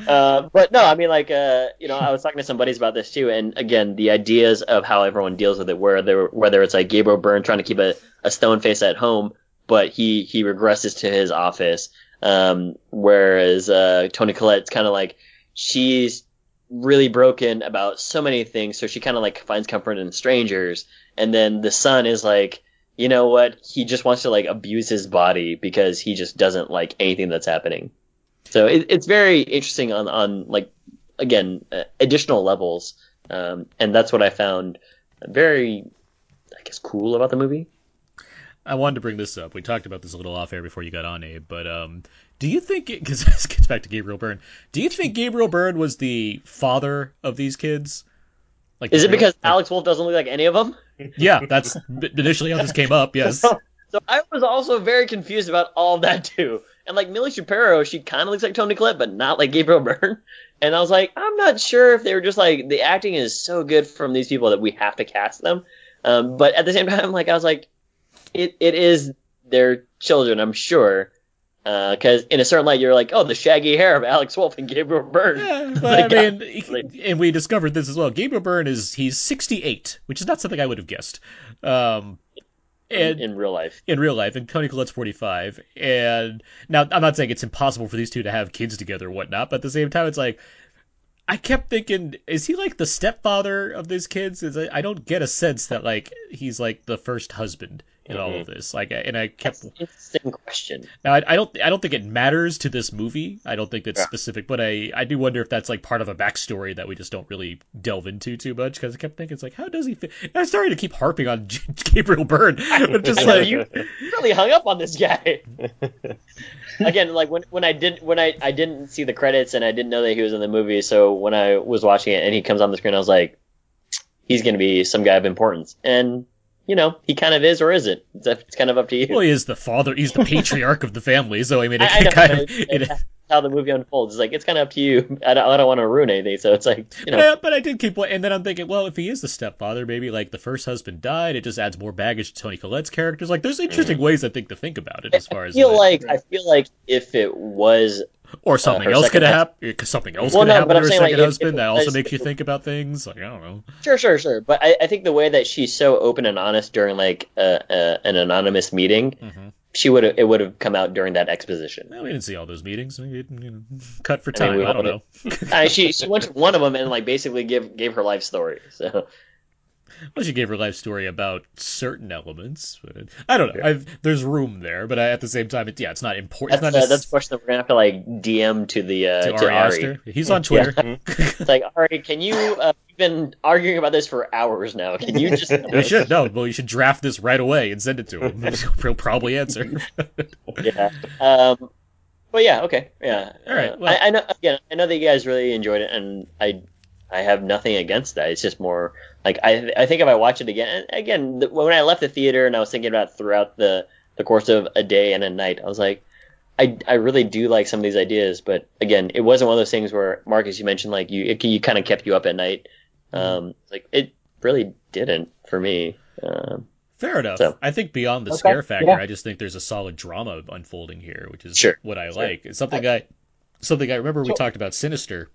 Uh, but no, I mean, like, uh, you know, I was talking to some buddies about this too, and again, the ideas of how everyone deals with it, whether whether it's like Gabriel Byrne trying to keep a, a stone face at home, but he he regresses to his office, um, whereas uh, Toni Collette's kind of like she's really broken about so many things, so she kind of like finds comfort in strangers, and then the son is like. You know what? He just wants to like abuse his body because he just doesn't like anything that's happening. So it, it's very interesting on on like again uh, additional levels, um, and that's what I found very, I guess, cool about the movie. I wanted to bring this up. We talked about this a little off air before you got on, Abe. But um, do you think, because this gets back to Gabriel Byrne, do you think Gabriel Byrne was the father of these kids? Like, Is it real- because Alex Wolff doesn't look like any of them? Yeah, that's initially how this came up. Yes. So, so I was also very confused about all that too. And like Millie Shapiro, she kind of looks like Toni Collette, but not like Gabriel Byrne. And I was like, I'm not sure if they were just like the acting is so good from these people that we have to cast them. Um, but at the same time, like I was like, it it is their children, I'm sure. Because in a certain light, you're like, oh, the shaggy hair of Alex Wolff and Gabriel Byrne. Yeah, Like, I mean, and we discovered this as well. Gabriel Byrne is he's 68, which is not something I would have guessed. Um, and in real life. in real life, and Toni Collette's 45. And now I'm not saying it's impossible for these two to have kids together or whatnot, but at the same time, it's like I kept thinking, is he like the stepfather of these kids? Is I I don't get a sense that like he's like the first husband in all of mm-hmm. this. Like, and I kept Interesting question. now I, I don't I don't think it matters to this movie. I don't think it's Yeah. specific, but I I do wonder if that's like part of a backstory that we just don't really delve into too much because I kept thinking it's like how does he fit? And I started to keep harping on Gabriel Byrne, but just like you really hung up on this guy. Again, like when when I did when I I didn't see the credits and I didn't know that he was in the movie, so when I was watching it and he comes on the screen, I was like, he's gonna be some guy of importance, and you know he kind of is or isn't. It's, it's kind of up to you. well he is the father, he's the patriarch of the family, so I mean it, I, I know, kind but of. it- how the movie unfolds. It's like it's kind of up to you. I don't, I don't want to ruin anything, so it's like you know. Yeah, but I did keep, and then I'm thinking, well, if he is the stepfather, maybe like the first husband died, it just adds more baggage to Toni Collette's characters. Like, there's interesting mm. ways I think to think about it as far I as feel like, like I feel like if it was or something her else could happen, something else Well, could no, happen to her saying, second like, if- if husband it that also makes you think about things. Like, I don't know. Sure, sure, sure. But I, I think the way that she's so open and honest during like uh, uh, an anonymous meeting, Mhm. she would have it would have come out during that exposition. Well, we didn't see all those meetings. It, you know, cut for I mean, time. we I, don't know. Uh, she she went to one of them and like basically gave gave her life story. So Well, she gave her life story about certain elements, I don't know. I've, there's room there, but I, at the same time, it, yeah, it's not important. that's It's not uh, that's a question that we're gonna have to like DM to the uh, to to, Ari Ari. Aster. He's on Twitter. Yeah. it's like Ari, can you? Uh, we've been arguing about this for hours now. Can you just? You should no. Well, you should draft this right away and send it to him. He'll probably answer. yeah. Um, but yeah, okay, yeah. All right, Uh, well- I, I know. Again, I know that you guys really enjoyed it, and I, I have nothing against that. It's just more like I, I think if I watch it again, again, the, when I left the theater and I was thinking about throughout the the course of a day and a night, I was like, I I really do like some of these ideas, but again, it wasn't one of those things where Marcus, you mentioned like you it, you kind of kept you up at night. Um, like it really didn't for me. Um, Fair enough. So- I think beyond the Okay, scare factor, yeah. I just think there's a solid drama unfolding here, which is Sure, what I sure. like. It's something I something I remember we So- talked about Sinister,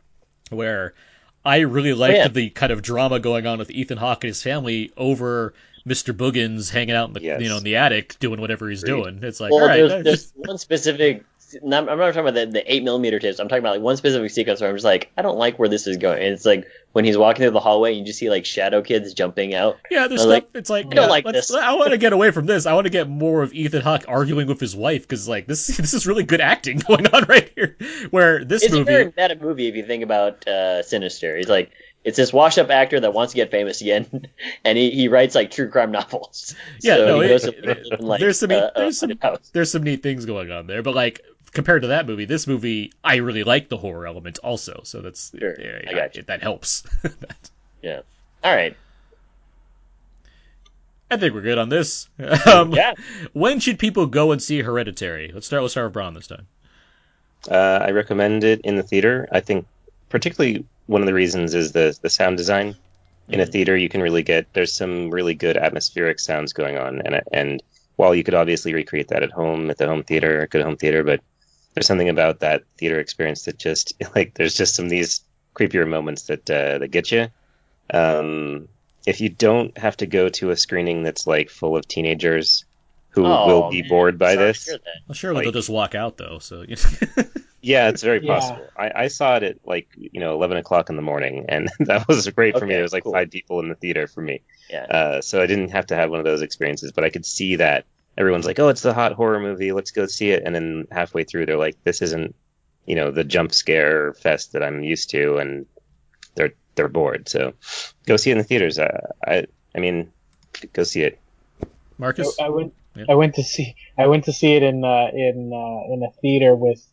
where I really liked yeah. the kind of drama going on with Ethan Hawke and his family over Mr. Boogans hanging out in the Yes. you know in the attic doing whatever he's Agreed. doing. It's like well, all right, there's, there's one specific. Not- I'm not talking about the, the eight millimeter tips. I'm talking about like one specific sequence where I'm just like, I don't like where this is going. And it's like when he's walking through the hallway, and you just see like shadow kids jumping out. Yeah, there's stuff. like- it's like I don't yeah, like this. I want to get away from this. I want to get more of Ethan Hawke arguing with his wife because like this this is really good acting going on right here. Where this It's movie, a very meta movie if you think about uh, Sinister. He's like it's this washed up actor that wants to get famous again, and he, he writes like true crime novels. Yeah, so no, it- it- in, like, there's some uh, there's a some there's some neat things going on there, but like compared to that movie, this movie I really like the horror element also. So that's Sure, yeah, I got you. that helps. Yeah. All right. I think we're good on this. Um, Yeah. When should people go and see Hereditary? Let's start. Let's start with Braun this time. Uh, I recommend it in the theater. I think particularly one of the reasons is the the sound design. In a theater, you can really get there's some really good atmospheric sounds going on, and and while you could obviously recreate that at home at the home theater, good home theater, but there's something about that theater experience that just like there's just some of these creepier moments that uh, that get you. Um, if you don't have to go to a screening that's like full of teenagers who Oh, will be man, bored by sorry this, hear that. Well, surely Like- they'll just walk out though. So Yeah, it's very Yeah. possible. I, I saw it at like you know eleven o'clock in the morning, and that was great for me. Okay, There was like cool. five people in the theater for me, Yeah. uh, so I didn't have to have one of those experiences. But I could see that everyone's like, "Oh, it's the hot horror movie. Let's go see it." And then halfway through, they're like, "This isn't, you know, the jump scare fest that I'm used to," and they're they're bored. So go see it in the theaters. Uh, I I mean, go see it. Marcus, I went. Yeah. I went to see. I went to see it in uh, in uh, in a theater with,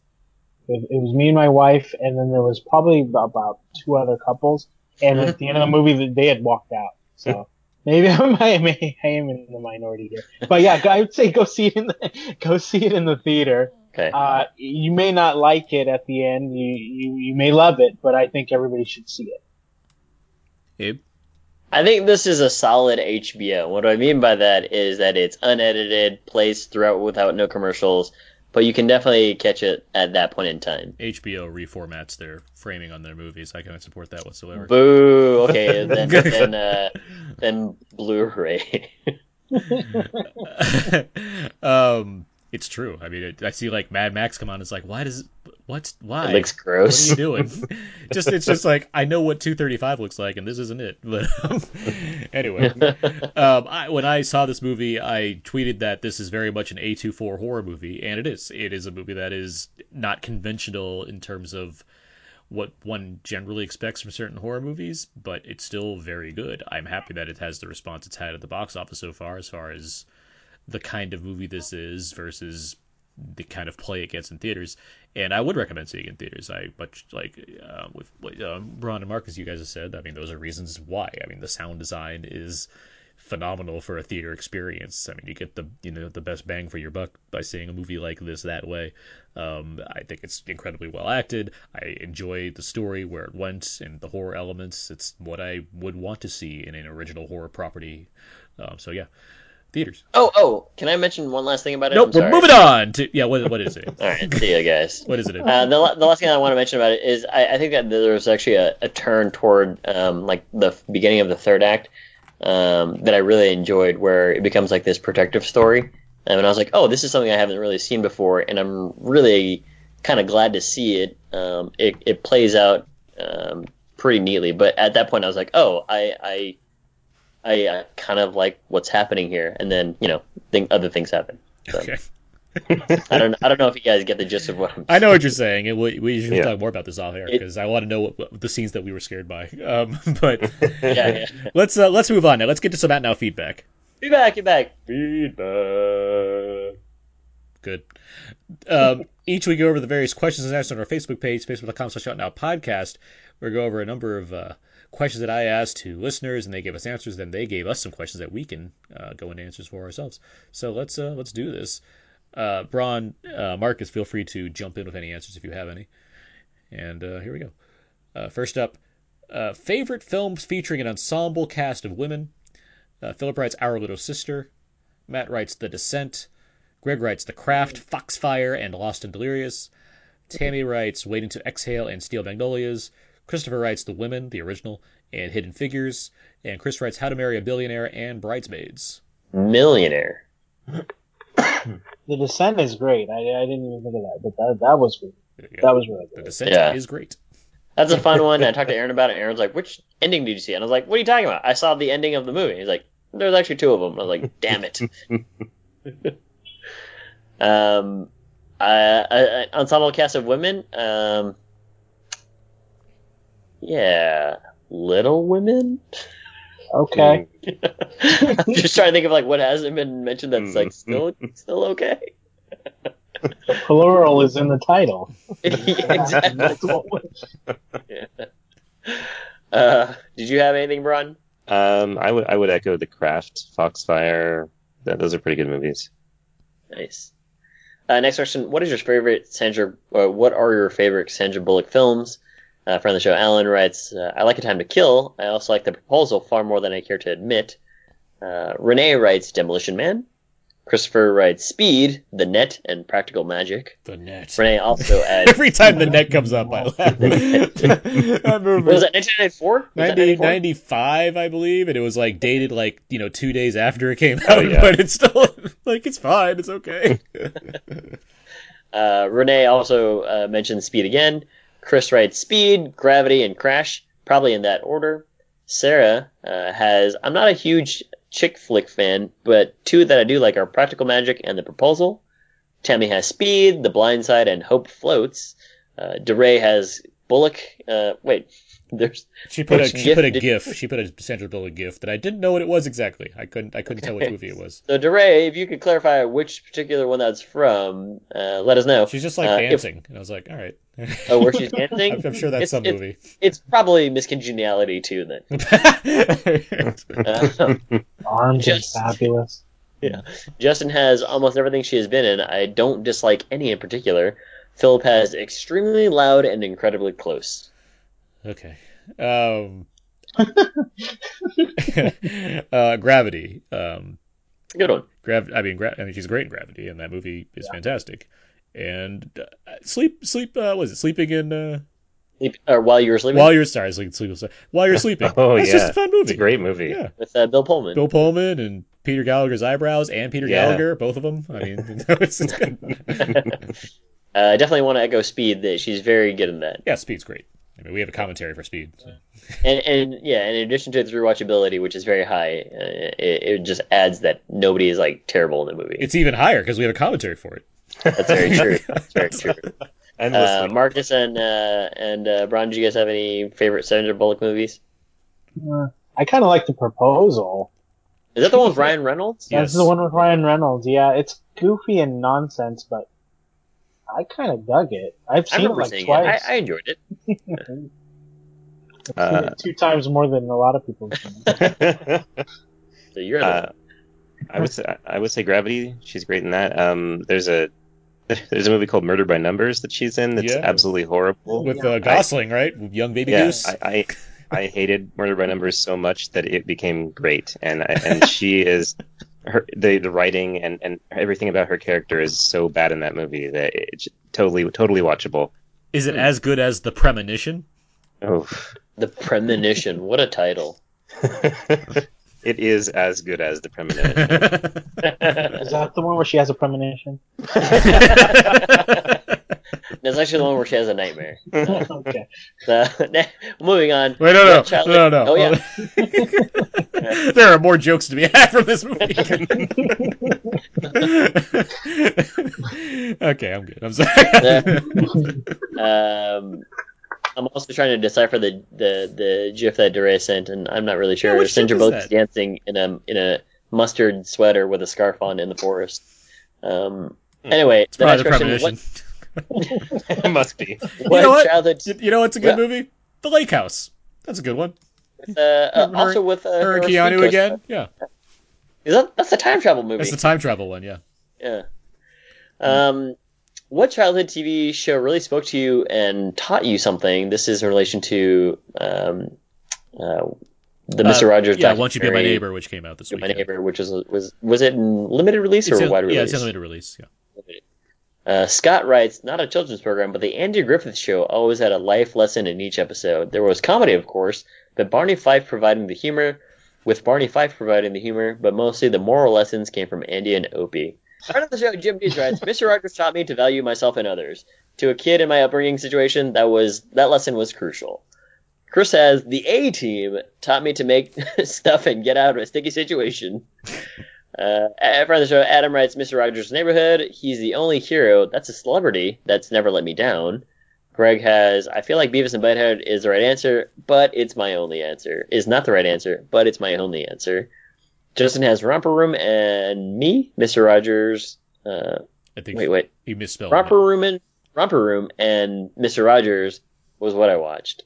with. It was me and my wife, and then there was probably about, about two other couples. And at the end of the movie, they had walked out. So maybe I, might, I am in the minority here. But yeah, I would say go see it in the go see it in the theater. Okay. Uh, you may not like it at the end. You, you you may love it, but I think everybody should see it. Abe. I think this is a solid HBO. What do I mean by that is that it's unedited, plays throughout without no commercials, but you can definitely catch it at that point in time. HBO reformats their framing on their movies. I can't support that whatsoever. Boo. Okay, then then uh, then Blu-ray. um, it's true. I mean, it, I see like Mad Max come on. It's like, why does? What's why? It looks gross. What are you doing? just it's just like I know what 235 looks like, and this isn't it. But um, anyway, um, I, when I saw this movie, I tweeted that this is very much an A24 horror movie, and it is. It is a movie that is not conventional in terms of what one generally expects from certain horror movies, but it's still very good. I'm happy that it has the response it's had at the box office so far, as far as the kind of movie this is versus the kind of play it gets in theaters. And I would recommend seeing it in theaters. I much like uh, with um, Ron and Marcus, you guys have said. I mean, those are reasons why. I mean, the sound design is phenomenal for a theater experience. I mean, you get the you know the best bang for your buck by seeing a movie like this that way. Um, I think it's incredibly well acted. I enjoy the story where it went and the horror elements. It's what I would want to see in an original horror property. Um, so yeah, theaters. Oh, oh, can I mention one last thing about it? Nope, we're moving on to yeah. What what is it? All right, see you guys. What is it? Uh, the, the last thing I want to mention about it is I, I think that there was actually a, a turn toward um, like the beginning of the third act um, that I really enjoyed, where it becomes like this protective story, and I was like, oh, this is something I haven't really seen before, and I'm really kind of glad to see it. Um, it it plays out um, pretty neatly, but at that point I was like, oh, I I I uh, kind of like what's happening here, and then you know, think other things happen. So, Okay. I don't I don't know if you guys get the gist of what I'm. I know what you're saying, and we, we should Yeah. talk more about this off air because I want to know what, what the scenes that we were scared by. Um, but Yeah, yeah. let's uh, let's move on now. Let's get to some out now feedback. Be back, be back. Feedback. Good. Um, each week we go over the various questions and answers on our Facebook page, facebook.com slash now podcast. We go over a number of uh, questions that I asked to listeners, and they gave us answers. Then they gave us some questions that we can uh, go into answers for ourselves. So let's uh, let's do this. Uh, Braun, uh, Marcus, feel free to jump in with any answers if you have any. And uh, here we go. Uh, first up, favorite films featuring an ensemble cast of women. Philip writes Our Little Sister. Matt writes The Descent. Greg writes The Craft, Foxfire, and Lost and Delirious. Tammy writes Waiting to Exhale and Steel Magnolias. Christopher writes The Women, the original, and Hidden Figures. And Chris writes How to Marry a Billionaire and Bridesmaids. Millionaire. The Descent is great. I, I didn't even think of that, but that that was good. That was really good. The. Descent Yeah. is great. That's a fun one. I talked to Aaron about it. Aaron's like, "Which ending did you see?" And I was like, "What are you talking about? I saw the ending of the movie." He's like, "There's actually two of them." I was like, "Damn it." um, uh, uh, ensemble cast of women. Um, yeah, Little Women. Okay. I'm just trying to think of like what hasn't been mentioned that's like still still okay. The plural is in the title. exactly. Yeah. Uh, did you have anything, Braun? Um, I would I would echo the Craft, Foxfire. Th- those are pretty good movies. Nice. Uh, next question: What is your favorite Sandra? Or what are your favorite Sandra Bullock films? Uh, friend of the show, Alan writes, uh, "I like A Time to Kill. I also like The Proposal far more than I care to admit." Uh, Renee writes, "Demolition Man." Christopher writes, "Speed, The Net, and Practical Magic." The Net. Renee also adds, Every time the net comes up, I laugh. that movie. "Was that 1994? Was that 94? 95, I believe, and it was like dated like you know two days after it came Oh, out, yeah. but it's still like it's fine, it's okay. Uh, Renee also uh, mentions Speed again. Chris writes Speed, Gravity, and Crash, probably in that order. Sarah uh, has I'm not a huge chick flick fan, but two that I do like are Practical Magic and The Proposal. Tammy has Speed, The Blind Side, and Hope Floats. Uh, DeRay has Bullock. Uh, wait, there's She put a which she put a gif. She put a Sandra Bullock gif that I didn't know what it was exactly. I couldn't I couldn't tell which movie it was. So DeRay, if you could clarify which particular one that's from, uh, let us know. She's just like Uh, if- dancing, and I was like, all right. Oh, where she's dancing? I'm, I'm sure that's It's- some it's- movie. It's probably Miss Congeniality too. Then. Uh, Armed Just- and fabulous. yeah. Justin has almost everything she has been in. I don't dislike any in particular. Philip has extremely loud and incredibly close. Okay. Um, uh, Gravity. Um, Good one. Grav- I mean, gra- I mean, she's great in Gravity, and that movie is fantastic. And uh, sleep, sleep. Uh, was it sleeping in? Uh, Sleep- Or while you were sleeping while you're sorry, sleep, sleep, sleep, while you're sleeping. Oh That's yeah, just a fun movie. It's a great movie. Yeah. with uh, Bill Pullman. Bill Pullman and Peter Gallagher's eyebrows and Peter Yeah. Gallagher, both of them. I mean, it's, it's good. Uh, I definitely want to echo Speed. That she's very good in that. yeah, Speed's great. I mean, we have a commentary for Speed. So. And, and yeah, in addition to its rewatchability, which is very high, uh, it, it just adds that nobody is like terrible in the movie. It's even higher because we have a commentary for it. That's very true. That's very true. And Uh. Marcus and uh, and uh, Brian, do you guys have any favorite Sandra Bullock movies? Uh, I kind of like the proposal. Is that the one with Ryan Reynolds? That's the one with Ryan Reynolds. Yeah, it's goofy and nonsense, but I kind of dug it. I've I seen it like seeing twice. it. I, I enjoyed it. I've seen Uh, it two times more than a lot of people. have seen it. So you're the Uh, I would say I would say Gravity. She's great in that. Um, there's a there's a movie called Murder by Numbers that she's in that's Yeah. absolutely horrible. With uh, Gosling, right? Young baby yeah, goose. I, I I hated Murder by Numbers so much that it became great, and I- and she is her the the writing and and everything about her character is so bad in that movie that it's totally totally watchable. Is it hmm. as good as The Premonition? Oh, The Premonition. What a title. it is as good as the Premonition. Is that the one where she has a premonition? That's actually the one where she has a nightmare. okay. So, moving on. Wait, no, no, What child- no, no. Oh yeah. there are more jokes to be had from this movie. okay, I'm good. I'm sorry. um, I'm also trying to decipher the the the GIF that Dure sent, and I'm not really sure. which GIF Sandra is dancing in a in a mustard sweater with a scarf on in the forest. Um, anyway, it's the probably next The question: Premonition. it must be. What, You know what? childhood? You, you know what's a good Yeah. movie? The Lake House. That's a good one. Uh, uh, Her- also with uh, Her and Keanu Winkler. again. Yeah, Is that that's a time travel movie? It's the time travel one. Yeah. Yeah. Um, what childhood TV show really spoke to you and taught you something? This is in relation to um, uh, the Uh, Mr. Rogers. yeah, Won't You Be My Neighbor, which came out this week. My. Neighbor, which was was was it in limited release or It's in- wide release? Yeah, it's in limited release. Yeah. Uh, Scott writes, not a children's program, but the Andy Griffith Show always had a life lesson in each episode. There was comedy, of course, but Barney Fife providing the humor, with Barney Fife providing the humor, but mostly the moral lessons came from Andy and Opie. Part of the show, Jim writes, Mr. Rogers taught me to value myself and others. To a kid in my upbringing situation, that was that lesson was crucial. Chris says, the A team taught me to make stuff and get out of a sticky situation. Uh, friend of the show, Adam writes, Mr. Rogers' Neighborhood. He's the only hero that's a celebrity that's never let me down. Greg has, I feel like Beavis and Butthead is the right answer, but it's my only answer. Is not the right answer, but it's my only answer. Justin has Romper Room and me, Mr. Rogers. Uh, I think wait, wait. he misspelled Romper Room and Romper Room and Mr. Rogers was what I watched.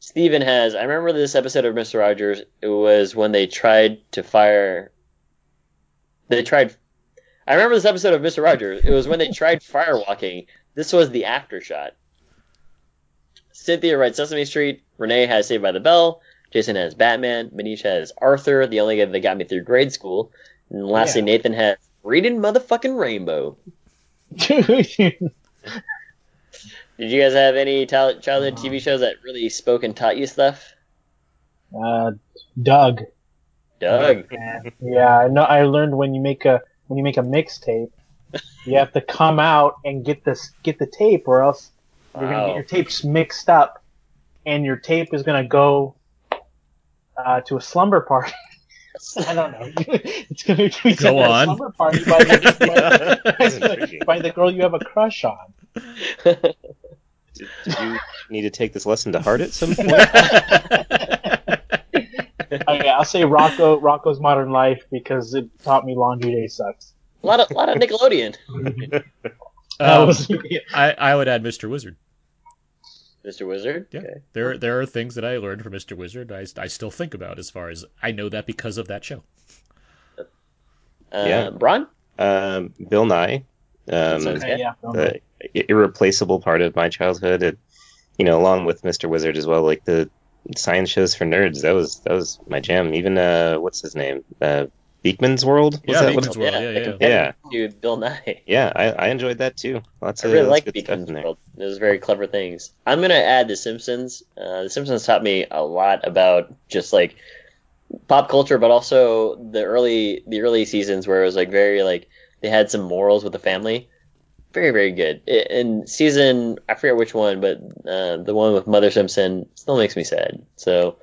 Steven has, I remember this episode of Mr. Rogers. It was when they tried to fire. They tried. I remember this episode of Mr. Rogers. It was when they tried firewalking. This was the after shot. Cynthia writes Sesame Street. Renee has Saved by the Bell. Jason has Batman. Manish has Arthur, the only guy that got me through grade school. And lastly, Yeah. Nathan has Reading Motherfucking Rainbow. Did you guys have any childhood TV shows that really spoke and taught you stuff? uh, Doug. Doug. Yeah, I know. I learned when you make a when you make a mixtape, you have to come out and get this get the tape, or else you're gonna get your tapes mixed up, and your tape is gonna go uh, to a slumber party. I don't know. it's gonna be Go to a on. slumber party by the, by, the, by the girl you have a crush on. Did, did you need to take this lesson to heart at some point? Oh, yeah, I'll say Rocko Rocko's Modern Life because it taught me Laundry Day sucks. A lot of, lot of Nickelodeon. Um, I, I would add Mr. Wizard. Mr. Wizard. Yeah, there there are things that I learned from Mr. Wizard I, I still think about as far as I know that because of that show. Uh, Yeah. Bron? Um, Bill Nye. Um, Okay, yeah, the irreplaceable part of my childhood. It, you know, along with Mr. Wizard as well, like the science shows for nerds. That was that was my jam. Even uh, what's his name? Uh, Beakman's World. Was Yeah, that Beakman's what- World, Yeah, yeah, the yeah. companion Bill Nye. Yeah, I, I enjoyed that too. Lots I of really like of good stuff Beacon's in there. World. There's very clever things. I'm gonna add The Simpsons. Uh, the Simpsons taught me a lot about just like pop culture, but also the early the early seasons where it was like very like they had some morals with the family. Very very good. I- In season I forget which one, but uh, the one with Mother Simpson still makes me sad. So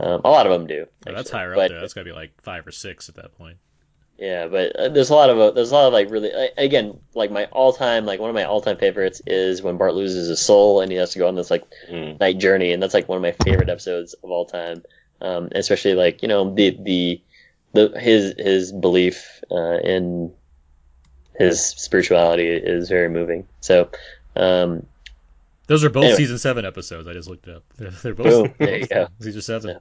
um, a lot of them do. Oh, that's actually. higher But- up there. That's got to be like five or six at that point. yeah, but uh, there's a lot of uh, there's a lot of like really uh, again like my all time like one of my all time favorites is when Bart loses his soul and he has to go on this like Mm. night journey and that's like one of my favorite episodes of all time. Um, especially like you know the the the his his belief uh, in his spirituality is very moving. So um, Those are both Anyway. season seven episodes. I just looked it up. They're, both. Boom. There you go. Season seven.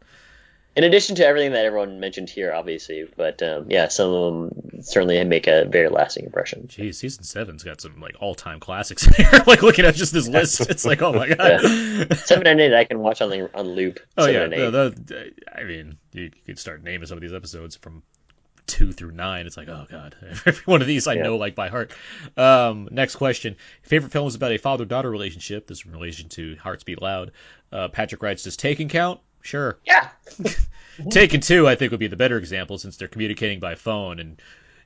in addition to everything that everyone mentioned here, obviously, but um, yeah, some of them certainly make a very lasting impression. Geez, season seven's got some like all time classics here. like looking at just this list, it's like, oh my god. Seven and eight I can watch on on loop. Oh Seven yeah, and eight. no, that- I mean, you could start naming some of these episodes from two through nine. It's like, oh god, every one of these I Yeah. know like by heart. Um, next question: favorite films about a father-daughter relationship? This is in relation to Hearts Beat Loud. Uh, Patrick writes, does Taken count? Sure. Yeah. Taken two, I think, would be the better example since they're communicating by phone and.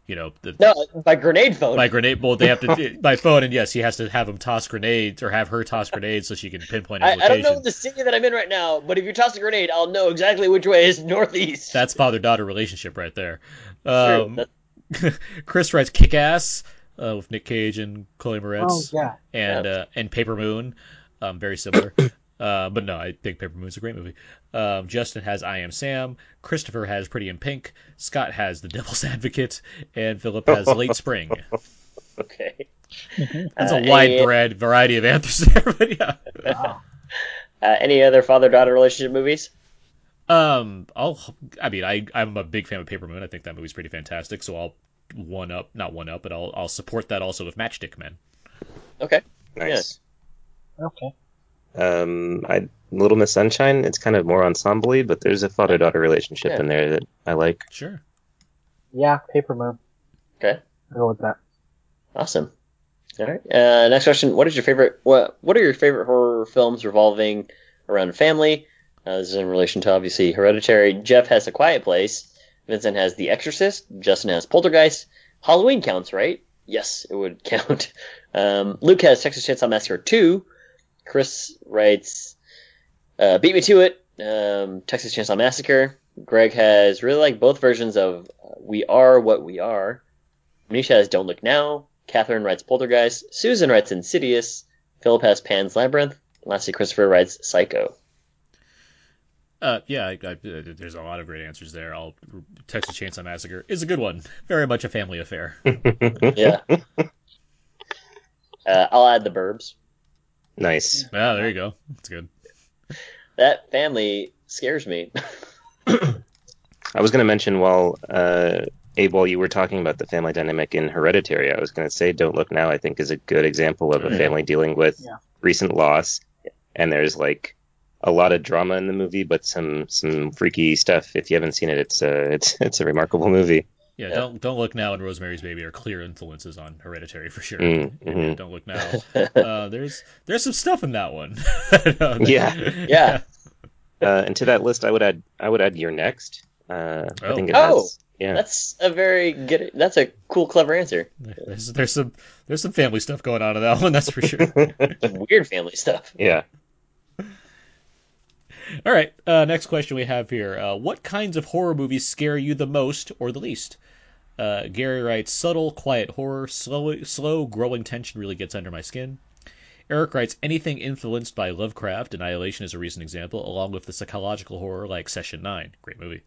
You know, the, No, by grenade phone. by grenade. Well, they have to by phone, and yes, he has to have him toss grenades or have her toss grenades so she can pinpoint his I, I location. don't know the city that I'm in right now, but if you toss a grenade, I'll know exactly which way is northeast. That's father daughter relationship right there. True. Um, Chris writes Kick Ass uh, with Nick Cage and Chloe Moretz. Oh, yeah. And Yeah. uh, and Paper Moon, um, very similar. uh, but no, I think Paper Moon's a great movie. Um, Justin has I Am Sam. Christopher has Pretty in Pink. Scott has The Devil's Advocate, and Philip has Late Spring. Okay. That's Uh, a wide any, varied variety of answers there, but yeah. uh, any other father-daughter relationship movies? Um, I'll. I mean, I I'm a big fan of Paper Moon. I think that movie's pretty fantastic. So I'll one up, not one up, but I'll I'll support that also with Matchstick Men. Okay. Nice. Okay. Um, I Little Miss Sunshine. It's kind of more ensemble but there's a father daughter relationship Yeah. in there that I like. Sure. Yeah, Paper Moon. Okay. I'll go with that. Awesome. All right. Uh, next question: What is your favorite? What What are your favorite horror films revolving around family? Uh, this is in relation to obviously Hereditary. Jeff has A Quiet Place. Vincent has The Exorcist. Justin has Poltergeist. Halloween counts, right? Yes, it would count. Um, Luke has Texas Chainsaw Massacre 2. Chris writes uh, Beat Me to It. Um, Texas Chainsaw Massacre. Greg has really like both versions of uh, We Are What We Are. Manisha has Don't Look Now. Catherine writes Poltergeist. Susan writes Insidious. Philip has Pan's Labyrinth. Lastly, Christopher writes Psycho. Uh, yeah, I, I, there's a lot of great answers there. I'll Texas Chainsaw Massacre is a good one. Very much a family affair. Yeah. uh, I'll add the Burbs. Nice. Yeah, there you go. That's good. That family scares me. I was going to mention while uh, Abe, while you were talking about the family dynamic in Hereditary, I was going to say Don't Look Now. I think is a good example of a family dealing with Yeah. recent loss, and there's like a lot of drama in the movie, but some some freaky stuff. If you haven't seen it, it's a it's it's a remarkable movie. Yeah, don't don't look now and Rosemary's Baby are clear influences on Hereditary for sure. Mm, mhm. Don't look now. Uh, there's there's some stuff in that one. Uh, Yeah. Yeah. Uh, and to that list, I would add I would add Your Next. Uh, I Oh. think it Oh, has yeah. That's a very good. That's a cool, clever answer. There's there's some there's some family stuff going on in that one. That's for sure. Weird family stuff. yeah. All right. Uh, next question we have here: uh, What kinds of horror movies scare you the most or the least? Uh, Gary writes: subtle, quiet horror, slow, slow growing tension really gets under my skin. Eric writes: anything influenced by Lovecraft. Annihilation is a recent example, along with the psychological horror like Session Nine, great movie.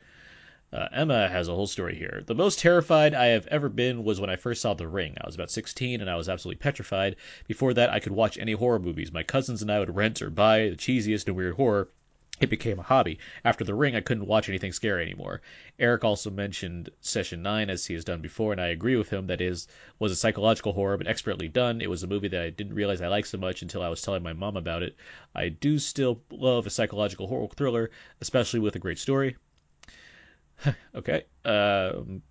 Uh, Emma has a whole story here. The most terrified I have ever been was when I first saw The Ring. I was about 16 and I was absolutely petrified. Before that, I could watch any horror movies. My cousins and I would rent or buy the cheesiest and weird horror. It became a hobby. After The Ring, I couldn't watch anything scary anymore. Eric also mentioned Session 9, as he has done before, and I agree with him. That is, was a psychological horror, but expertly done. It was a movie that I didn't realize I liked so much until I was telling my mom about it. I do still love a psychological horror thriller, especially with a great story. okay. Um,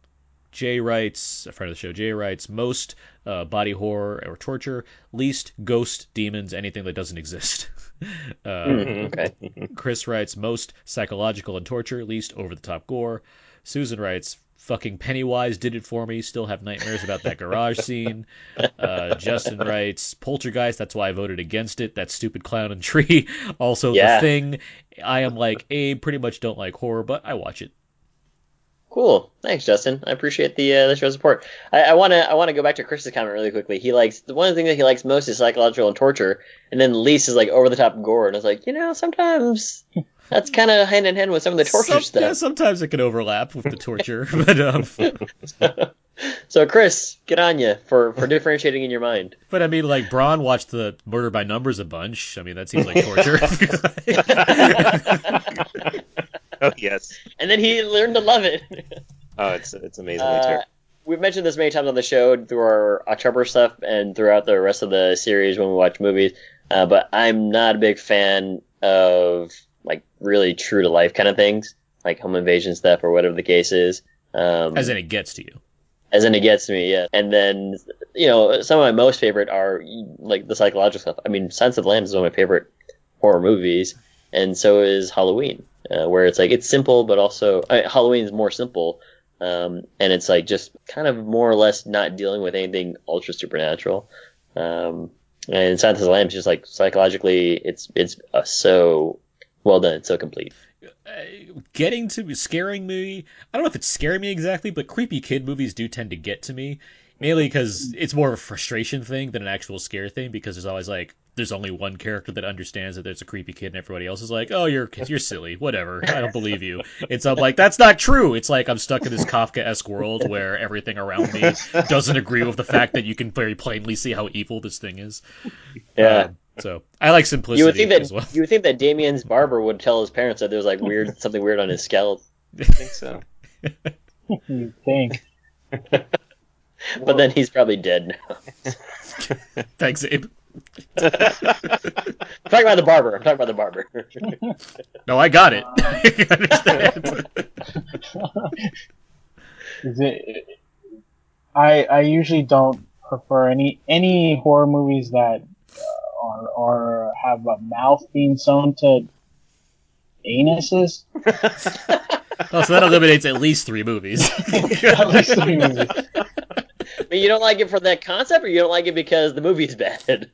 Jay writes, a friend of the show, Jay writes, most uh, body horror or torture, least ghost, demons, anything that doesn't exist. uh, Mm, okay. Chris writes, most psychological and torture, least over the top gore. Susan writes, fucking Pennywise did it for me, still have nightmares about that garage scene. Uh, Justin writes, Poltergeist, that's why I voted against it, that stupid clown and tree. also, Yeah. The Thing. I am like Abe, pretty much don't like horror, but I watch it. Cool. Thanks, Justin. I appreciate the uh, the show support. I, I wanna I wanna go back to Chris's comment really quickly. He likes the one thing that he likes most is psychological and torture, and then least is like over the top gore. And I was like, you know, sometimes that's kind of hand in hand with some of the torture Some- stuff. Yeah, sometimes it can overlap with the torture, but um, So Chris, get on you for for differentiating in your mind. but I mean, like Braun watched the Murder by Numbers a bunch. I mean, that seems like torture. Yes. And then he learned to love it. Oh, it's it's amazingly Uh, terrible. we've mentioned this many times on the show through our October stuff and throughout the rest of the series when we watch movies. Uh, but I'm not a big fan of like really true to life kind of things, like home invasion stuff or whatever the case is. Um, As in, it gets to you. as in it gets to me, yeah. And then you know some of my most favorite are like the psychological stuff. I mean, Silence of the Lambs is one of my favorite horror movies, and so is Halloween, uh, where it's like it's simple, but also I Halloween is more simple, um, and it's like just kind of more or less not dealing with anything ultra supernatural. Um, and Silence of the Lambs just like psychologically, it's it's uh, so well done, it's so complete. Getting to scaring me. I don't know if it's scaring me exactly, but creepy kid movies do tend to get to me. Mainly because it's more of a frustration thing than an actual scare thing. Because there's always like there's only one character that understands that there's a creepy kid, and everybody else is like, "Oh, you're you're silly, whatever. I don't believe you." It's I'm like that's not true. It's like I'm stuck in this Kafka-esque world where everything around me doesn't agree with the fact that you can very plainly see how evil this thing is. Yeah. Um, so I like simplicity You would think that as well. you would think that Damien's barber would tell his parents that there's like weird something weird on his scalp. I think so. You think? but then he's probably dead now. Thanks, Abe. I'm talking about the barber. I'm talking about the barber. No, I got it. I. Is it? I I usually don't prefer any any horror movies that uh, are or have a mouth being sewn to anuses. Oh, so that eliminates at least three movies. At least three movies. But you don't like it for that concept, or you don't like it because the movie's bad?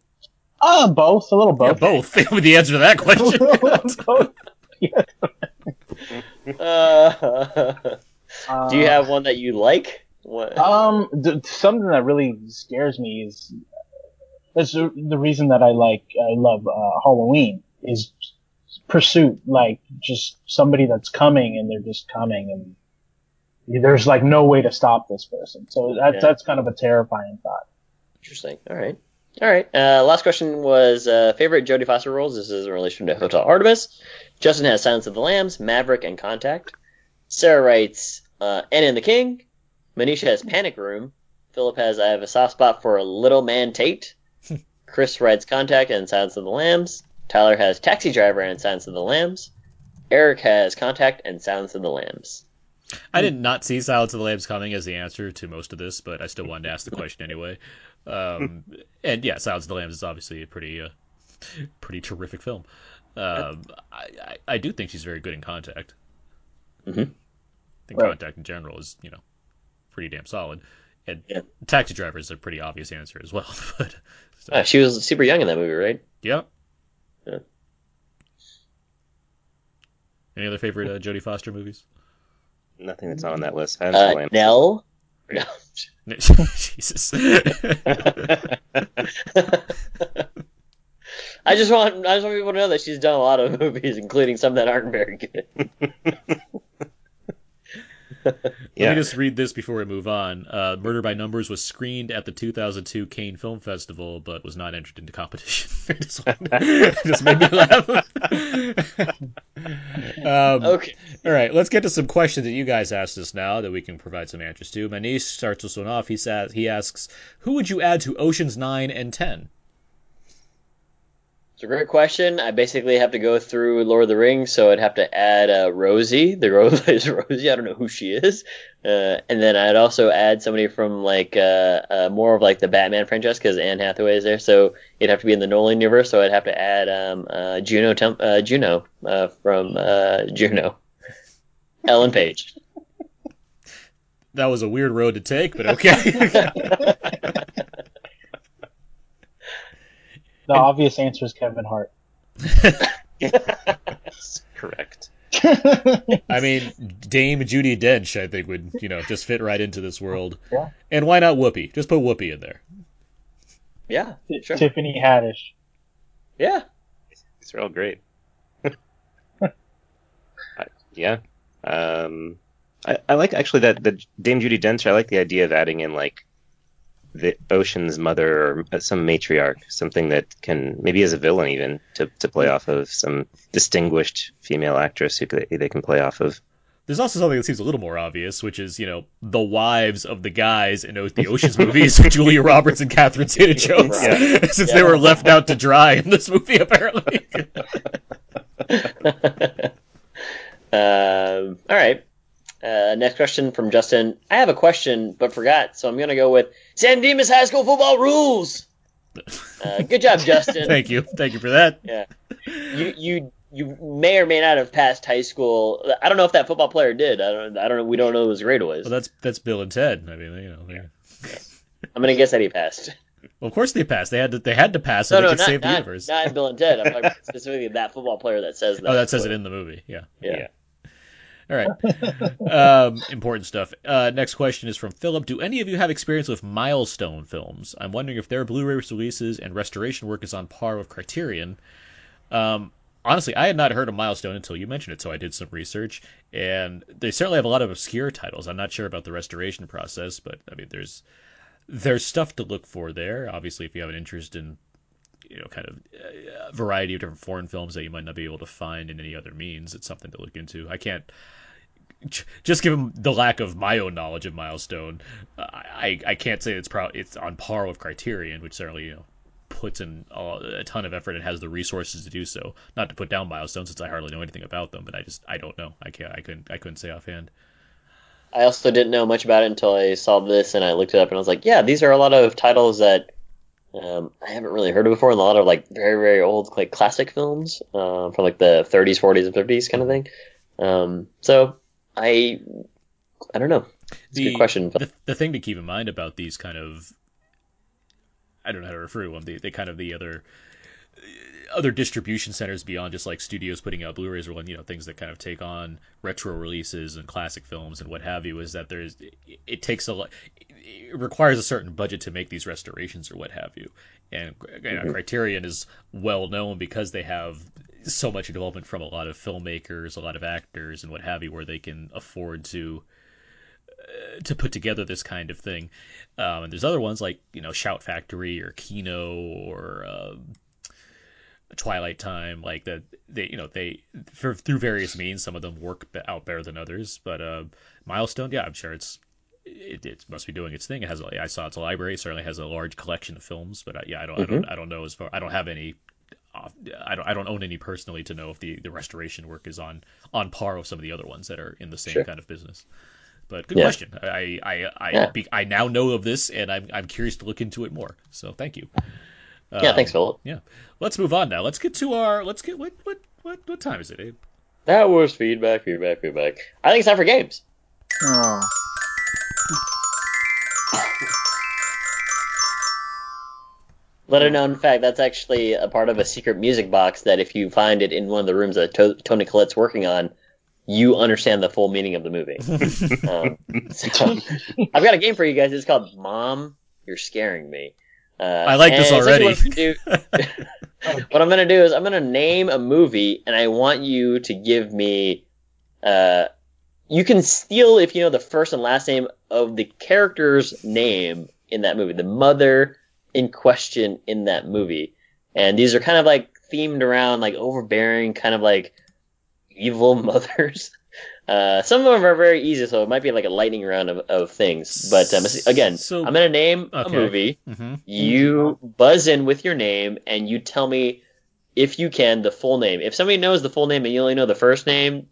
Uh, both. A little both. Yeah, both. both. With the answer to that question. Both. Uh, do you have one that you like? What? Um, th- something that really scares me is that's the the reason that I like I love uh, Halloween is pursuit, like just somebody that's coming and they're just coming and there's like no way to stop this person. So that's Yeah. that's kind of a terrifying thought. Interesting. All right. All right. Uh, last question was uh, favorite Jodie Foster roles. This is in relation to Hotel Artemis. Justin has Silence of the Lambs, Maverick, and Contact. Sarah writes uh, Anna and the King. Manisha has Panic Room. Philip has I have a soft spot for Little Man Tate. Chris writes Contact and Silence of the Lambs. Tyler has Taxi Driver and Silence of the Lambs. Eric has Contact and Silence of the Lambs. I did not see Silence of the Lambs coming as the answer to most of this, but I still wanted to ask the question anyway. Um, and yeah, Silence of the Lambs is obviously a pretty, uh, pretty terrific film. Um, I, I, I do think she's very good in Contact. Mhm. I think Right. Contact in general is, you know, pretty damn solid. And Yeah. Taxi Driver is a pretty obvious answer as well. But so, Uh, she was super young in that movie, right? yeah. Yeah. Any other favorite uh, Jodie Foster movies? Nothing that's not on that list. Silence of the Uh, Lambs. Jesus. I just want I just want people to know that she's done a lot of movies, including some that aren't very good. Let me just read this before we move on. Uh, Murder by Numbers was screened at the 2002 Cannes Film Festival, but was not entered into competition. It just, just made me laugh. um, Okay. All right, let's get to some questions that you guys asked us now that we can provide some answers to. Manish starts this one off. He says he asks, "Who would you add to Ocean's Nine and 10? It's a great question. I basically have to go through Lord of the Rings, so I'd have to add uh, Rosie, the girl who plays Rosie. I don't know who she is, uh, and then I'd also add somebody from like uh, uh, more of like the Batman franchise because Anne Hathaway is there. So it'd have to be in the Nolan universe. So I'd have to add um, uh, Juno, Temp- uh, Juno uh, from uh, Juno, Ellen Page. That was a weird road to take, but okay." The obvious answer is Kevin Hart. Correct. I mean, Dame Judi Dench, I think would you know just fit right into this world. Yeah. And why not Whoopi? Just put Whoopi in there. Yeah, sure. Tiffany Haddish. Yeah, These are all great. I- yeah. Um, I, I like actually that the Dame Judi Dench. I like the idea of adding in like the Ocean's mother or some matriarch, something that can maybe as a villain even to, to play off of some distinguished female actress who could, they can play off of. There's also something that seems a little more obvious, which is you know the wives of the guys in the Ocean's movies, Julia Roberts and Catherine Zeta-Jones, Yeah. since Yeah. they were left out to dry in this movie apparently. Um, all right. Uh, next question from Justin. I have a question, but forgot, so I'm gonna go with San Dimas High School football rules. Uh, good job, Justin. Thank you, thank you for that. Yeah, you you you may or may not have passed high school. I don't know if that football player did. I don't. I don't know. We don't know his grade was. Well, that's that's Bill and Ted. I mean, you know, they- I'm gonna guess that he passed. well, of course they passed. They had to they had to pass so No, they no, could not, save the not, universe. not Bill and Ted. I'm talking specifically that football player that says that. oh, that says it in the movie. Yeah. Yeah. All right. um, important stuff. Uh, next question is from Philip. Do any of you have experience with milestone films? I'm wondering if their Blu-ray releases and restoration work is on par with Criterion. Um, honestly, I had not heard of Milestone until you mentioned it, so I did some research, and they certainly have a lot of obscure titles. I'm not sure about the restoration process, but I mean, there's there's stuff to look for there. Obviously, if you have an interest in you know, kind of uh, variety of different foreign films that you might not be able to find in any other means. It's something to look into. I can't just given the lack of my own knowledge of Milestone, I I can't say it's pro it's on par with Criterion, which certainly you know puts in a, a ton of effort and has the resources to do so. Not to put down Milestone since I hardly know anything about them, but I just I don't know. I can't I couldn't I couldn't say offhand. I also didn't know much about it until I saw this and I looked it up and I was like, yeah, these are a lot of titles that um, I haven't really heard of before, and a lot of like very very old like classic films uh, from like the 30s, 40s, and 50s kind of thing. Um, so I I don't know. It's a good question. The, the thing to keep in mind about these kind of I don't know how to refer to them. They, they kind of the other other distribution centers beyond just like studios putting out Blu-rays or you know things that kind of take on retro releases and classic films and what have you is that there's it takes a lot it requires a certain budget to make these restorations or what have you and you know, Mhm. Criterion is well known because they have so much involvement from a lot of filmmakers a lot of actors and what have you where they can afford to uh, to put together this kind of thing um, and there's other ones like you know Shout Factory or Kino or um, Twilight Time, like that. They, you know, they for, through various means, some of them work out better than others. But uh, Milestone, yeah, I'm sure it's it, it must be doing its thing. It has, a- I saw its library certainly has a large collection of films. But uh, yeah, I don't, I don't, I don't know as far. I don't have any. off- I don't, I don't own any personally to know if the, the restoration work is on on par with some of the other ones that are in the same Sure. kind of business. But good Yeah. question. I I I, Yeah. be, I now know of this, and I'm I'm curious to look into it more. So thank you. Yeah, thanks, Philip. Yeah, let's move on now. Let's get to our. Let's get what what what what time is it, Abe? That was feedback, feedback, feedback. I think it's time for games. Oh. Let Little known fact, that's actually a part of a secret music box that if you find it in one of the rooms that to- Toni Collette's working on, you understand the full meaning of the movie. um, so, I've got a game for you guys. It's called Mom, You're Scaring Me. Uh, I like this already. What I'm, do, what I'm gonna do is I'm gonna name a movie, and I want you to give me. Uh, you can steal if you know the first and last name of the character's name in that movie, the mother in question in that movie. And these are kind of like themed around like overbearing, kind of like evil mothers. Uh, some of them are very easy, so it might be like a lightning round of, of things. But um, again, So- I'm gonna name a Okay. movie. Mhm. You buzz in with your name, and you tell me if you can the full name. If somebody knows the full name and you only know the first name,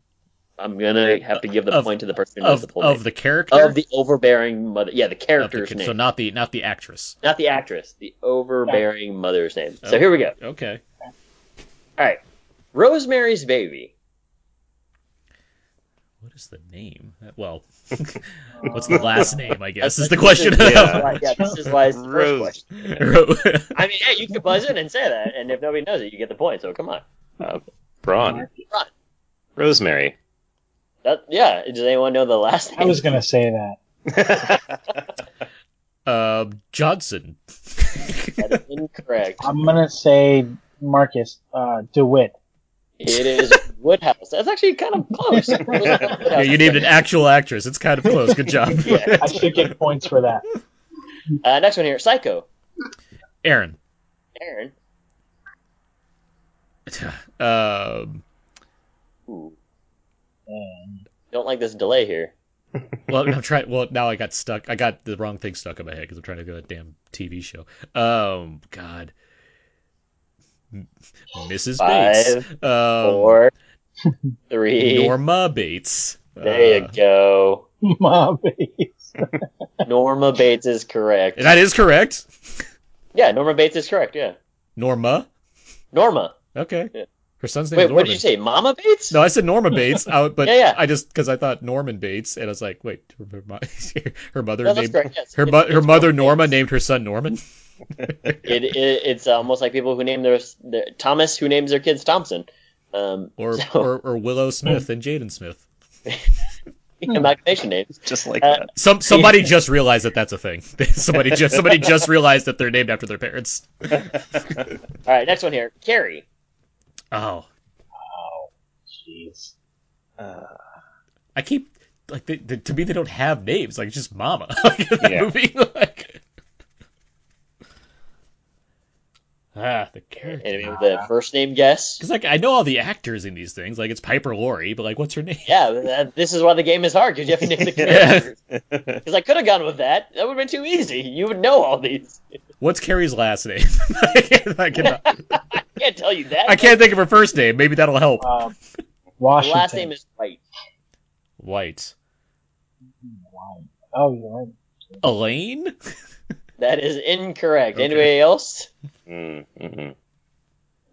I'm gonna have to give the Of- point to the person who knows Of the full of name the character of the overbearing mother. Yeah, the the character's kid. name, So not the not the actress. not the actress, the overbearing mother's name. So Oh. here we go. Okay. All right, Rosemary's Baby. What is the name? Well, what's the last name? I guess is the question. This is why, yeah, this is why it's the first Rose. question. I mean, hey, you can buzz in and say that, and if nobody knows it, you get the point. So come on. Uh, Braun. Ron. Rosemary. That, yeah. Does anyone know the last name? I was gonna say that. Um, Johnson. That is incorrect. I'm gonna say Marcus uh, DeWitt. It is Woodhouse. That's actually kind of close. Yeah, you named an actual actress. It's kind of close. Good job. Yeah. I should get points for that. Uh, next one here, Psycho. Aaron. Aaron. Um, Ooh. Don't like this delay here. well, I'm trying. Well, now I got stuck. I got the wrong thing stuck in my head because I'm trying to go to a damn TV show. Um, God. M- Mrs. Bates. Um, Four, three. Norma Bates. There you go. go. Mommy. Norma Bates is correct. That is correct. Yeah, Norma Bates is correct. Yeah, Norma. Norma. Okay. Yeah. Her son's name Wait, is Norman. what did you say? Mama Bates? No, I said Norma Bates, I, but Yeah, yeah. I just because I thought Norman Bates, and I was like, wait, her, her, mother No, named correct. Yes, her, it's- mo- her it's mother Norma Norma Bates. named her son Norman. It, it it's almost like people who name their, their Thomas who names their kids Thompson. Um, or, so, or or Willow Smith and Jaden Smith. imagination names. Just like Uh, that. Some somebody just realized that that's a thing. somebody just somebody just realized that they're named after their parents. All right, next one here, Carrie. Oh, oh, Jeez. Uh, I keep like they, they, to me they don't have names. Like it's just Mama. Like, in that Yeah. movie. Like, Ah, the character. Anybody with the first name guess? Because like I know all the actors in these things. Like it's Piper Laurie, but like what's her name? Yeah, that, this is why the game is hard because you have to name the characters. Because I could have gone with that. That would have been too easy. You would know all these. What's Carrie's last name? I, can't, I, cannot, I can't tell you that. I can't think of her first name. Maybe that'll help. Um, The Washington. last name is White. White. Oh, you're right. Elaine? That is incorrect. Okay. Anybody else? Mm, mm-mm.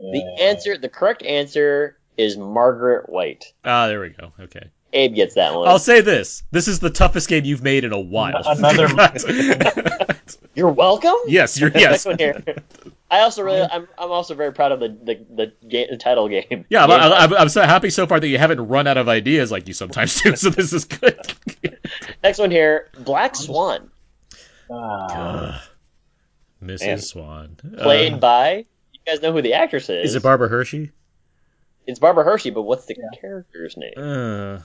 The answer, the correct answer is Margaret White. Ah, there we go. Okay. Abe gets that one. I'll say this: this is the toughest game you've made in a while. Another- You're welcome. yes, you're Next yes. one here. I also really, I'm, I'm also very proud of the the the, game, the title game. Yeah, I'm, I'm, I'm so happy so far that you haven't run out of ideas like you sometimes do. So this is good. Next one here, Black Swan, Ah, Mrs. Man. Swan. played Uh, by. You guys know who the actress is? is it Barbara Hershey? It's Barbara Hershey, but what's the character's name? Uh,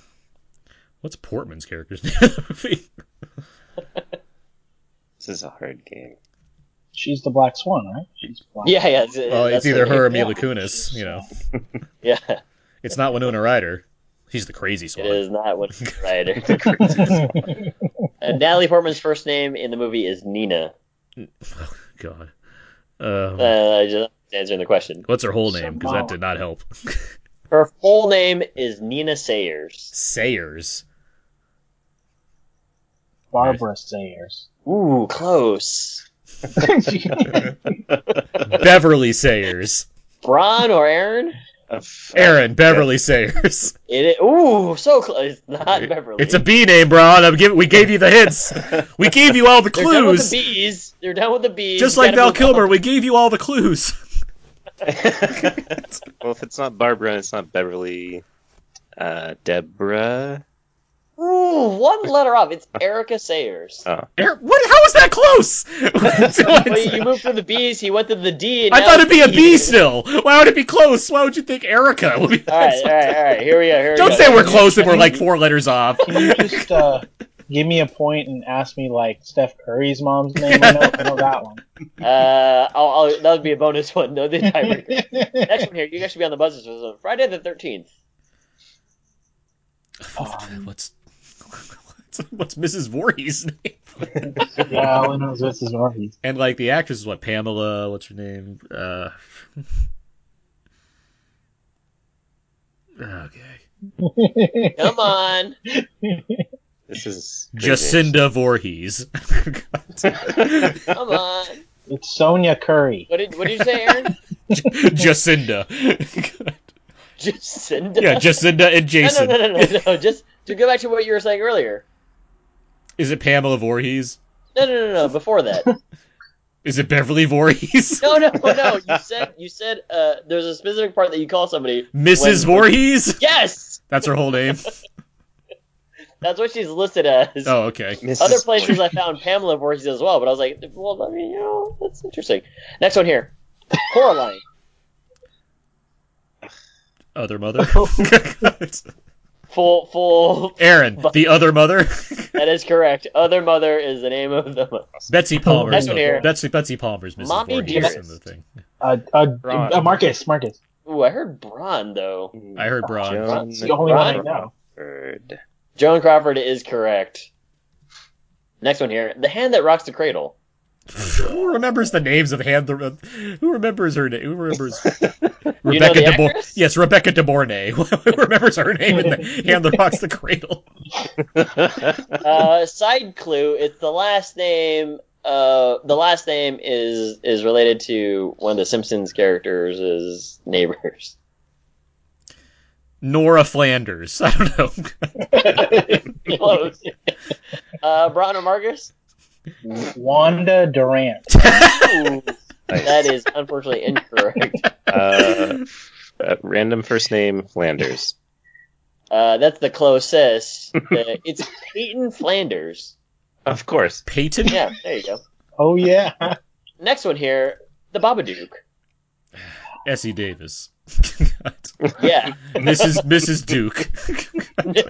what's Portman's character's name? This is a hard game. she's the Black Swan, right? She's black. Yeah, yeah. It's, well, it's either the her or name. Mila Kunis. You know, Yeah, it's not Winona Ryder. She's the crazy swan. is not Winona Ryder. Uh, Natalie Portman's first name in the movie is Nina. Oh, God. Um, Uh, just answering the question. what's her whole name? Because that did not help. Her full name is Nina Sayers. Sayers. Barbara Sayers. Ooh, close. Beverly Sayers. Braun or Aaron? Aaron Beverly Sayers. It is, ooh, so close. It's not Beverly. It's a B name, Braun. I'm give, we gave you the hints. We gave you all the clues. They're done with clues. the bees. They're done with the bees. Just like Val Kilmer, on. we gave you all the clues. well, if it's not Barbara and it's not Beverly, uh, Deborah. Ooh, one letter off. It's Erica Sayers. Oh, Eric, what? How is that close? But you moved through the B's. He went to the D. And I thought it'd be a the B still. Why would it be close? Why would you think Erica would be All right, all right, all right. Here we go. Here Don't go. say we're close and we're like four letters off. Can you just uh, give me a point and ask me like Steph Curry's mom's name? I know, I know that one. Uh, I'll, I'll, that would be a bonus one. No, the tiebreaker. Next one here. You guys should be on the buzzers for this one. Friday the Thirteenth. What's what's, what's Mrs. Voorhees' name? yeah, all I know is this is Voorhees. And like the actress is what Pamela? What's her name? Uh, okay, Come on. this is Jacinda Voorhees. Come on. It's Sonia Curry. What did What did you say, Aaron? Jacinda. Jacinda. yeah, Jacinda and Jason. No, no, no, no, no, no. Just to go back to what you were saying earlier. Is it Pamela Voorhees? No, no, no, no. Before that. Is it Beverly Voorhees? No, no, no. You said you said uh, there's a specific part that you call somebody Mrs. when- Voorhees? Yes, That's her whole name. that's what she's listed as. Oh, okay. Other places I found Pamela Voorhees as well, but I was like, well, I mean, you know, that's interesting. Next one here, Coraline. Other mother. Full, full. Aaron, the other mother. That is correct. Other mother is the name of the. Betsy Palmer. Next one here. Betsy Betsy Palmer's Mrs. Mommy Voorhees in the thing. Uh, uh, Braun. uh, Marcus, Marcus. Ooh, I heard Braun though. I heard Braun. Joan That's the only one I know. Crawford. Joan Crawford is correct. Next one here, the hand that rocks the cradle. Who remembers the names of hand? The, who remembers her name? Who remembers know Rebecca the De Mor- Yes, Rebecca De Mornay. Who remembers her name in the hand that rocks the cradle? Uh, side clue: It's the last name. Uh, the last name is is related to one of the Simpsons characters' neighbors. Nora Flanders. I don't know. Close. uh, Braun or Marcus? Wanda Durant. Ooh, that is unfortunately incorrect. Uh, uh, random first name Flanders. Uh, that's the closest. The- it's Peyton Flanders. Of course. Peyton? Yeah, there you go. Oh yeah. Next one here, the Babadook. Essie Davis. Yeah. Mrs. Mrs. Duke.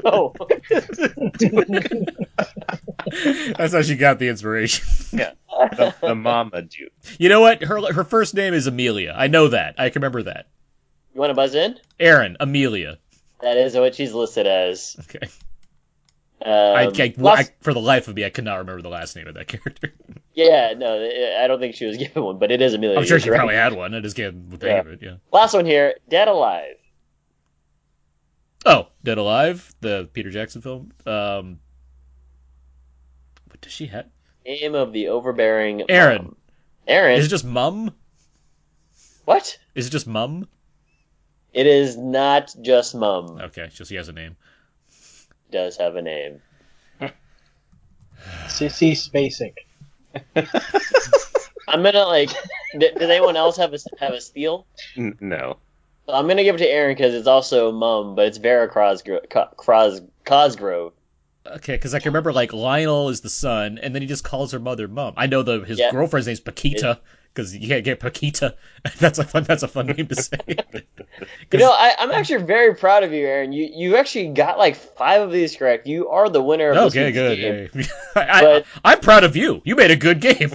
No. That's how she got the inspiration. Yeah. the, the Mama Duke. You know what? Her her first name is Amelia. I know that. I can remember that. You want to buzz in? Aaron Amelia. That is what she's listed as. Okay. Um, I, I, last- I- for the life of me, I could not remember the last name of that character. yeah, no, I don't think she was given one, but it is Amelia. I'm sure she correct. probably had one. I just can't think Yeah. of it. Yeah. Last one here, Dead Alive. Oh, Dead Alive, the Peter Jackson film. Um, what does she have? Name of the overbearing Aaron. mom. Aaron. Is it just Mum? What? Is it just Mum? It is not just mum. Okay, so she has a name. Does have a name. Sissy Spacek. I'm gonna like. d- Does anyone else have a have a steal? N- no. I'm gonna give it to Aaron because it's also mum, but it's Vera Cosgrove. Cros, Cosgrove. Okay, because I can remember like Lionel is the son, and then he just calls her mother Mum. I know the his Yeah. girlfriend's name's Paquita because you can't get Paquita. That's a fun. That's a fun name to say. You know, I, I'm actually very proud of you, Aaron. You you actually got like five of these correct. You are the winner of oh, okay, week's good. game. yeah. I, I, I'm proud of you. You made a good game.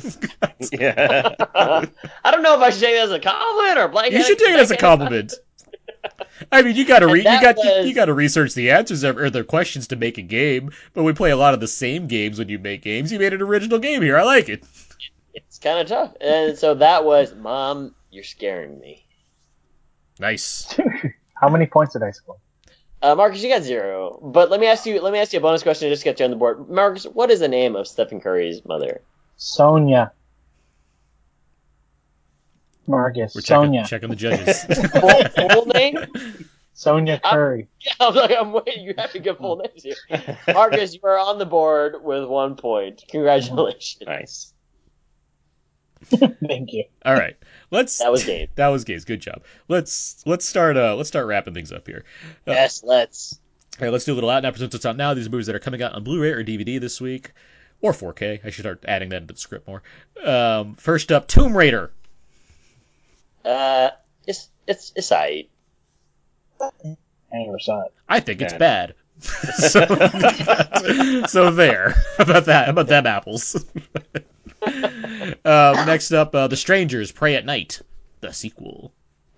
Yeah. I don't know if I should take it as a compliment or blank. you should take it as a compliment. I mean, you got to re- you got was- you got to research the answers of- or the questions to make a game. But we play a lot of the same games when you make games. You made an original game here. I like it. It's kind of tough. And so that was, Mom, you're scaring me. Nice. How many points did I score? Uh, Marcus, you got zero. But let me ask you. Let me ask you a bonus question to just get you on the board. Marcus, what is the name of Stephen Curry's mother? Sonia. Marcus. We're checking, Sonia. checking the judges. Full, full name? Sonia Curry. Yeah, I'm like, I'm waiting. You have to give full names here. Marcus, you are on the board with one point. Congratulations. Nice. Thank you. All right, let's. That was Gabe. That was Gabe. Good job. Let's let's start. Uh, let's start wrapping things up here. Uh, Yes, let's. All right, let's do a little out now. Presents what's out now. These are movies that are coming out on Blu-ray or DVD this week, or 4K. I should start adding that into the script more. Um, first up, Tomb Raider. Uh, it's it's it's alright. I never saw it. I think it's Bad. bad. so, so there How about that. How about them apples. Um, next up, uh, The Strangers Prey at Night, the sequel.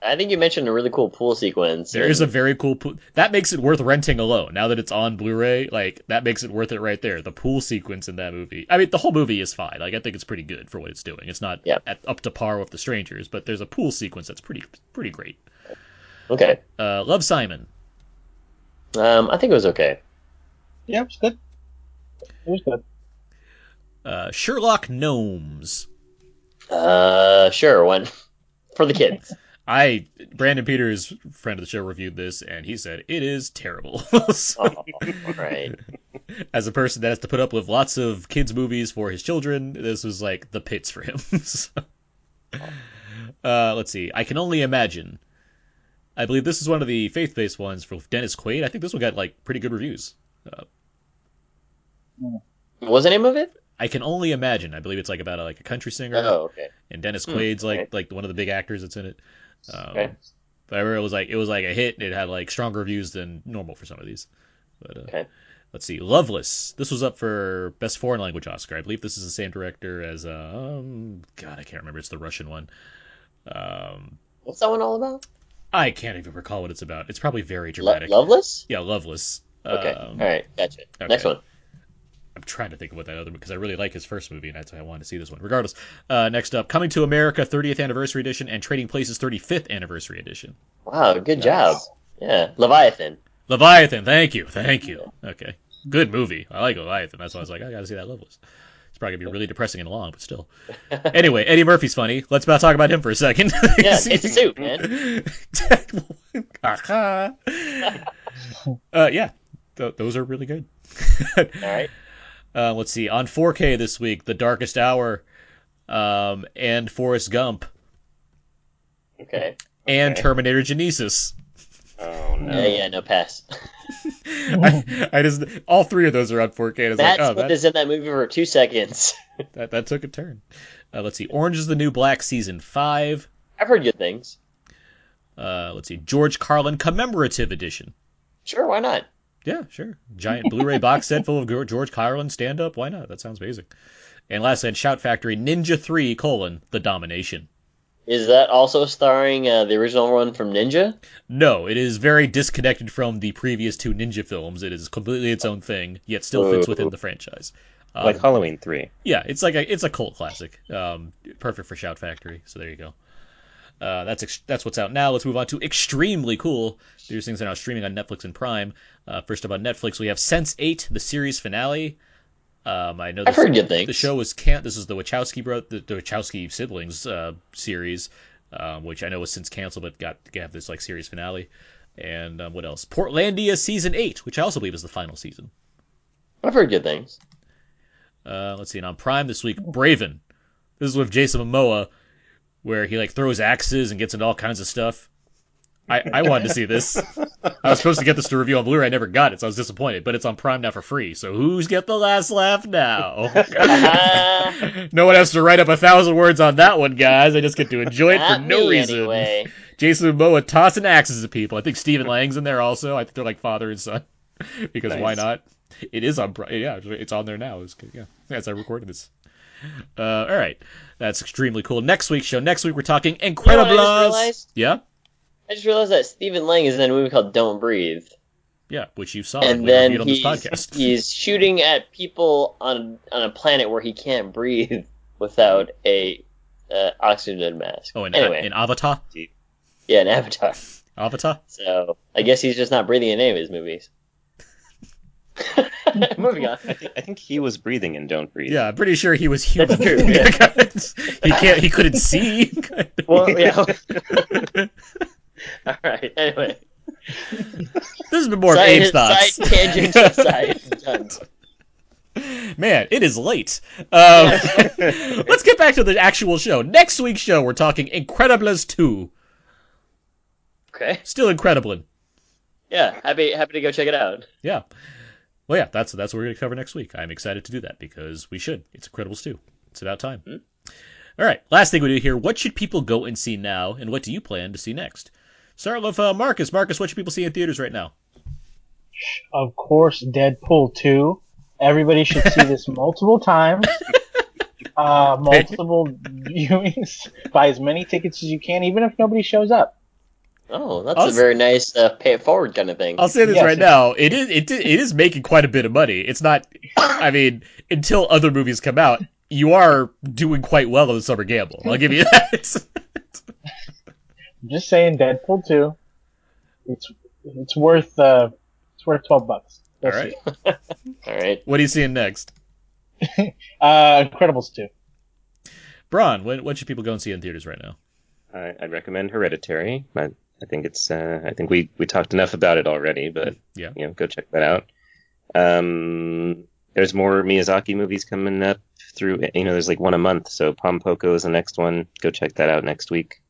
I think you mentioned a really cool pool sequence. There is a very cool pool. That makes it worth renting alone. Now that it's on Blu-ray, like that makes it worth it right there. The pool sequence in that movie. I mean, the whole movie is fine. Like I think it's pretty good for what it's doing. It's not Yeah. at, up to par with The Strangers, but there's a pool sequence that's pretty pretty great. okay. Uh, Love Simon. Um, I think it was okay. Yeah, it was good. It was good. Uh, Sherlock Gnomes. Uh, sure. One for the kids. I Brandon Peters, friend of the show, reviewed this and he said it is terrible. So, Oh, right. as a person that has to put up with lots of kids movies for his children, this was like the pits for him. So, uh, let's see. I can only imagine. I believe this is one of the faith-based ones for Dennis Quaid. I think this one got like pretty good reviews. Uh, What was the name of it? I can only imagine. I believe it's like about a, like a country singer, Oh, okay. and Dennis Hmm, Quaid's like okay. like one of the big actors that's in it. Um, Okay. But I remember it was like it was like a hit. It had like stronger reviews than normal for some of these. But uh, Okay. let's see, Loveless. This was up for best foreign language Oscar. I believe this is the same director as um God, I can't remember. It's the Russian one. Um, What's that one all about? I can't even recall what it's about. It's probably very Lo- dramatic. Loveless. Yeah, Loveless. Okay. Um, all right. Gotcha. okay. Next one. I'm trying to think of what that other because I really like his first movie and that's why I wanted to see this one. Regardless, uh, next up, Coming to America 30th Anniversary Edition and Trading Places 35th Anniversary Edition. Wow. Good job. Yeah. Leviathan. Leviathan, thank you, thank you. Okay, good movie. I like Leviathan. That's why I was like, I gotta see that Loveless. It's probably gonna be really depressing and long, but still. Anyway, Eddie Murphy's funny. Let's about talk about him for a second. Yeah. It's a suit, man. uh, yeah, th- those are really good. All right. Uh, let's see. On 4K this week, The Darkest Hour, um, and Forrest Gump, Okay. and Okay. Terminator Genisys. Oh no. Yeah. Yeah. No pass. I, I just all three of those are on 4K. And it's Matt like, oh, Smith that, is in that movie for two seconds. that that took a turn. Uh, let's see. Orange is the New Black season five. I've heard good things. Uh, let's see. George Carlin commemorative edition. Sure. Why not? Yeah, sure. Giant Blu-ray box set full of George Carlin stand-up. Why not? That sounds amazing. And last said Shout Factory Ninja 3 colon The Domination. Is that also starring uh, the original one from Ninja? No, it is very disconnected from the previous two Ninja films. It is completely its own thing, yet still fits within the franchise. Um, like Halloween three. Yeah, it's like a it's a cult classic. Um, perfect for Shout Factory. So there you go. Uh, that's ex- that's what's out now. Let's move on to extremely cool. These things are now streaming on Netflix and Prime. Uh, first up on Netflix, we have Sense8, the series finale. Um, I know I've this, heard good things. The show was can This is the Wachowski bro the, the Wachowski siblings uh, series, um, which I know was since canceled, but got to have this like series finale. And um, what else? Portlandia season eight, which I also believe is the final season. I've heard good things. Uh, let's see. And on Prime this week, Braven. This is with Jason Momoa, where he like throws axes and gets into all kinds of stuff. I, I wanted to see this. I was supposed to get this to review on Blu-ray. I never got it, so I was disappointed. But it's on Prime now for free. So who's get the last laugh now? no one has to write up a thousand words on that one, guys. I just get to enjoy it for Not no me, reason. anyway. Jason Momoa tossing axes at people. I think Stephen Lang's in there also. I think they're like father and son. because why not? It is on. Yeah, it's on there now. It's, yeah, as I recorded this. Uh, all right, that's extremely cool. Next week's show. Next week we're talking You know I just Incredibles. realized? yeah, I just realized that Stephen Lang is in a movie called Don't Breathe. yeah, which you saw and then on he's, he's shooting at people on on a planet where he can't breathe without a uh, oxygen mask. Oh, in, anyway, in Avatar. yeah, in Avatar. Avatar. So I guess he's just not breathing in any of his movies. Moving on. I think I think he was breathing in Don't Breathe. Yeah, I'm pretty sure he was human. That's true, yeah. he can't. He couldn't see. Well, yeah. All right. Anyway, This has been more of side, Abe's thoughts. side tangent aside. Done. Man, it is late. Um, let's get back to the actual show. Next week's show, we're talking Incredibles 2. Okay. Still Incredible. Yeah. Happy happy to go check it out. Yeah. Well, yeah, that's that's what we're going to cover next week. I'm excited to do that because we should. It's Incredibles 2. It's about time. All right, last thing we do here. What should people go and see now, and what do you plan to see next? Start with uh, Marcus. Marcus, what should people see in theaters right now? Of course, Deadpool 2. Everybody should see this multiple times. Uh, multiple viewings. Buy as many tickets as you can, even if nobody shows up. Oh, that's I'll a s- very nice uh, pay it forward kind of thing. I'll say this Yes, right it's- now. It is it, it is making quite a bit of money. It's not. I mean, until other movies come out, you are doing quite well on the summer gamble. I'll give you that. I'm just saying, Deadpool 2. It's it's worth uh, it's worth twelve bucks. All Go see right. it. All right. What are you seeing next, Uh, Incredibles 2. Braun? What, what should people go and see in theaters right now? I, I recommend Hereditary. I, I think it's. Uh, I think we we talked enough about it already, but Yeah. you know, go check that out. Um, there's more Miyazaki movies coming up through. You know, there's like one a month. So Pom Poko is the next one. Go check that out next week.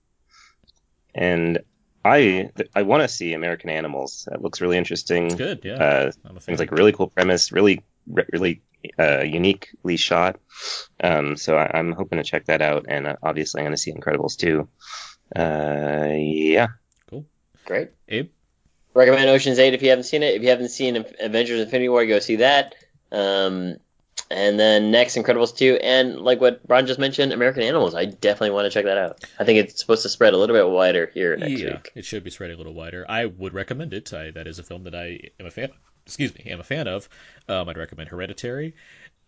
And I I want to see American Animals. That looks really interesting. It's good. Yeah, Uh, I'm a fan. Seems like a really cool premise, really, really uh, uniquely shot. Um, so I, I'm hoping to check that out, and uh, obviously I'm going to see Incredibles too. Uh, yeah, Great. Abe. Recommend Ocean's Eight if you haven't seen it. If you haven't seen Avengers: Infinity War, go see that. Um, and then next, Incredibles two, and like what Braun just mentioned, American Animals. I definitely want to check that out. I think it's supposed to spread a little bit wider here next yeah, week. it should be spreading a little wider. I would recommend it. I, that is a film that I am a fan. Excuse me, am a fan of. Um, I'd recommend Hereditary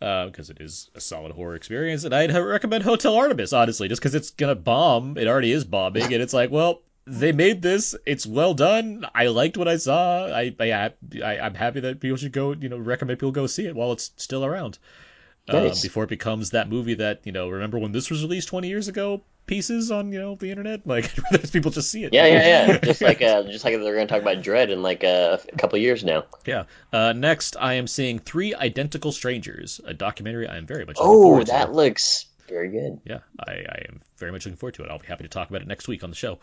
because it is a solid horror experience, and I'd recommend Hotel Artemis honestly, just because it's gonna bomb. It already is bombing, and it's like, well, they made this. It's well done. I liked what I saw. I, I, I I'm happy that people should go. You know, recommend people go see it while it's still around. Um, Nice. before it becomes that movie that you know. Remember when this was released 20 years ago? Pieces on you know the internet. Like there's people just see it. Yeah, yeah, yeah. just like uh, just like they're going to talk about Dread in like uh, a couple years now. Yeah. Uh, next, I am seeing Three Identical Strangers, a documentary I am very much looking Oh, that to. looks very good. Yeah, I, I am very much looking forward to it. I'll be happy to talk about it next week on the show.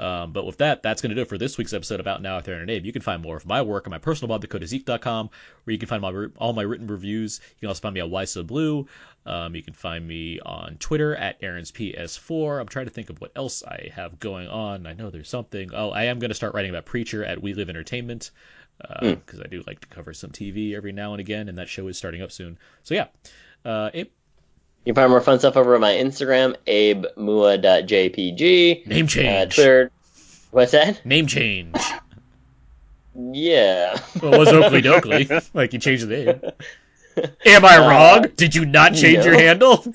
Um, but with that, that's going to do it for this week's episode of Out Now with Aaron and Abe. You can find more of my work on my personal blog, thecodeiszeek.com, where you can find my, all my written reviews. You can also find me on Why So Blue. Um, you can find me on Twitter at Aaron's PS4. I'm trying to think of what else I have going on. I know there's something. Oh, I am going to start writing about Preacher at We Live Entertainment. because I do like to cover some TV every now and again, and that show is starting up soon. So yeah, uh, Abe, You can find more fun stuff over on my Instagram, abemua.jpg. name Uh, change. Twitter. What's that? Name change. Yeah. Well, it was Oakley Dokley. like you changed the name. Am I wrong? Did you not change your Uh, handle?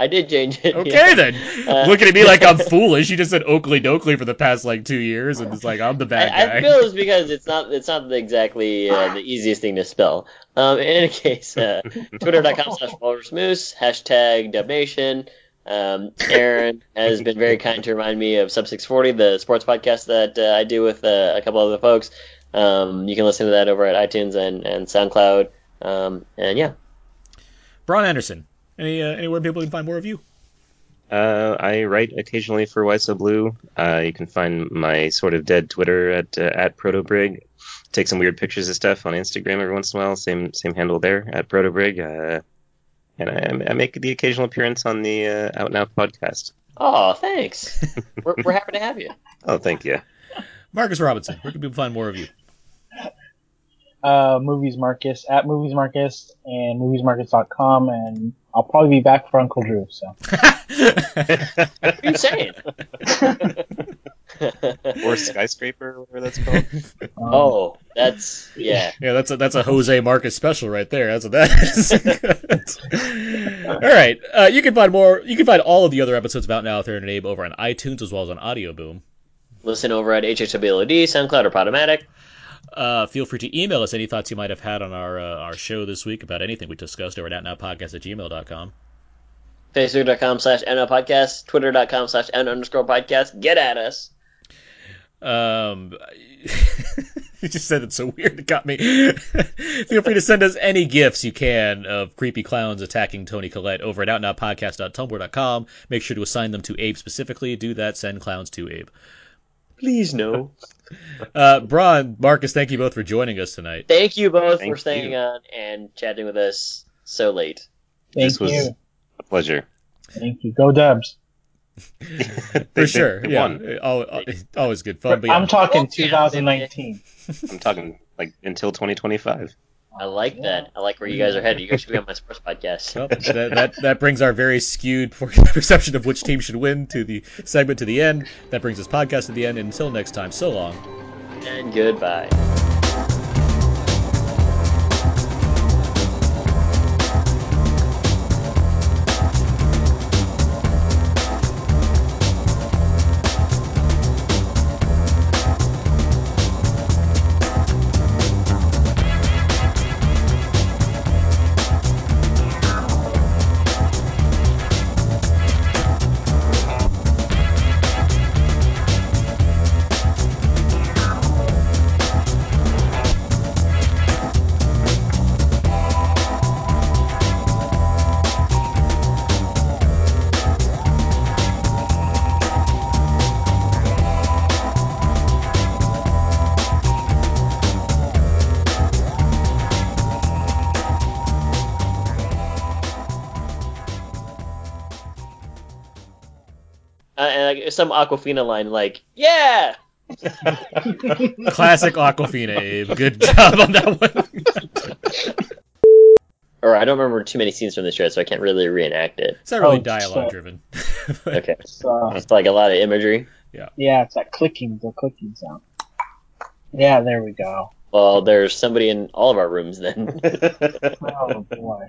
I did change it. Okay yeah. then. Uh, Looking at me like I'm foolish. You just said Oakley Dokley for the past like two years, and it's like I'm the bad I, guy. I feel it's because it's not it's not exactly uh, the easiest thing to spell. Um, in any case, uh, twitter.com slash walrusmoose, hashtag dubnation. Um, Aaron has been very kind to remind me of Sub 640, the sports podcast that uh, I do with uh, a couple other folks. Um, you can listen to that over at iTunes and, and SoundCloud. Um, and yeah, Braun Anderson. Any uh, anywhere people can find more of you? Uh, I write occasionally for Why So Blue. Uh, you can find my sort of dead Twitter at uh, at Protobrig. Take some weird pictures of stuff on Instagram every once in a while. Same same handle there at Protobrig. Uh, and I, I make the occasional appearance on the uh, Out Now podcast. Oh, thanks. we're, we're happy to have you. Oh, thank you. Marcus Robinson. Where can people find more of you? Uh, Movies Marcus at Movies Marcus and moviesmarcus.com, and I'll probably be back for Uncle Drew. So What are you saying? or skyscraper, whatever that's called. oh, that's yeah. Yeah, that's a that's a Jose Marcus special right there. That's what that is. all right, uh, you can find more. You can find all of the other episodes about Now Third and Abe over on iTunes as well as on Audio Boom. Listen over at HHWLD, SoundCloud, or Podomatic. Uh, feel free to email us any thoughts you might have had on our uh, our show this week about anything we discussed over at outnowpodcast at gmail.com. Facebook.com slash NO podcast, Twitter.com slash N underscore podcast. Get at us. Um, you just said it so weird. It got me. Feel free to send us any gifs you can of creepy clowns attacking Toni Collette over at outnowpodcast.tumblr.com. Make sure to assign them to Abe specifically. Do that. Send clowns to Abe. Please no. Uh, Braun, Marcus, thank you both for joining us tonight. Thank you both Thank for staying you. on and chatting with us so late. thank this was you, a pleasure. thank you. Go Dubs. For they- sure. they yeah. won. Al- al- Always good fun. But yeah. I'm talking 2019. I'm talking like until 2025. I like that. I like where you guys are headed. You guys should be on my sports podcast. Well, that, that that brings our very skewed perception of which team should win to the segment to the end. That brings this podcast to the end. And until next time, so long. And goodbye. Some Awkwafina line, like, yeah! Classic Awkwafina, Abe. Good job on that one. Or I don't remember too many scenes from the show, so I can't really reenact it. It's not really Oh, dialogue so- driven. Okay. So, It's like a lot of imagery. yeah, Yeah, it's that clicking, the clicking sound. Yeah, there we go. Well, there's somebody in all of our rooms then. Oh boy.